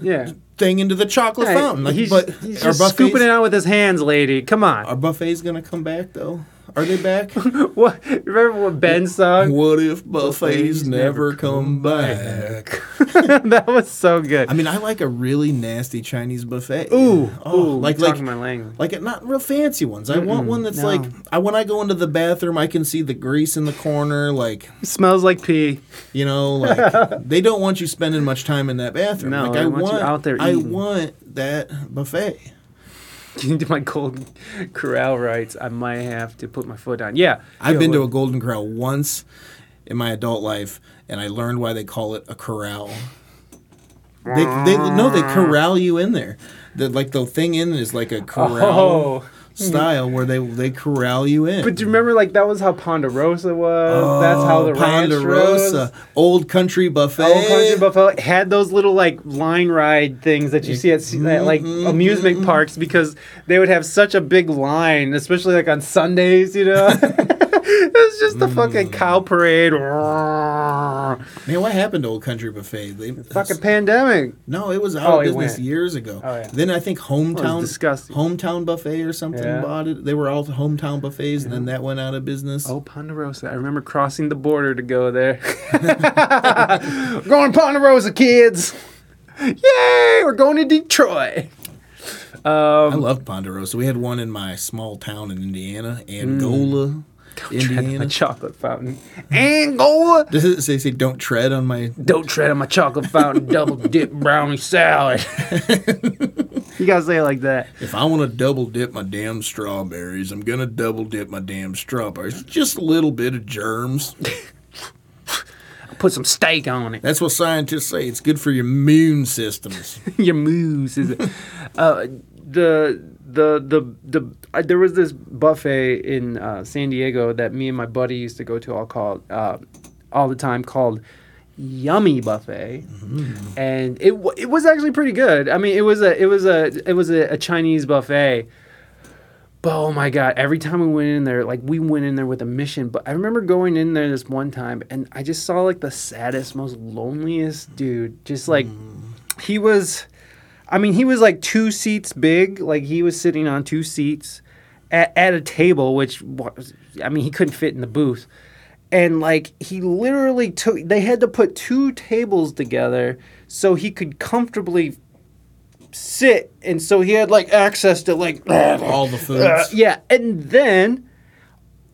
Yeah. thing into the chocolate Hey, fountain. Like, he's, but he's our just buffets, scooping it out with his hands, lady. Come on. Our buffets gonna come back though. Are they back? What? Remember what Ben sung? what if buffets Buffets never never come back? that was so good. I mean, I like a really nasty Chinese buffet. ooh, Oh, ooh, like you're like my language. like not real fancy ones. I want one that's no. like I when I go into the bathroom, I can see the grease in the corner. Like smells like pee. you know, like they don't want you spending much time in that bathroom. No, like they I want you out there I want that buffet. You do my Golden Corral rights. I might have to put my foot on. Yeah, I've been to a Golden Corral once in my adult life, and I learned why they call it a corral. They, they no, they corral you in there. The like the thing in is like a corral Oh. Style where they they corral you in. But do you remember, like that was how Ponderosa was. That's how the Ponderosa. Old Country Buffet. Old Country Buffalo had those little like line ride things that you see at, at like Mm-hmm, amusement parks because they would have such a big line, especially like on Sundays. You know, it was just a fucking cow parade. Man, what happened to Old Country Buffet? They, fucking pandemic. no, it was out Oh, of business years ago. Oh, yeah. Then I think Hometown, disgusting. Hometown Buffet or something Yeah. bought it. They were all Hometown buffets, and then that went out of business. Oh, Ponderosa. I remember crossing the border to go there. going to Ponderosa, kids. Yay! We're going to Detroit. I um, loved Ponderosa. We had one in my small town in Indiana, Angola, mm. Tread on my chocolate fountain. Angola. Does it say, say don't tread on my? Don't tread on my chocolate fountain double dip brownie salad. you gotta say it like that. If I want to double dip my damn strawberries, I'm gonna double dip my damn strawberries. Just a little bit of germs. I put some steak on it. That's what scientists say. It's good for your immune systems. Your moose is. Uh, the the the the uh, there was this buffet in uh, San Diego that me and my buddy used to go to all called uh, all the time called Yummy Buffet, and it wa- it was actually pretty good. I mean, it was a it was a it was a, a Chinese buffet. But oh my god! Every time we went in there, like we went in there with a mission. But I remember going in there this one time, and I just saw like the saddest, most loneliest dude. Just like he was, I mean, he was like two seats big. Like he was sitting on two seats at, at a table, which was, I mean, he couldn't fit in the booth. And like he literally took, they had to put two tables together so he could comfortably sit. And so he had like access to like All the foods. uh, yeah, and then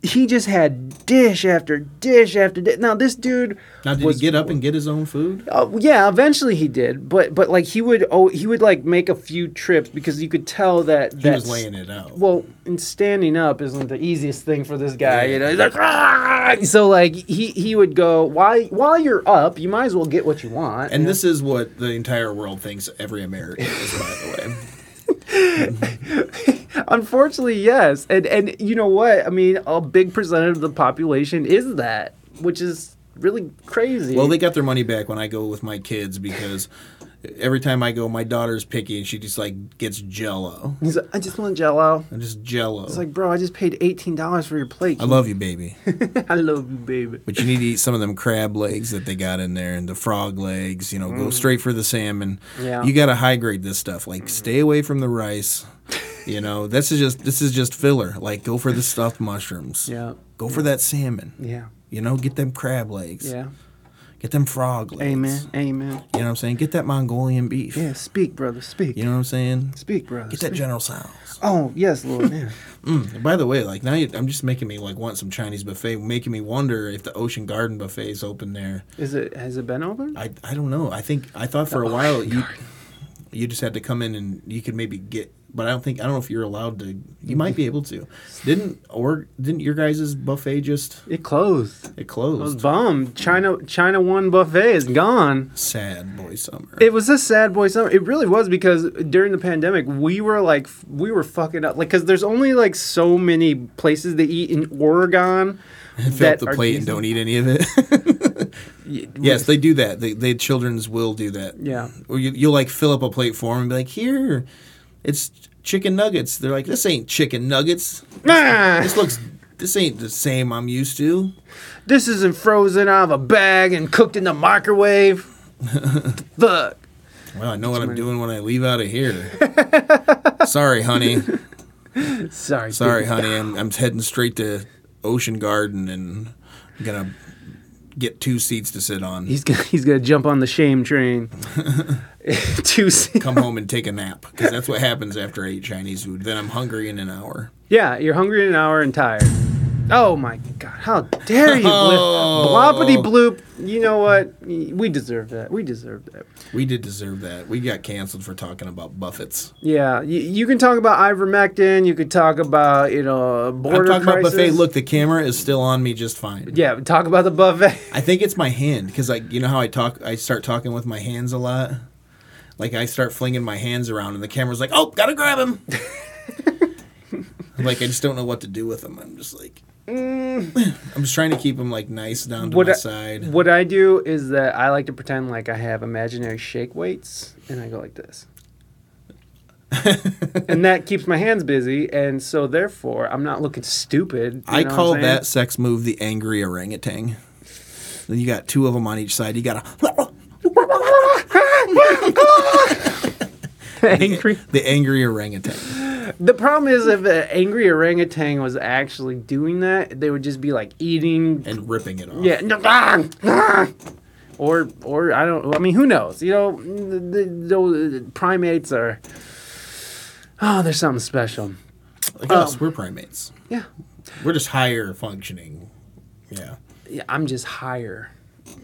he just had dish after dish after dish. Now this dude now, did was he get up and get his own food? uh, yeah, eventually he did, but but like he would oh he would like make a few trips because you could tell that He was laying it out. well, and standing up isn't the easiest thing for this guy. You know, he's like, "Ah!" so like he he would go while while you're up, you might as well get what you want. And you know? this is what the entire world thinks every American is, by the way. Unfortunately, yes. And and you know what? I mean, a big percentage of the population is that, which is really crazy. Well, they got their money back when I go with my kids because every time I go, my daughter's picky and she just like gets Jello. He's like, I just want Jello. And just Jello. It's like, bro, I just paid eighteen dollars for your plate. I love you, baby, I love you, baby. but you need to eat some of them crab legs that they got in there and the frog legs. You know, go straight for the salmon. Mm. Yeah. You got to high grade this stuff. Like, stay away from the rice. You know, this is just this is just filler. Like, go for the stuffed mushrooms. Yeah. Go for that salmon. Yeah. You know, get them crab legs. Yeah. Get them frog legs. Amen. Amen. You know what I'm saying? Get that Mongolian beef. Yeah. Speak, brother. Speak. You know what I'm saying? Speak, brother. Get that. General Tso's. Oh yes, Lord. Yeah. Mm, by the way, like now you, I'm just making me like want some Chinese buffet, making me wonder if the Ocean Garden buffet is open there. Is it? Has it been open? I I don't know. I think I thought for a while you you just had to come in and you could maybe get, but I don't think I don't know if you're allowed to. You might be able to. Didn't or didn't your guys' buffet just It closed. it closed. It was bummed. China China One buffet is gone. Sad boy summer. It was a sad boy summer. It really was because during the pandemic, we were like, we were fucking up. Like, because there's only like so many places to eat in Oregon. Fill up the plate and don't eat any of it. yes, they do that. They, they children's will do that. Yeah. Or you, you'll like fill up a plate for them and be like, here, it's chicken nuggets. They're like, this ain't chicken nuggets. Ah, This looks, this ain't the same I'm used to. this isn't frozen out of a bag and cooked in the microwave. Fuck. Well, I know what I'm doing when I leave out of here. Sorry, honey. Sorry. Sorry, dude. honey. I'm, I'm heading straight to Ocean Garden and I'm gonna get two seats to sit on. He's gonna he's gonna jump on the shame train. Two se- Come home and take a nap because that's what happens after I eat Chinese food. Then I'm hungry in an hour. Yeah, you're hungry in an hour and tired. Oh my god, how dare you, Oh. Bloppity bloop. You know what? We deserve that. We deserve that. We did deserve that. We got canceled for talking about buffets. Yeah, you, you can talk about ivermectin. You could talk about you know I'm border talking about buffet. Look, the camera is still on me just fine. Yeah, talk about the buffet. I think it's my hand because like you know how I talk. I start talking with my hands a lot. Like I start flinging my hands around, and the camera's like, "Oh, gotta grab him." like I just don't know what to do with them. I'm just like, Mm. I'm just trying to keep them like nice down to What my I, side. what I do is that I like to pretend like I have imaginary shake weights, and I go like this. and that keeps my hands busy, and so therefore I'm not looking stupid. you I know what call I'm that sex move the angry orangutan. Then you got two of them on each side. You got a angry. the angry orangutan. The problem is if an angry orangutan was actually doing that, they would just be like eating. and ripping it off. Yeah. ah, ah. Or, or I don't. I mean, who knows? You know, the, the, the primates are. Oh, there's something special. Like us, we're primates. Yeah. We're just higher functioning. Yeah. Yeah, I'm just higher.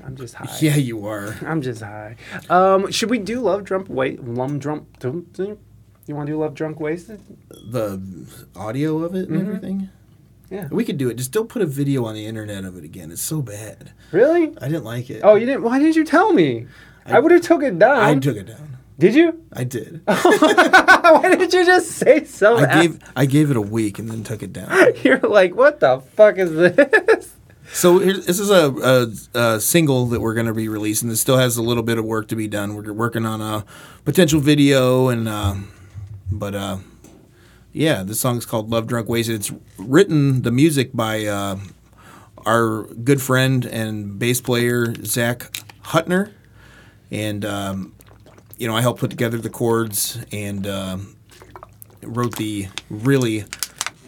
I'm just high. Yeah, you are. I'm just high. Um, should we do love drunk wait lum dum- dum? You want to do love drunk wasted? The audio of it and everything. Mm-hmm. Yeah. We could do it. Just don't put a video on the internet of it again. It's so bad. Really? I didn't like it. Oh, you didn't? Why didn't you tell me? I, would have took it down. I took it down. Did you? I did. Why didn't you just say so? I gave I gave it a week and then took it down. You're like, what the fuck is this? So this is a, a, a single that we're going to be releasing. This still has a little bit of work to be done. We're working on a potential video and uh, but uh, yeah, this song is called "Love Drunk Wasted." It's written the music by uh, our good friend and bass player Zach Hutner, and um, you know I helped put together the chords and um wrote the really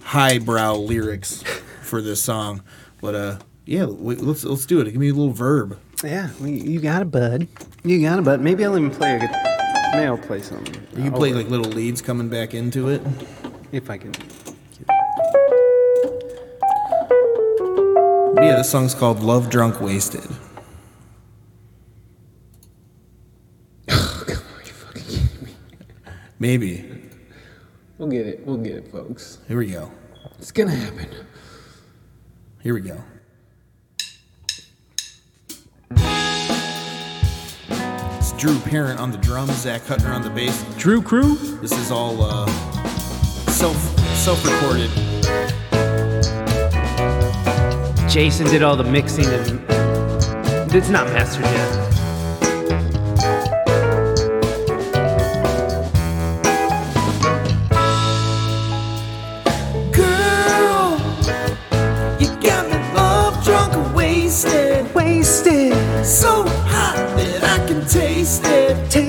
highbrow lyrics for this song. But uh, yeah, let's let's do it. Give me a little verb. Yeah, you got it, bud. You got it, bud. Maybe I'll even play a good. Maybe I'll play something. You can play oh. like little leads coming back into it. if I can. But yeah, this song's called "Love Drunk Wasted." Holy fucking hell. Maybe. We'll get it. We'll get it, folks. Here we go. It's gonna happen. Here we go. It's Drew Parent on the drums, Zach Hutner on the bass. Drew Crew. This is all uh, self self recorded. Jason did all the mixing and it's not mastered yet. Can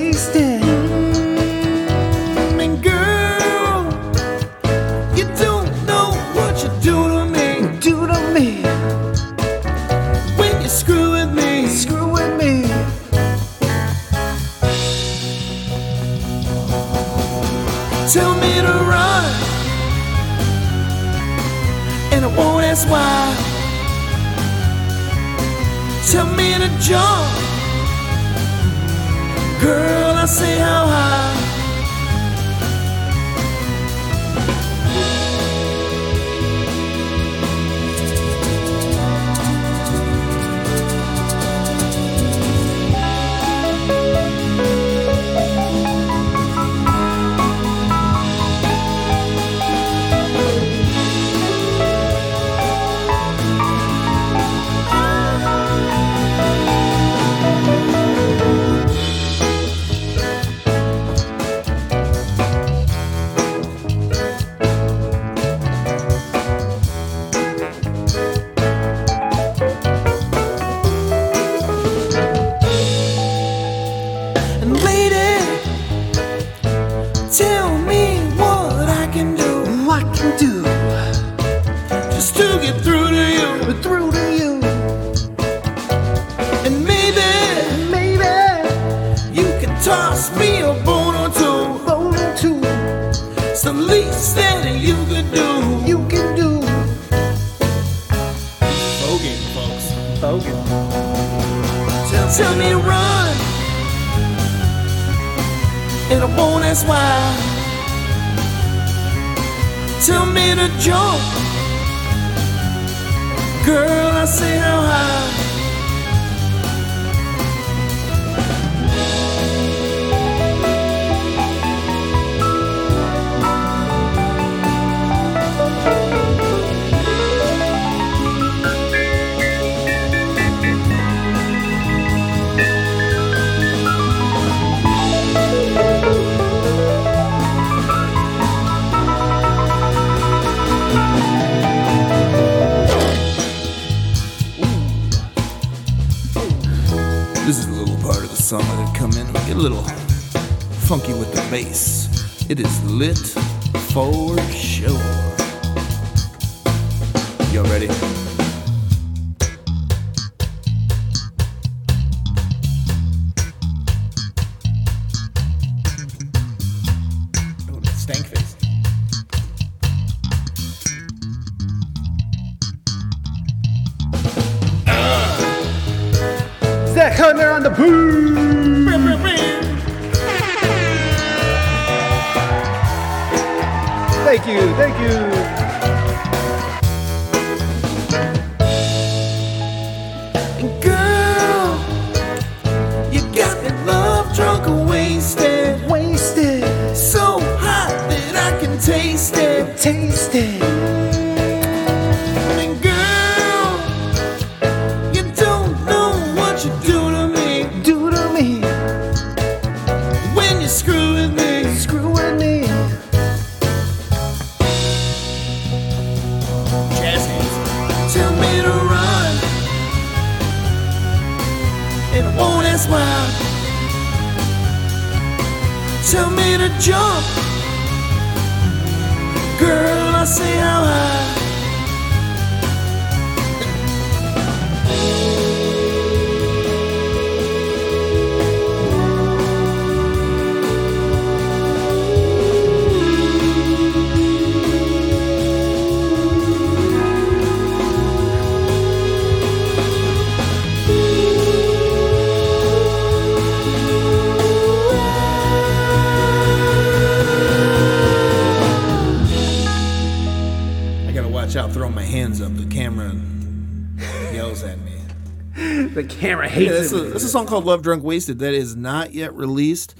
called Love Drunk Wasted that is not yet released.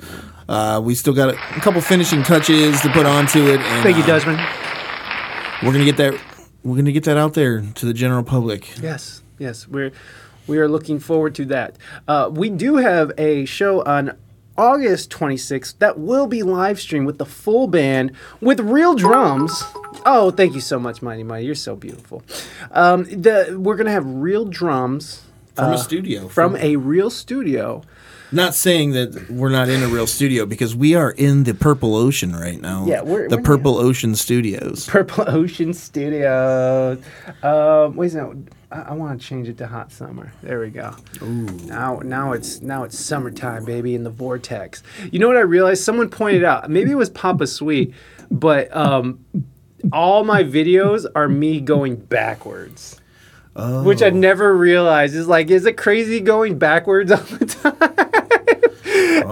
Uh, we still got a, a couple finishing touches to put onto it. And, Thank you, uh, Desmond. We're gonna get that. We're gonna get that out there to the general public. Yes, yes, we're we are looking forward to that. Uh, we do have a show on August 26th that will be live streamed with the full band with real drums. Oh, thank you so much, Mighty Mighty. You're so beautiful. Um, the we're gonna have real drums From a studio. Uh, from a real studio. Not saying that we're not in a real studio because we are in the Purple Ocean right now. Yeah, we're- the we're- Purple Ocean Studios. Purple Ocean Studios. Um, wait a minute. I, I want to change it to Hot Summer. There we go. Now, now it's now it's summertime, baby, in the vortex. You know what I realized? Someone pointed out. Maybe it was Papa Sweet, but um, all my videos are me going backwards. Which I oh. never realized. Is like, is it crazy going backwards all the time?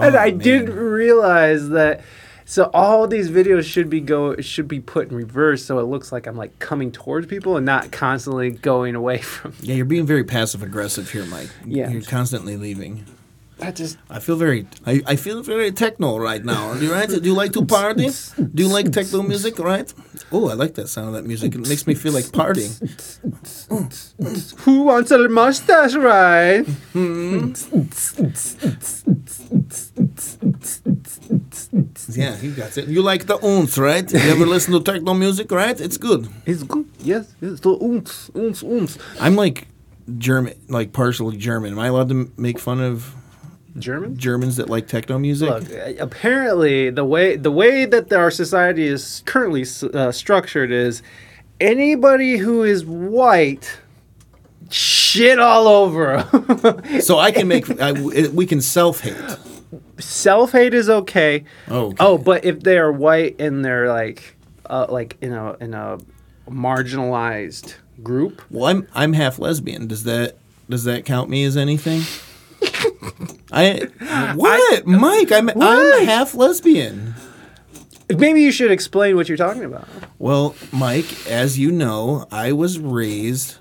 and oh, I didn't realize that. So all these videos should be go should be put in reverse, so it looks like I'm like coming towards people and not constantly going away from. Yeah, you're being very passive aggressive here, Mike. Yeah. You're constantly leaving. I just I feel very I, I feel very techno right now. Do you right? Do you like to party? Do you like techno music, right? Oh, I like that sound of that music. It makes me feel like partying. who wants a mustache ride? Yeah, you got it. You like the ounce, right? You ever listen to techno music, right? It's good. It's good. Yes, yes. The oons, oons, oons. I'm like German, like partially German. Am I allowed to m- make fun of German. Germans that like techno music? Look, apparently the way the way that our society is currently uh, structured is anybody who is white shit all over. So I can make I, we can self hate. Self hate is okay. Oh, Oh, but if they are white and they're like uh, like in a in a marginalized group, Well, I'm I'm half lesbian. Does that does that count me as anything? I what, Mike? I'm I'm half lesbian. maybe you should explain what you're talking about. Well, Mike, as you know, I was raised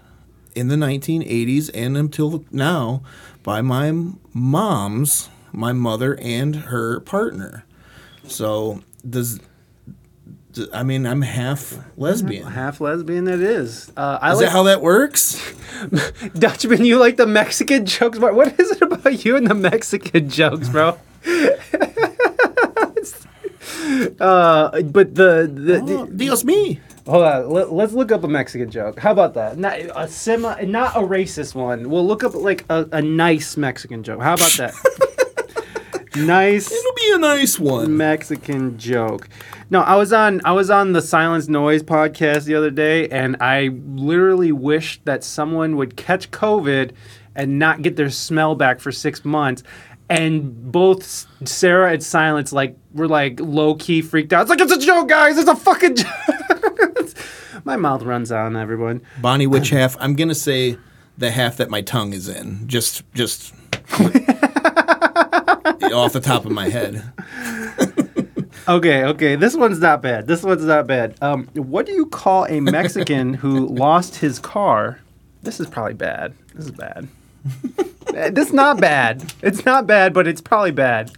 in the 1980s and until now by my mom's, my mother and her partner. So does I mean I'm half lesbian. Half lesbian, that is. Uh, I Is like that how that works? Dutchman, you like the Mexican jokes, bro? What is it about you and the Mexican jokes, bro? uh, but the, the, Oh, Dios me. hold on, let, let's look up a Mexican joke. How about that? Not a semi, not a racist one. We'll look up like a, a nice Mexican joke. How about that? nice It'll be a nice one. Mexican joke. No, I was on I was on the Silence Noise podcast the other day, and I literally wished that someone would catch COVID and not get their smell back for six months. And both Sarah and Silence like were like low key freaked out. It's like it's a joke, guys. It's a fucking joke. My mouth runs on everyone. Bonnie, which half? I'm gonna say the half that my tongue is in. Just, just off the top of my head. Okay, okay. This one's not bad. This one's not bad. Um, what do you call a Mexican who lost his car? This is probably bad. This is bad. Uh, this is not bad. It's not bad, but it's probably bad.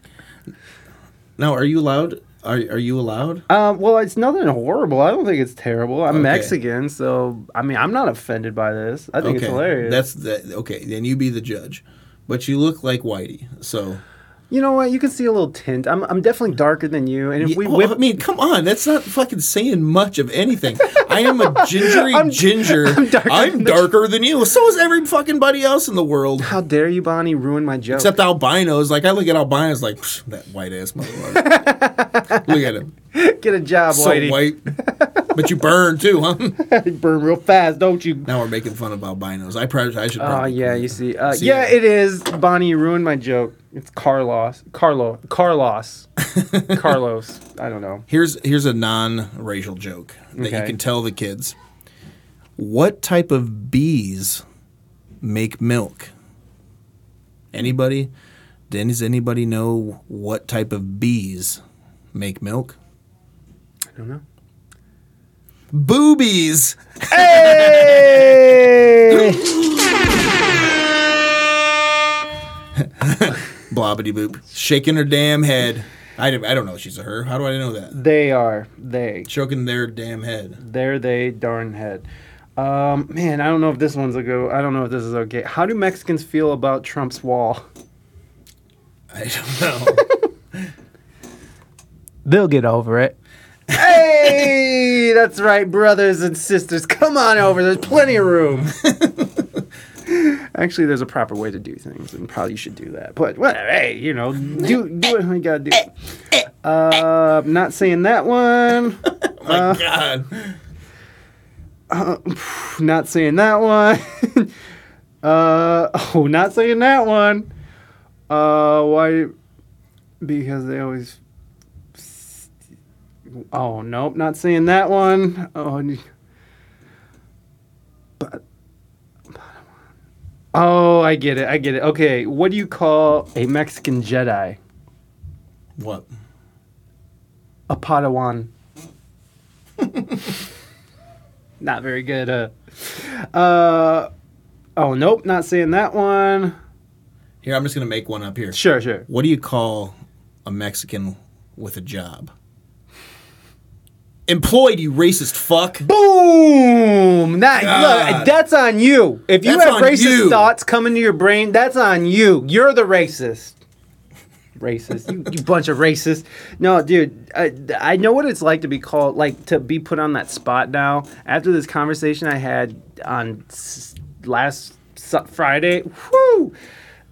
Now, are you allowed? Are are you allowed? Um, well, it's nothing horrible. I don't think it's terrible. I'm Okay. Mexican, so I mean, I'm not offended by this. I think it's hilarious. That's the okay. Then you be the judge. But you look like Whitey, so you know what? You can see a little tint. I'm, I'm definitely darker than you, and if Yeah, we oh, whip, I mean, come on, that's not fucking saying much of anything. I am a gingery I'm- ginger. I'm I'm darker darker, than than you. So is every fucking body else in the world. how dare you, Bonnie, ruin my joke? Except albinos. Like I look at albinos like that white ass motherfucker. look at him. Get a job, So Whitey. white. But you burn too, huh? You burn real fast, don't you? now we're making fun of albinos. I probably I should Oh probably yeah, you see. Uh, See yeah, that? it is. Bonnie, you ruined my joke. It's Carlos. Carlo. Carlos. Carlos. I don't know. Here's here's a non-racial joke that Okay. you can tell the kids. What type of bees make milk? Anybody? Does anybody know what type of bees make milk? I don't know. Boobies. Hey! Blobbity boop. Shaking her damn head. I, don't- I don't know if she's a her. How do I know that? they are. They. Choking their damn head. They're they darn head. Um, man, I don't know if this one's a go. I don't know if this is okay. How do Mexicans feel about Trump's wall? I don't know. They'll get over it. Hey, that's right, brothers and sisters. Come on over. There's plenty of room. Actually, there's a proper way to do things, and probably you should do that. But whatever. Hey, you know, do do what you gotta do. Uh, not saying that one. My God. Not saying that one. uh, oh, not saying that one. Uh, why? Because they always. Oh nope, not saying that one. Oh, but Oh, I get it. I get it. Okay, what do you call a Mexican Jedi? What? A Padawan. not very good. Uh, uh, oh nope, not saying that one. Here, I'm just gonna make one up here. Sure, sure. What do you call a Mexican with a job? Employed, you racist fuck. Boom! That, God. look, that's on you. If you That's have on racist you. thoughts coming to your brain, that's on you. You're the racist. Racist, you, you bunch of racists. No, dude, I, I know what it's like to be called, like to be put on that spot now. After this conversation I had on s- last Su- Friday, whoo,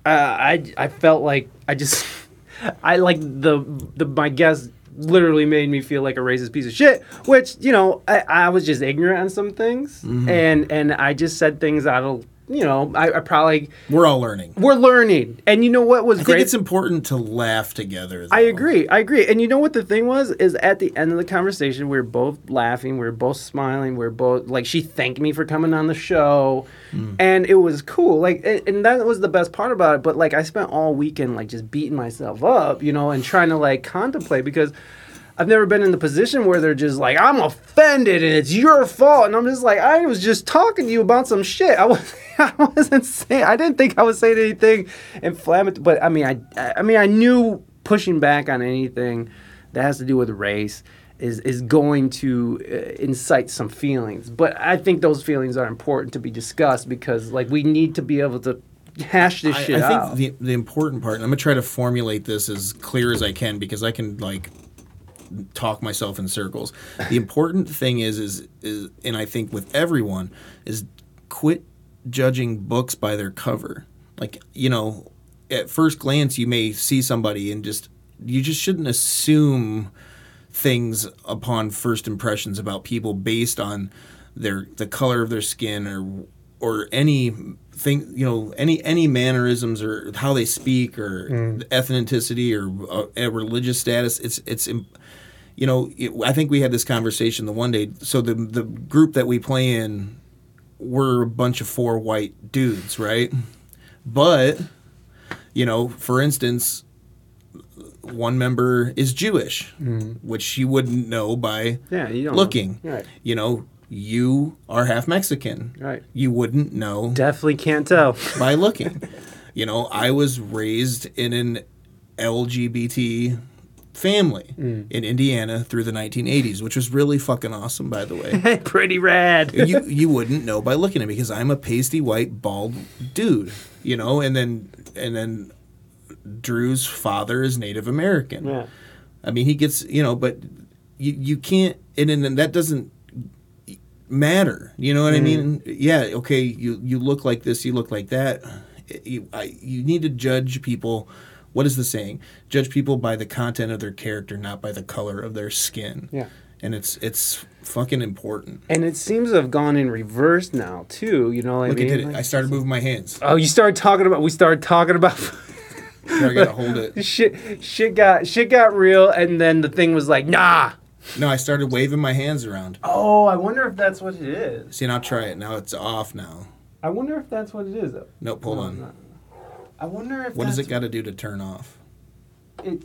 uh, I I felt like I just I like the the my guest literally made me feel like a racist piece of shit. Which you know I, I was just ignorant on some things, mm-hmm. and and I just said things out of you know I, I probably We're all learning. we're learning, and you know what was I great. think it's important to laugh together. I agree. I agree. And you know what the thing was is at the end of the conversation we were both laughing, we were both smiling, we were both like she thanked me for coming on the show, mm. and it was cool. Like and that was the best part about it. But like I spent all weekend like just beating myself up, you know, and trying to like contemplate because. I've never been in the position where they're just like, I'm offended and it's your fault. And I'm just like, I was just talking to you about some shit. I was I wasn't saying I didn't think I was saying anything inflammatory. But I mean I I mean I knew pushing back on anything that has to do with race is is going to uh, incite some feelings. But I think those feelings are important to be discussed because like we need to be able to hash this I, shit I think out. the the important part, and I'm gonna try to formulate this as clear as I can because I can like talk myself in circles. The important thing is is is and I think with everyone is quit judging books by their cover. Like, you know, at first glance you may see somebody and just you just shouldn't assume things upon first impressions about people based on their the color of their skin or or any thing you know any any mannerisms or how they speak or ethnicity or uh, a religious status it's it's you know it, I think we had this conversation the one day so the the group that we play in we're a bunch of four white dudes right but you know for instance one member is Jewish, mm-hmm. which you wouldn't know by Yeah, you don't know. looking. Right. You know, you are half Mexican. Right. You wouldn't know Definitely can't tell. by looking. you know, I was raised in an LGBT family Mm. in Indiana through the 1980s, which was really fucking awesome, by the way. Pretty rad. you you wouldn't know by looking at me because I'm a pasty white bald dude, you know, and then and then Drew's father is Native American. Yeah. I mean, he gets you know, but you you can't, and then that doesn't matter. You know what I mean? Yeah. Okay. You you look like this. You look like that. You I, you need to judge people. What is the saying? Judge people by the content of their character, not by the color of their skin. Yeah. And it's it's fucking important. And it seems to have gone in reverse now too. You know what Look, I I mean? did it. Like- I started moving my hands. oh, you started talking about. We started talking about. I gotta hold it. shit. Shit got shit got real, and then the thing was like, nah. No, I started waving my hands around. Oh, I wonder if that's what it is. See, now try it. Now it's off. Now. I wonder if that's what it is. Though. Nope. Hold on. I wonder if What does that's it got to do to turn off? It,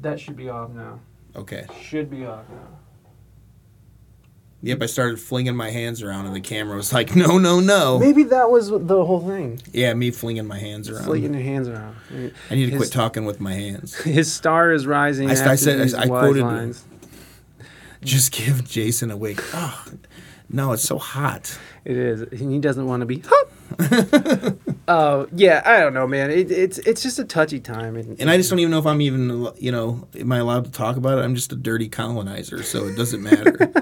that should be off now. Okay. Should be off now. Yep. I started flinging my hands around, and the camera was like, "No, no, no." Maybe that was the whole thing. Yeah, me flinging my hands around. Flinging your hands around. I need to His- quit talking with my hands. His star is rising. I- I said- I- these I wise quoted- lines. Just give Jason a wig. Oh, no, it's so hot. It is. and He doesn't want to be. uh, yeah, I don't know, man. It, it's it's just a touchy time, and, And I just don't even know if I'm even, you know, am I allowed to talk about it? I'm just a dirty colonizer, so it doesn't matter.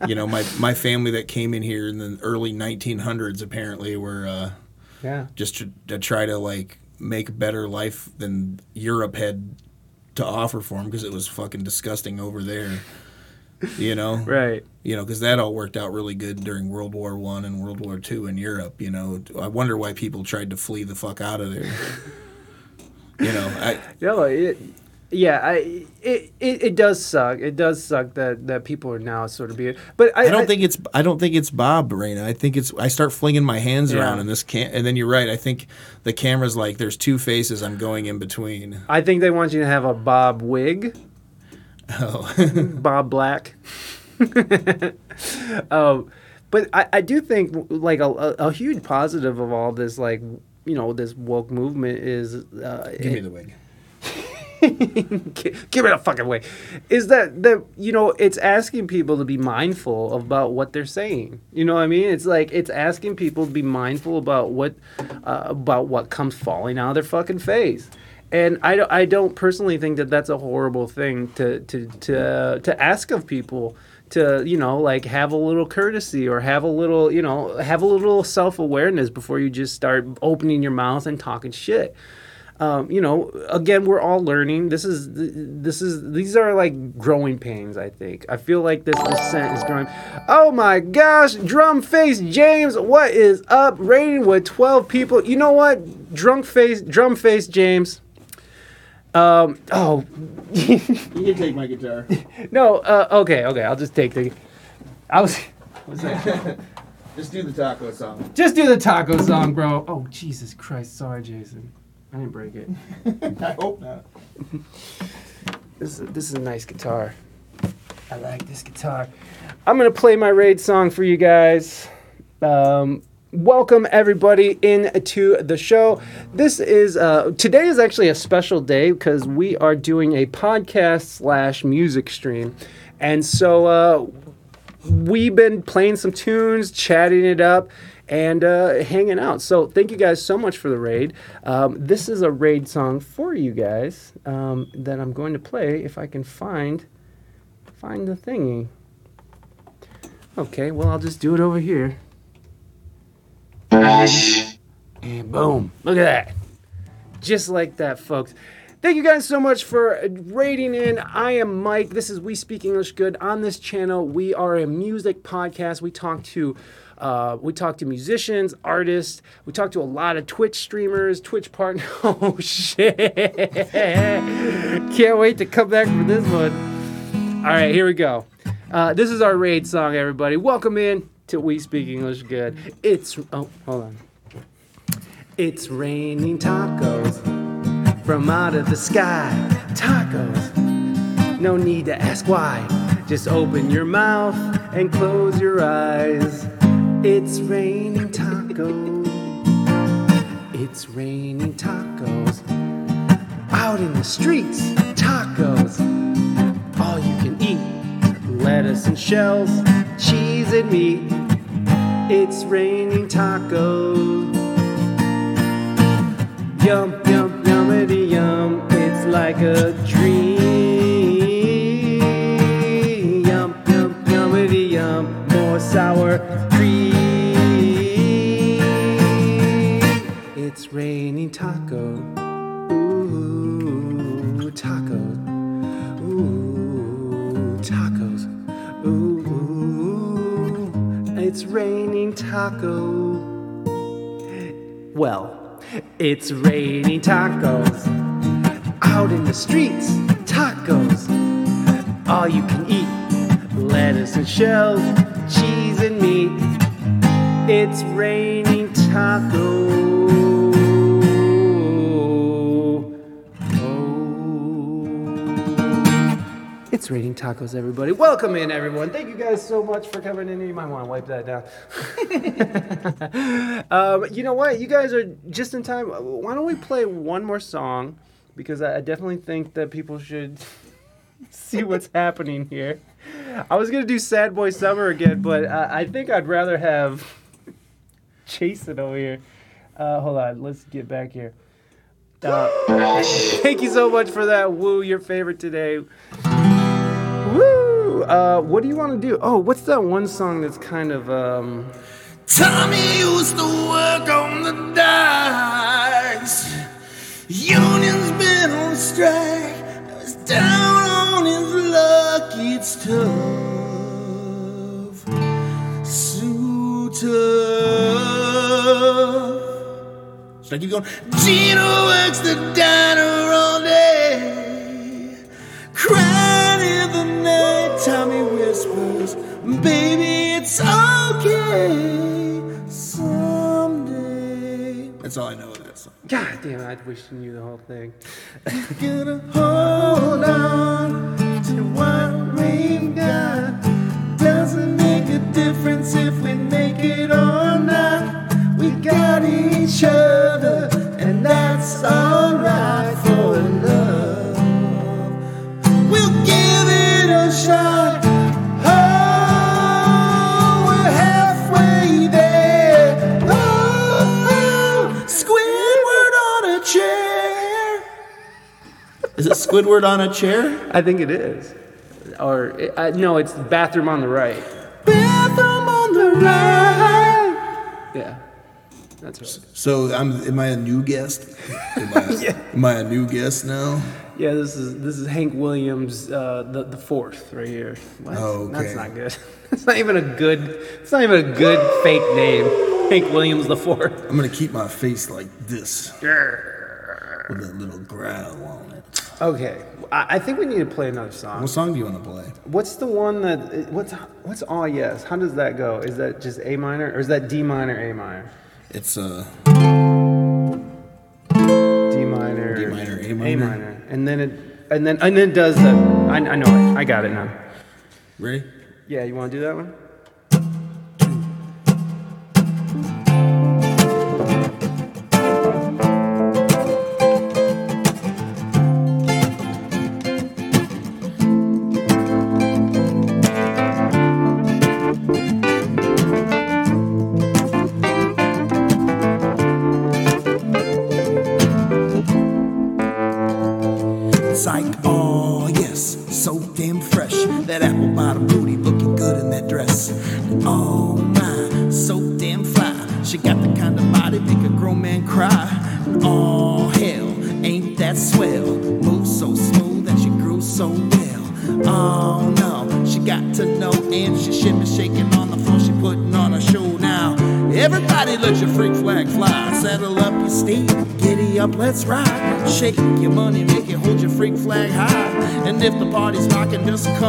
you know, my my family that came in here in the early 1900s apparently were uh, yeah, just to, to try to like make a better life than Europe had to offer for them because it was fucking disgusting over there. You know, right. you know, because that all worked out really good during World War One and World War Two in Europe. You know, I wonder why people tried to flee the fuck out of there. you know, I it, yeah, I it, it, it does suck. It does suck that, that people are now sort of being. But I, I don't think it's I don't think it's Bob Raina. I think it's I start flinging my hands Yeah. around and this can and then you're right. I think the camera's like there's two faces I'm going in between. I think they want you to have a Bob wig, Oh. Bob Black. um, but I, I do think like a, a, a huge positive of all this like you know this woke movement is uh, Give me the wig. Gi- give it a fucking way is that that you know it's asking people to be mindful about what they're saying you know what i mean it's like it's asking people to be mindful about what uh, about what comes falling out of their fucking face and I don't, I don't personally think that that's a horrible thing to to to to ask of people to you know like have a little courtesy or have a little you know have a little self-awareness before you just start opening your mouth and talking shit um, you know, again, we're all learning. This is this is these are like growing pains. I think. I feel like this descent is growing. Oh my gosh, drum face James, what is up? Rating with twelve people. You know what? Drunk face, drum face James. Um. Oh You can take my guitar. no. Uh. Okay. Okay. I'll just take the. I was. What's that? Just do the taco song. Just do the taco song, bro. Oh Jesus Christ! Sorry, Jason. I didn't break it. I hope not. This is, this is a nice guitar. I like this guitar. I'm gonna play my raid song for you guys. Um, welcome everybody into the show. This is uh, today is actually a special day because we are doing a podcast slash music stream, and so uh, we've been playing some tunes, chatting it up, and uh, hanging out. So thank you guys so much for the raid. Um, this is a raid song for you guys um, that I'm going to play if I can find find the thingy. Okay, well I'll just do it over here. And boom! Look at that. Just like that, folks. Thank you guys so much for rating in. I am Mike. This is We Speak English Good. On this channel, we are a music podcast. We talk to uh, we talk to musicians, artists. We talk to a lot of Twitch streamers, Twitch partners. Oh shit! Can't wait to come back for this one. All right, here we go. Uh, this is our raid song, everybody. Welcome in to We Speak English Good. It's oh, hold on. It's raining tacos from out of the sky. Tacos. No need to ask why. Just open your mouth and close your eyes. It's raining tacos. It's raining tacos. Out in the streets, tacos. All you can eat. Lettuce and shells, cheese and meat. It's raining tacos. Yum, yum, yummity yum. It's like a dream. Yum, yum, yummity yum. More sour cream. It's raining taco. Ooh, tacos. It's raining taco. Well, it's raining tacos. Out in the streets, tacos. All you can eat. Lettuce and shells, cheese and meat. It's raining taco. It's raining tacos, everybody. Welcome in, everyone. Thank you guys so much for coming in. You might want to wipe that down. um, you know what? You guys are just in time. Why don't we play one more song? Because I I definitely think that people should see what's happening here. I was gonna do Sad Boy Summer again, but uh, I think I'd rather have Jason over here. Uh, hold on, let's get back here. Uh, thank you so much for that. Woo, your favorite today. Woo! Uh, what do you want to do? Oh, what's that one song that's kind of um? Tommy used to work on the docks. Union's been on strike. He's down on his luck. It's tough. So tough. Should I keep going? Gina works the diner all day. Crying in the night, Tommy whispers, Baby, it's okay someday. That's all I know of that song. God damn, I wish you knew the whole thing. Gonna hold on to what we've got. Doesn't make a difference if we make it or not. We got each other, and that's alright for love. It. Oh, we're halfway there. Oh, Squidward on a chair. Is it Squidward on a chair? I think it is. Or, uh, no, it's the bathroom on the right. Bathroom on the right. Yeah. That's right. So I'm. Am I a new guest? Am I, am I a new guest now? Yeah, this is this is Hank Williams, uh, the the fourth right here. What? Oh, That's not good. It's not even a good. It's not even a good fake name. Hank Williams the fourth. I'm gonna keep my face like this with a little growl on it. Okay, I, I think we need to play another song. What song do you want to play? What's the one that? What's what's all yes? How does that go? Is that just A minor or is that D minor A minor? It's uh. D minor. D minor, A A minor. And then it and then and then it does the. I, I know it. I got it now. Ready? Yeah, you want to do that one?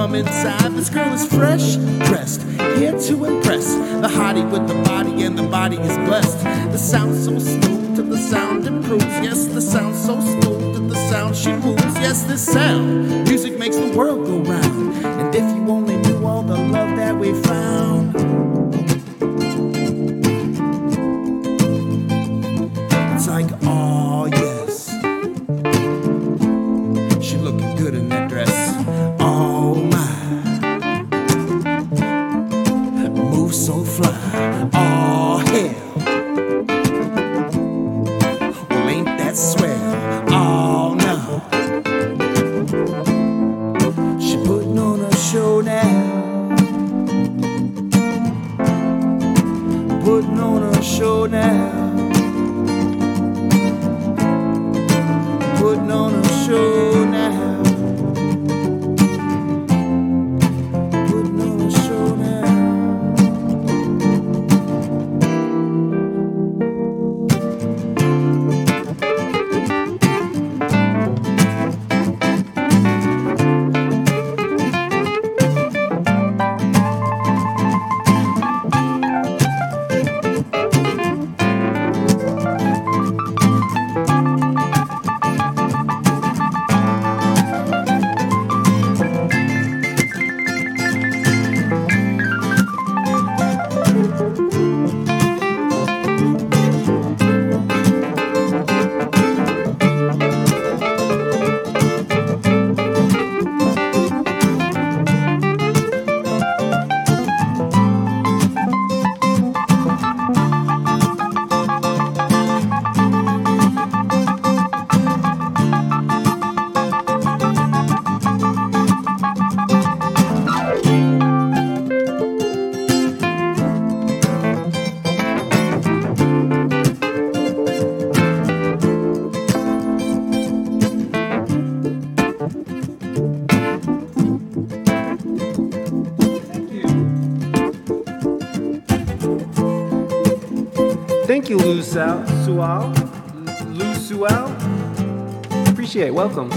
Come inside. This girl is fresh dressed, here to impress. The hottie with the body, and the body is blessed. The sound so smooth to the sound improves. Yes, the sound so smooth to the sound she moves. Yes, this sound, you, Lou Sual. Lou Sual. Appreciate it. Welcome.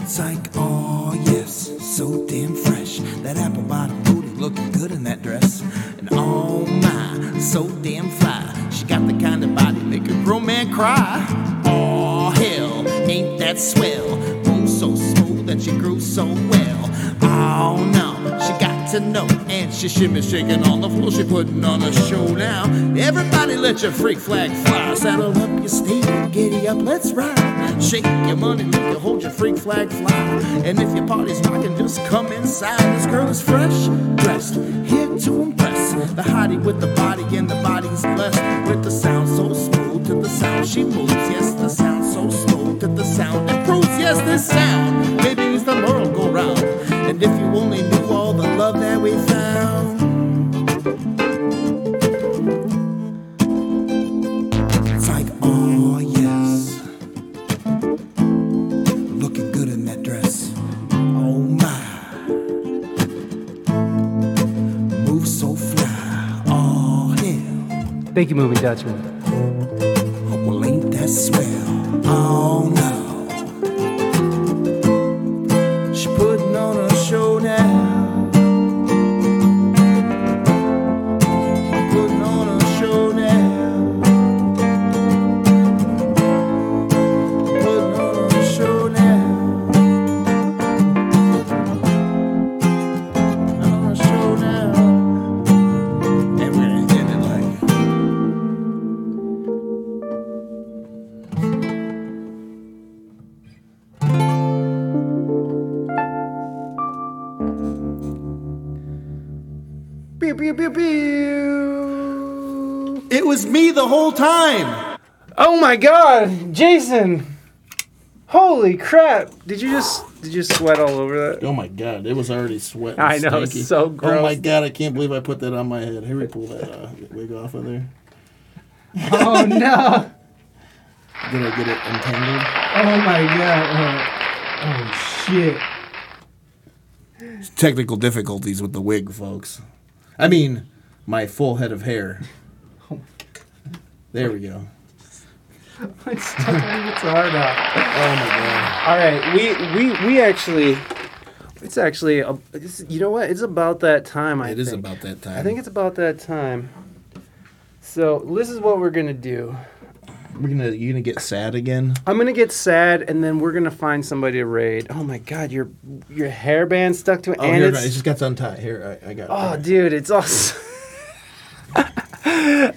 It's like, oh yes, so damn fresh. That apple bottom booty looking good in that dress. And oh my, so damn fly. She got the kind of body make a grown man cry. Oh, hell, ain't that swell? Moves so smooth and she grooves so well. Oh no, she got to know. She shimmy shaking on the floor, she putting on a show now. Everybody let your freak flag fly. Saddle up your steed giddy up, let's ride. Shake your money, make you hold your freak flag fly. And if your party's rocking, just come inside. This girl is fresh, dressed, here to impress. The hottie with the body and the body's blessed. With the sound so smooth to the sound she moves. Yes, the sound so smooth to the sound improves. Yes, this sound maybe makes the world go round. And if you only knew all that we found. Jason! Holy crap! Did you just did you sweat all over that? Oh my god, it was already sweating. I know, it's so gross. Oh my god, I can't believe I put that on my head. Here we pull that uh, wig off of there. Oh no! Did I get it entangled? Oh my god! Oh, oh shit! Technical difficulties with the wig, folks. I mean, my full head of hair. There we go. It's stuck on your guitar now. Oh my god. All right, we we we actually, it's actually a, it's, you know what? It's about that time. I It is think. about that time. I think it's about that time. So this is what we're gonna do. we're gonna you gonna get sad again. I'm gonna get sad, and then we're gonna find somebody to raid. Oh my god, your your hairband stuck to it, Oh, and here, it's it just got untied. Here, I, I got. oh, it. dude, it's all. s-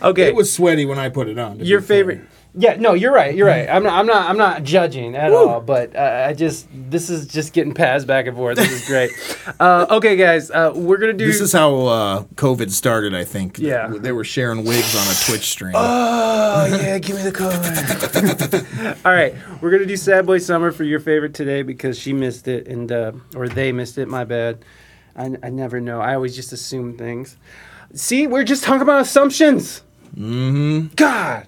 okay, It was sweaty when I put it on. to be your fair. Favorite. Yeah, no, you're right. You're right. I'm not. I'm not. I'm not judging at all. But uh, I just. This is just getting passed back and forth. This is great. uh, okay, guys. Uh, we're gonna do. This is how uh, COVID started, I think. Yeah. They were sharing wigs on a Twitch stream. Oh yeah, give me the code. All right, we're gonna do Sad Boy Summer for your favorite today because she missed it and uh, or they missed it. My bad. I, I never know. I always just assume things. See, we're just talking about assumptions. Mm-hmm. God,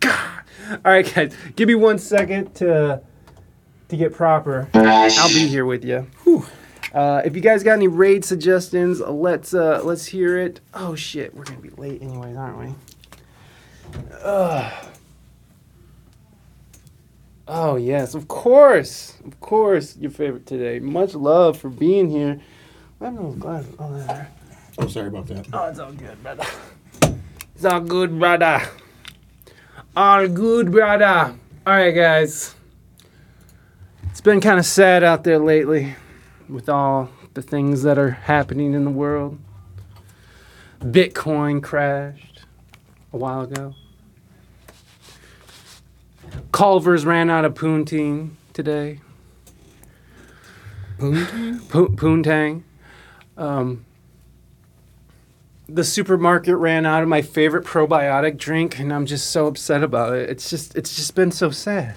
God. All right, guys, give me one second to to get proper. I'll be here with you. Uh, if you guys got any raid suggestions, let's uh, let's hear it. Oh shit, we're gonna be late anyways, aren't we? Oh yes, of course, of course. Your favorite today. Much love for being here. I have those glasses. Oh, there. oh, sorry about that. Oh, it's all good, brother. It's all good, brother. All good, brother. All right, guys. It's been kind of sad out there lately with all the things that are happening in the world. Bitcoin crashed a while ago. Culver's ran out of Poontang today. Poontang? Po- Poontang. Um, the supermarket ran out of my favorite probiotic drink, and I'm just so upset about it. It's just, it's just been so sad.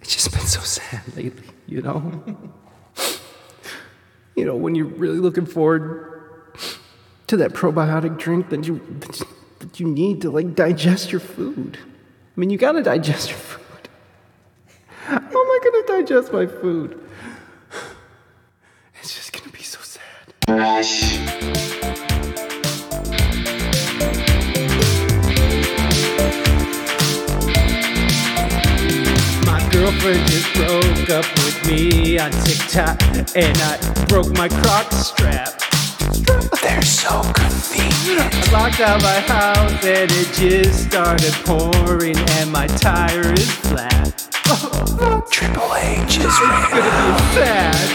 It's just been so sad lately, you know. you know, when you're really looking forward to that probiotic drink that you that you- need to like digest your food. I mean, you gotta digest your food. How am I gonna digest my food? It's just gonna be so sad. Girlfriend just broke up with me on TikTok, and I broke my croc strap. They're so convenient. I locked out my house and it just started pouring, and my tire is flat. Triple H is It's gonna be sad,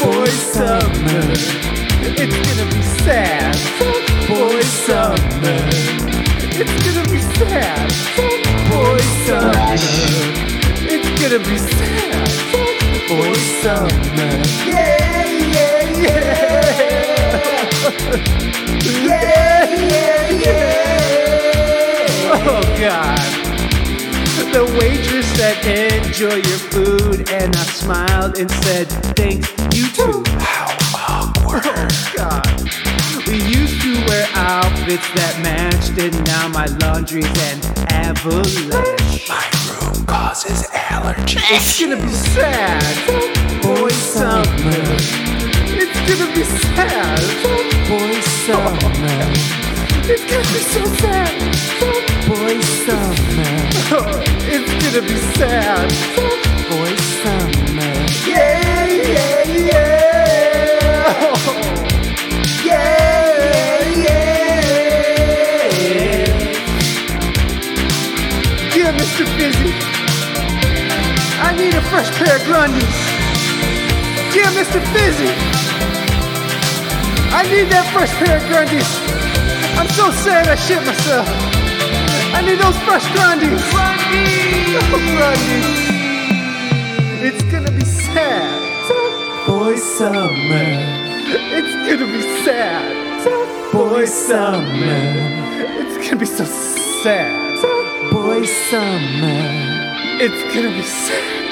boy summer. It's gonna be sad, boy summer. It's gonna be sad, boy summer. Gonna be sad, boy summer. Yeah, yeah, yeah. yeah, yeah, yeah. Oh God. The waitress said, enjoy your food, and I smiled and said, thanks, you too. How awkward. Oh, God. We used to wear outfits that matched, and now my laundry's an avalanche. My causes allergies. It's gonna be sad, boy summer. It's gonna be sad, boy summer. It's gonna be so sad, boy summer. It's gonna be sad, boy summer. Yeah, yeah, yeah. Yeah, a fresh pair of Grundies. Yeah, Mr. Fizzy. I need that fresh pair of Grundies. I'm so sad I shit myself. I need those fresh Grundies. Grundies. Grundies. It's gonna be sad. Boy summer. It's gonna be sad. Boy summer. It's gonna be so sad. Boy summer. It's gonna be sad.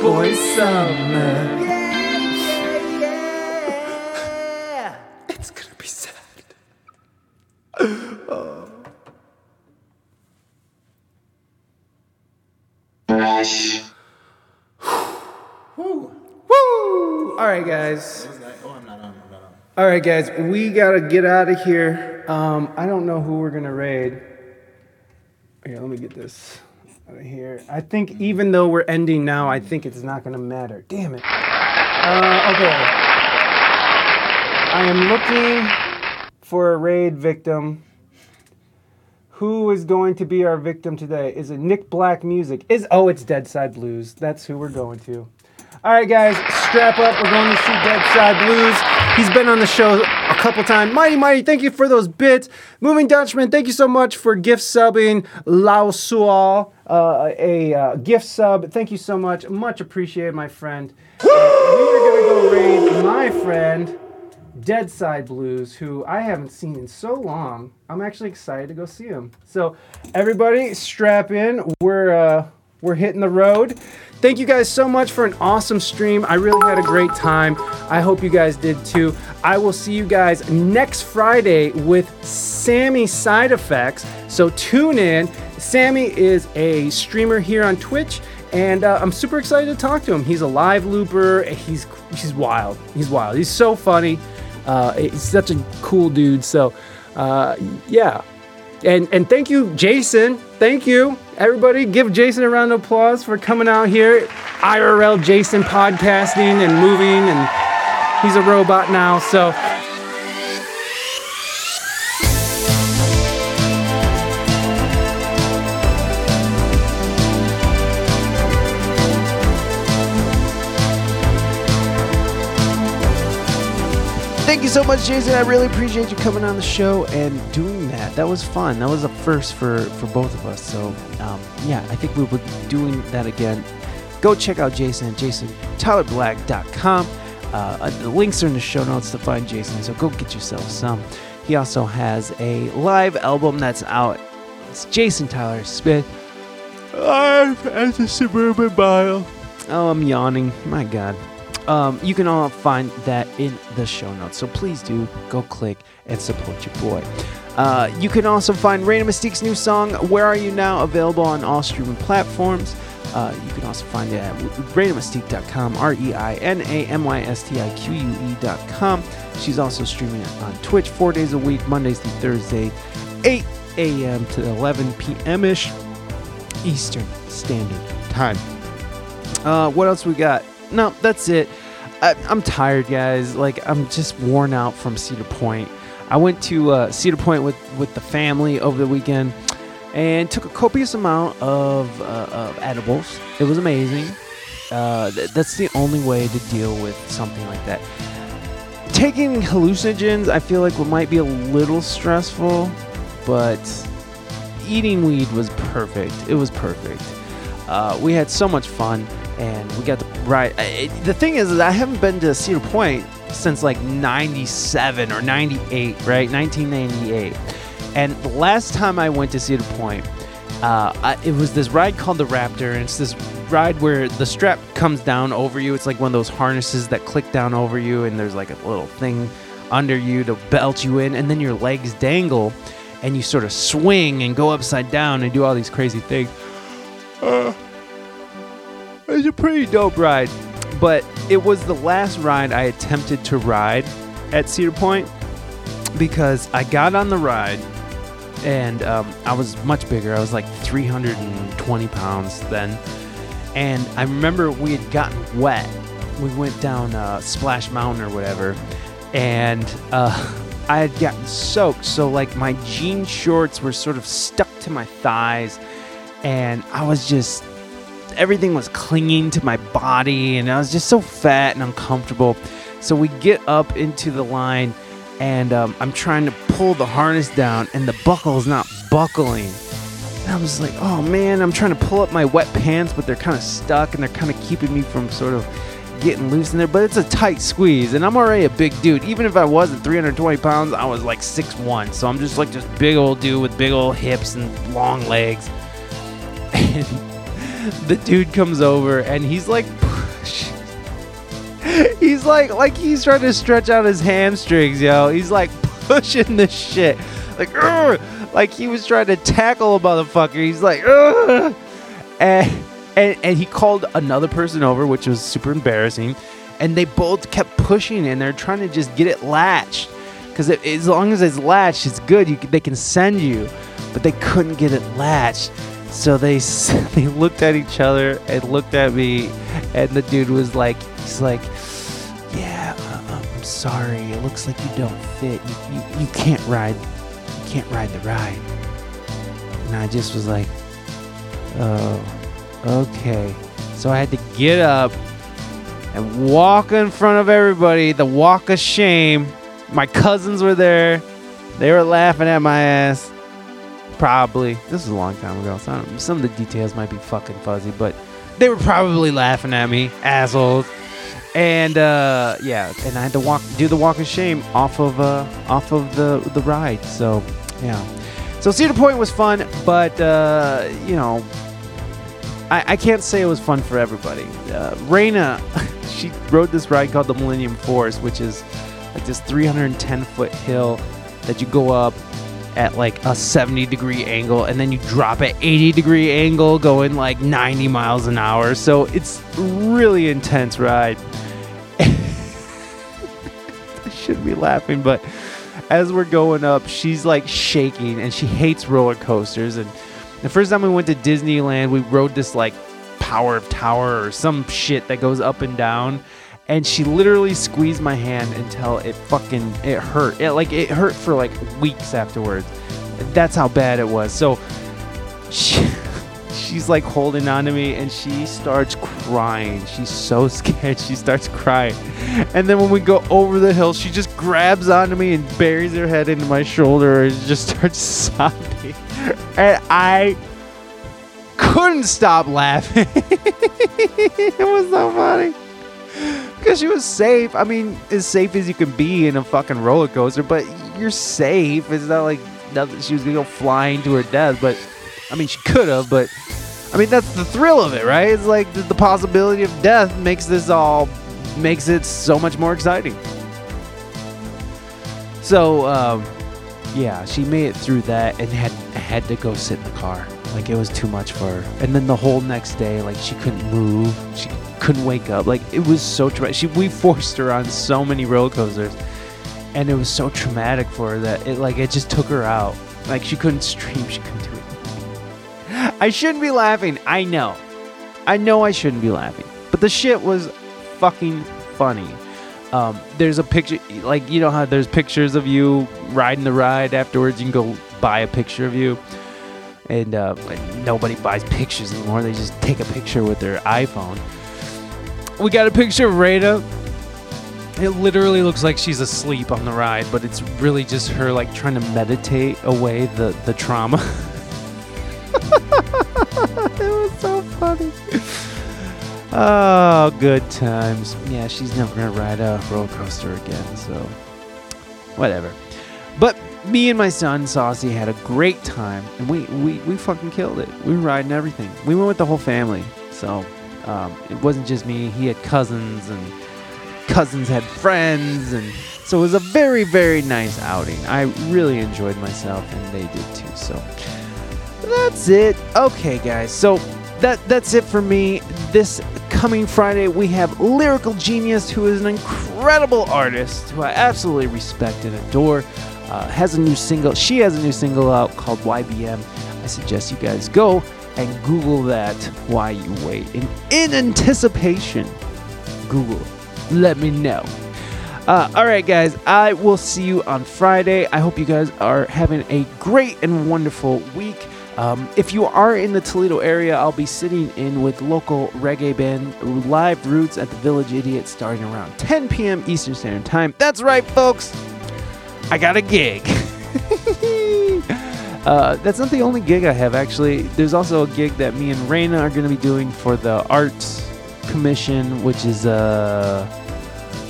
Boy summer. It's gonna be sad. Woo! All right, guys. All right, guys. We gotta get out of here. Um, I don't know who we're gonna raid. Here, let me get this here. I think even though we're ending now, I think it's not gonna matter. Damn it. Uh, okay. I am looking for a raid victim. Who is going to be our victim today? Is it Nick Black Music? Is oh, it's Dead Side Blues. That's who we're going to. All right, guys, strap up. We're going to see Dead Side Blues. He's been on the show a couple times. Mighty Mighty, thank you for those bits. Moving Dutchman, thank you so much for gift subbing Lao Sual, uh, a uh, gift sub. Thank you so much. Much appreciated, my friend. We are going to go raid my friend, Dead Side Blues, who I haven't seen in so long. I'm actually excited to go see him. So, everybody, strap in. We're uh, we're hitting the road. Thank you guys so much for an awesome stream. I really had a great time. I hope you guys did too. I will see you guys next Friday with Sammy Side Effects. So tune in. Sammy is a streamer here on Twitch, and uh, I'm super excited to talk to him. He's a live looper. He's he's wild. He's wild. He's so funny. Uh, he's such a cool dude. So uh, yeah, and and thank you, Jason. Thank you, everybody. Give Jason a round of applause for coming out here. IRL Jason podcasting and moving, and he's a robot now. So. Thank you so much, Jason. I really appreciate you coming on the show and doing that. That was fun. That was a first for for both of us. So, um, yeah, I think we will be doing that again. Go check out Jason at jasontylerblack.com. Uh, the links are in the show notes to find Jason, so go get yourself some. He also has a live album that's out. It's Jason Tyler Smith. Live at the Suburban Mile. Oh, I'm yawning. My God. Um, you can all find that in the show notes. So please do go click and support your boy. Uh, you can also find Raina Mystique's new song, Where Are You Now, available on all streaming platforms. Uh, you can also find it at ReinaMystique.com, R E I N A M Y S T I Q U E.com. She's also streaming on Twitch four days a week, Mondays through Thursday, 8 a.m. to 11 p.m. ish Eastern Standard Time. Uh, what else we got? No, that's it. I, I'm tired, guys. Like I'm just worn out from Cedar Point. I went to uh, Cedar Point with with the family over the weekend and took a copious amount of, uh, of edibles. It was amazing. Uh, th- that's the only way to deal with something like that. Taking hallucinogens, I feel like, might be a little stressful, but eating weed was perfect. It was perfect. Uh, we had so much fun, and we got. I- I- the thing is, is I haven't been to Cedar Point since like '97 or '98, right? 1998. And the last time I went to Cedar Point, uh, I, it was this ride called the Raptor, and it's this ride where the strap comes down over you. It's like one of those harnesses that click down over you, and there's like a little thing under you to belt you in, and then your legs dangle, and you sort of swing and go upside down and do all these crazy things. Uh, it's a pretty dope ride, but it was the last ride I attempted to ride at Cedar Point because I got on the ride and um, I was much bigger. I was like 320 pounds then. And I remember we had gotten wet. We went down uh, Splash Mountain or whatever, and uh, I had gotten soaked. So, like, my jean shorts were sort of stuck to my thighs, and I was just everything was clinging to my body, and I was just so fat and uncomfortable. So, we get up into the line, and um, I'm trying to pull the harness down, and the buckle is not buckling. And I was like, oh man, I'm trying to pull up my wet pants, but they're kind of stuck and they're kind of keeping me from sort of getting loose in there. But it's a tight squeeze, and I'm already a big dude. Even if I wasn't 320 pounds, I was like 6'1. So I'm just like this big old dude with big old hips and long legs. And the dude comes over and he's like. He's like, like he's trying to stretch out his hamstrings, yo. He's like pushing this shit, like, like he was trying to tackle a motherfucker. He's like, and and and he called another person over, which was super embarrassing. And they both kept pushing, and they're trying to just get it latched, because as long as it's latched, it's good. You, they can send you, but they couldn't get it latched. So they they looked at each other and looked at me, and the dude was like, he's like, yeah, uh, uh, I'm sorry. It looks like you don't fit. You, you, you can't ride. You can't ride the ride. And I just was like, oh, okay. So I had to get up and walk in front of everybody. The walk of shame. My cousins were there. They were laughing at my ass. Probably. This is a long time ago. So some of the details might be fucking fuzzy, but they were probably laughing at me, assholes. And uh, yeah, and I had to walk, do the walk of shame off of uh, off of the the ride. So yeah, so Cedar Point was fun, but uh, you know, I, I can't say it was fun for everybody. Uh, she rode this ride called the Millennium Force, which is like this 310 foot hill that you go up at like a 70 degree angle and then you drop at 80 degree angle going like 90 miles an hour. So it's really intense ride. I shouldn't be laughing but as we're going up she's like shaking and she hates roller coasters. And the first time we went to Disneyland we rode this like power tower or some shit that goes up and down and she literally squeezed my hand until it fucking it hurt. It like it hurt for like weeks afterwards. That's how bad it was. So she, she's like holding on to me and she starts crying. She's so scared. She starts crying. And then when we go over the hill she just grabs onto me and buries her head into my shoulder and just starts sobbing. And i couldn't stop laughing. It was so funny because she was safe. I mean, as safe as you can be in a fucking roller coaster, but you're safe. It's not like nothing. She was gonna go flying to her death, but I mean, she could have. But I mean, that's the thrill of it, right? It's like the, the possibility of death makes this all makes it so much more exciting. So, um, yeah, she made it through that and had had to go sit in the car. Like it was too much for her. And then the whole next day, like she couldn't move. She couldn't wake up. Like it was so traumatic. She we forced her on so many roller coasters, and it was so traumatic for her that it like it just took her out. Like she couldn't stream. She couldn't do it. I shouldn't be laughing. I know. I know I shouldn't be laughing, but the shit was fucking funny. Um, there's a picture, like you know how there's pictures of you riding the ride. Afterwards, you can go buy a picture of you, and uh, nobody buys pictures anymore. They just take a picture with their iPhone. We got a picture of Rada. It literally looks like she's asleep on the ride, but it's really just her like trying to meditate away the the trauma. it was so funny. Oh, good times. Yeah, she's never gonna ride a roller coaster again, so whatever. But me and my son Saucy had a great time, and we we, we fucking killed it. We were riding everything. We went with the whole family, so um, it wasn't just me. He had cousins, and cousins had friends, and so it was a very very nice outing. I really enjoyed myself, and they did too. So that's it. Okay, guys. So that that's it for me. This coming Friday, we have Lyrical Genius, who is an incredible artist who I absolutely respect and adore. Uh, has a new single. She has a new single out called YBM. I suggest you guys go and Google that. Why you wait? In, in anticipation, Google. Let me know. Uh, all right, guys. I will see you on Friday. I hope you guys are having a great and wonderful week. Um, if you are in the Toledo area, I'll be sitting in with local reggae band Live Roots at the Village Idiot starting around 10 p.m. Eastern Standard Time. That's right, folks. I got a gig. uh, that's not the only gig I have, actually. There's also a gig that me and Raina are going to be doing for the Arts Commission, which is uh,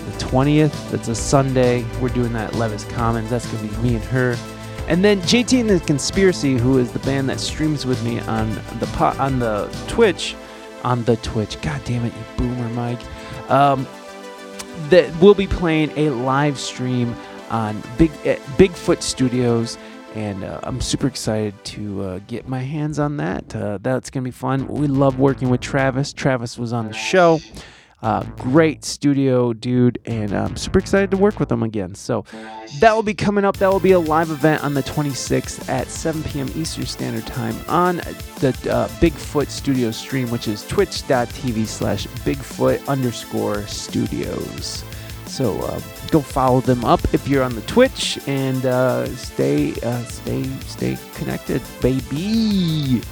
the 20th. That's a Sunday. We're doing that at Levis Commons. That's going to be me and her. And then JT and the Conspiracy, who is the band that streams with me on the po- on the Twitch, on the Twitch. God damn it, you boomer, Mike. Um, that we'll be playing a live stream on Big uh, Bigfoot Studios, and uh, I'm super excited to uh, get my hands on that. Uh, that's gonna be fun. We love working with Travis. Travis was on the show. Uh, great studio dude, and I'm super excited to work with him again. So that will be coming up. That will be a live event on the 26th at 7 p.m. Eastern Standard Time on the uh, Bigfoot Studio stream, which is twitch.tv slash Bigfoot underscore studios. So uh, go follow them up if you're on the Twitch and uh, stay, uh, stay, stay connected, baby.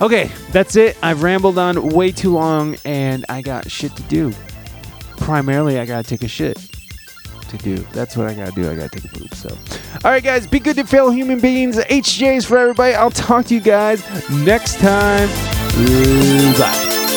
Okay, that's it. I've rambled on way too long and I got shit to do. Primarily, I gotta take a shit to do. That's what I gotta do. I gotta take a poop. So, all right, guys, be good to fellow human beings. HJs for everybody. I'll talk to you guys next time. Bye.